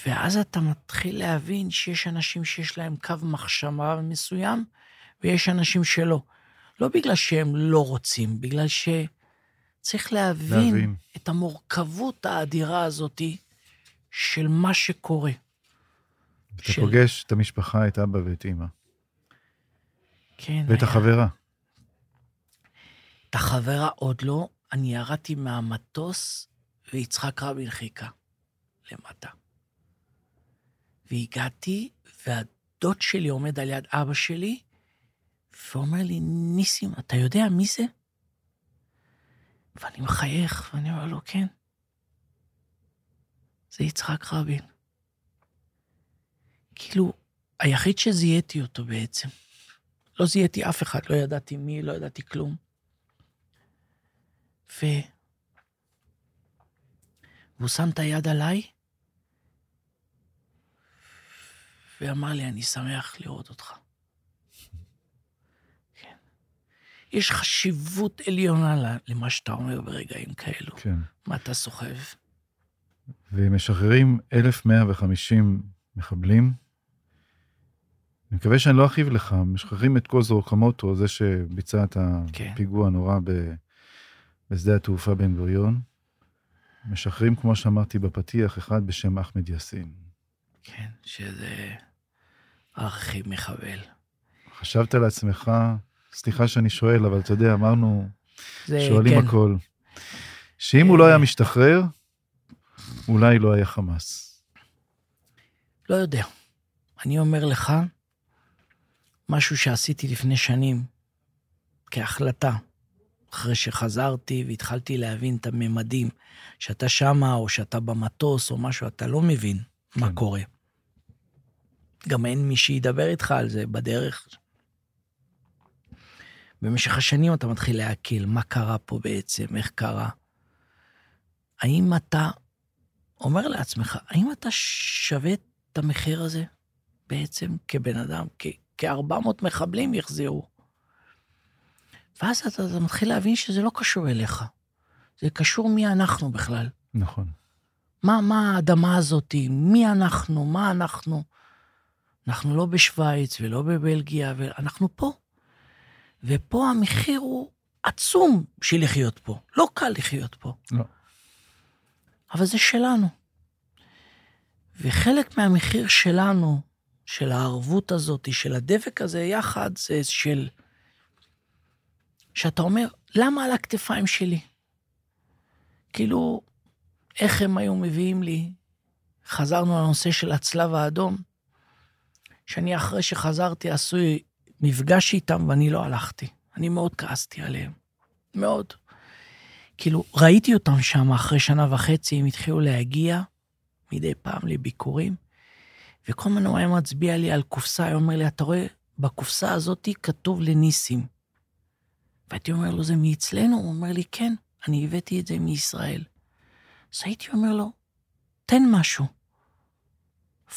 ואז אתה מתחיל להבין שיש אנשים שיש להם קו מחשבה מסוים, ויש אנשים שלא. לא בגלל שהם לא רוצים, בגלל שצריך להבין, להבין. את המורכבות האדירה הזאת של מה שקורה. אתה של- פוגש את המשפחה, את אבא ואת אימא, כן. ואת היה- החברה. את החברה עוד לא, אני ירדתי מהמטוס ויצחק רבין חיכה למטה. והגעתי, והדוד שלי עומד על יד אבא שלי, ואומר לי, ניסים, אתה יודע מי זה? ואני מחייך, ואני אומר לו, כן. זה יצחק רבין. כאילו, היחיד שזיהיתי אותו בעצם. לא זיהיתי אף אחד, לא ידעתי מי, לא ידעתי כלום. ו... והוא שם את היד עליי, ואמר לי, אני שמח לראות אותך. כן. יש חשיבות עליונה למה שאתה אומר ברגעים כאלו. כן. מה אתה סוחב? ומשחררים 1,150 מחבלים. אני מקווה שאני לא אכאיב לך, משחררים את קוזו קמוטו, זה שביצע את כן. הפיגוע הנורא ב... בשדה התעופה בן גוריון. משחררים, כמו שאמרתי בפתיח, אחד בשם אחמד יאסין. כן, שזה ארכי מחבל. חשבת לעצמך, סליחה שאני שואל, אבל אתה יודע, אמרנו, זה, שואלים כן, הכל, שאם הוא לא היה משתחרר, אולי לא היה חמאס. לא יודע. אני אומר לך, משהו שעשיתי לפני שנים, כהחלטה, אחרי שחזרתי והתחלתי להבין את הממדים, שאתה שמה, או שאתה במטוס, או משהו, אתה לא מבין מה כן. קורה. גם אין מי שידבר איתך על זה בדרך. במשך השנים אתה מתחיל להקל, מה קרה פה בעצם, איך קרה. האם אתה אומר לעצמך, האם אתה שווה את המחיר הזה בעצם כבן אדם? כ- כ-400 מחבלים יחזירו. ואז אתה, אתה מתחיל להבין שזה לא קשור אליך. זה קשור מי אנחנו בכלל. נכון. מה, מה האדמה הזאת? מי אנחנו? מה אנחנו? אנחנו לא בשוויץ ולא בבלגיה, ואנחנו פה. ופה המחיר הוא עצום בשביל לחיות פה. לא קל לחיות פה. לא. אבל זה שלנו. וחלק מהמחיר שלנו, של הערבות הזאת, של הדבק הזה יחד, זה של... שאתה אומר, למה על הכתפיים שלי? כאילו, איך הם היו מביאים לי, חזרנו לנושא של הצלב האדום, שאני אחרי שחזרתי עשוי מפגש איתם ואני לא הלכתי. אני מאוד כעסתי עליהם. מאוד. כאילו, ראיתי אותם שם אחרי שנה וחצי, הם התחילו להגיע מדי פעם לביקורים, וכל הזמן הוא היה מצביע לי על קופסה, היה אומר לי, אתה רואה, בקופסה הזאת כתוב לניסים. והייתי אומר לו, זה מאצלנו? הוא אומר לי, כן, אני הבאתי את זה מישראל. אז הייתי אומר לו, תן משהו.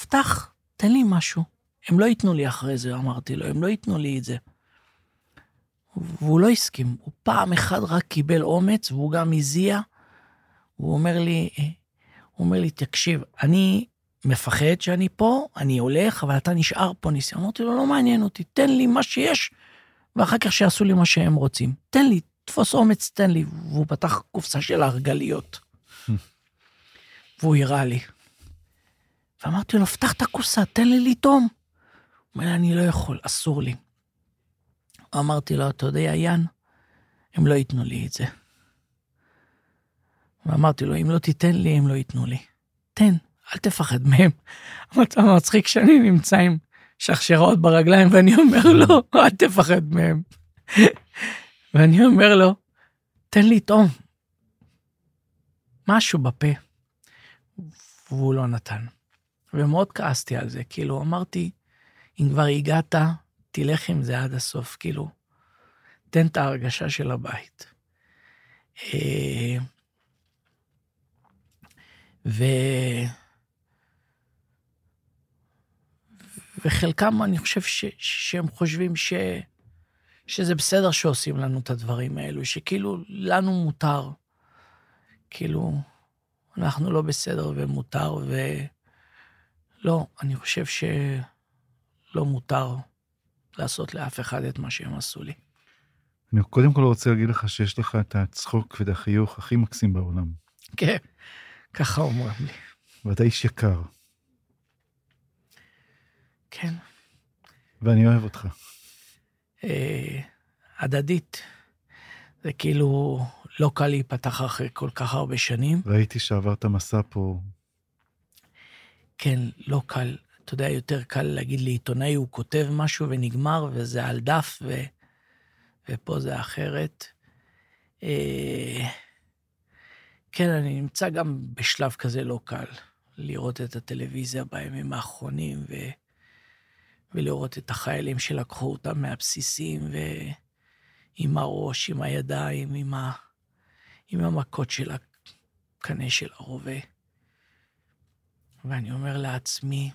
פתח, תן לי משהו. הם לא ייתנו לי אחרי זה, אמרתי לו, הם לא ייתנו לי את זה. והוא לא הסכים. הוא פעם אחת רק קיבל אומץ, והוא גם הזיע. הוא אומר לי, הוא אומר לי, תקשיב, אני מפחד שאני פה, אני הולך, אבל אתה נשאר פה, ניסי. אמרתי לו, לא מעניין אותי, תן לי מה שיש, ואחר כך שיעשו לי מה שהם רוצים. תן לי, תפוס אומץ, תן לי. והוא פתח קופסה של הרגליות. והוא הראה לי. ואמרתי לו, פתח את הקופסה, תן לי לטעום. הוא אומר אני לא יכול, אסור לי. אמרתי לו, אתה יודע, יאן, הם לא ייתנו לי את זה. ואמרתי לו, אם לא תיתן לי, הם לא ייתנו לי. תן, אל תפחד מהם. המצב מצחיק שאני נמצא עם שכשרות ברגליים, ואני אומר לו, אל תפחד מהם. ואני אומר לו, תן לי טעום. משהו בפה. והוא לא נתן. ומאוד כעסתי על זה, כאילו, אמרתי, אם כבר הגעת, תלך עם זה עד הסוף, כאילו, תן את ההרגשה של הבית. אה, ו... וחלקם, אני חושב ש... שהם חושבים ש... שזה בסדר שעושים לנו את הדברים האלו, שכאילו לנו מותר. כאילו, אנחנו לא בסדר ומותר, ולא, אני חושב שלא מותר לעשות לאף אחד את מה שהם עשו לי. אני קודם כל רוצה להגיד לך שיש לך את הצחוק ואת החיוך הכי מקסים בעולם. כן, ככה אומרים לי. ואתה איש יקר, כן. ואני אוהב אותך. אה, הדדית. זה כאילו לא קל להיפתח אחרי כל כך הרבה שנים. ראיתי שעברת מסע פה, כן, לא קל. אתה יודע, יותר קל להגיד לעיתונאי, הוא כותב משהו ונגמר, וזה על דף, ו... ופה זה אחרת. אה, כן, אני נמצא גם בשלב כזה לא קל, לראות את הטלוויזיה בימים האחרונים, ו... ולראות את החיילים שלקחו אותם מהבסיסים, ועם הראש, עם הידיים, עם, ה... עם המכות של הקנה של הרובה. ואני אומר לעצמי,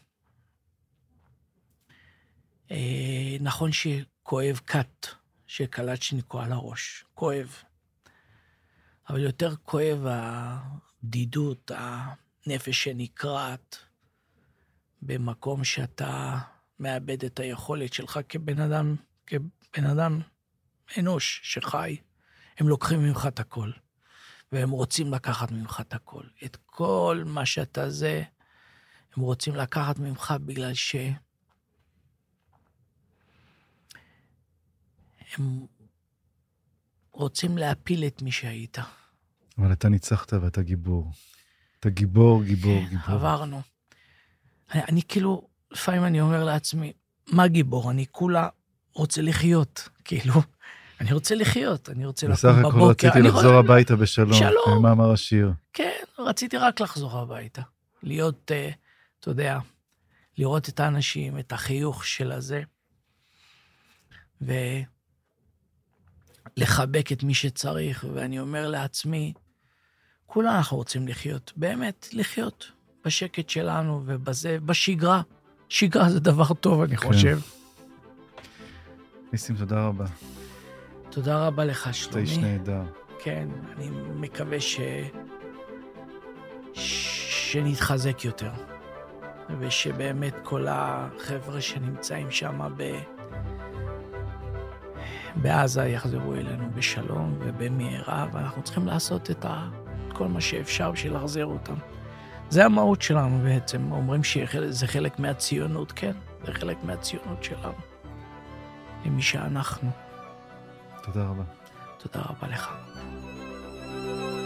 אה, נכון שכואב כת של קלצ'ניקו על הראש, כואב. אבל יותר כואב הבדידות, הנפש שנקרעת, במקום שאתה מאבד את היכולת שלך כבן אדם, כבן אדם אנוש שחי. הם לוקחים ממך את הכל, והם רוצים לקחת ממך את הכל. את כל מה שאתה זה, הם רוצים לקחת ממך בגלל ש... הם רוצים להפיל את מי שהיית. אבל אתה ניצחת ואתה גיבור. אתה גיבור, גיבור, כן, גיבור. עברנו. אני, אני כאילו, לפעמים אני אומר לעצמי, מה גיבור? אני כולה רוצה לחיות. כאילו, אני רוצה לחיות, אני רוצה בסך לקום הכל בבוקר. רציתי אני לחזור רואה- הביתה בשלום. כן, מה אמר השיר? כן, רציתי רק לחזור הביתה. להיות, אה, אתה יודע, לראות את האנשים, את החיוך של הזה, ולחבק את מי שצריך. ואני אומר לעצמי, כולה אנחנו רוצים לחיות, באמת, לחיות בשקט שלנו ובזה, בשגרה. שגרה זה דבר טוב, אני כן. חושב. ניסים, תודה רבה. תודה רבה לך, אתה שלומי. איש נהדר. כן, אני מקווה ש... שנתחזק יותר, ושבאמת כל החבר'ה שנמצאים שם ב... בעזה יחזרו אלינו בשלום ובמהרה, ואנחנו צריכים לעשות את ה... את כל מה שאפשר בשביל להחזיר אותם. זה המהות שלנו בעצם, אומרים שזה חלק מהציונות, כן, זה חלק מהציונות שלנו, למי שאנחנו. תודה רבה. תודה רבה לך. thank you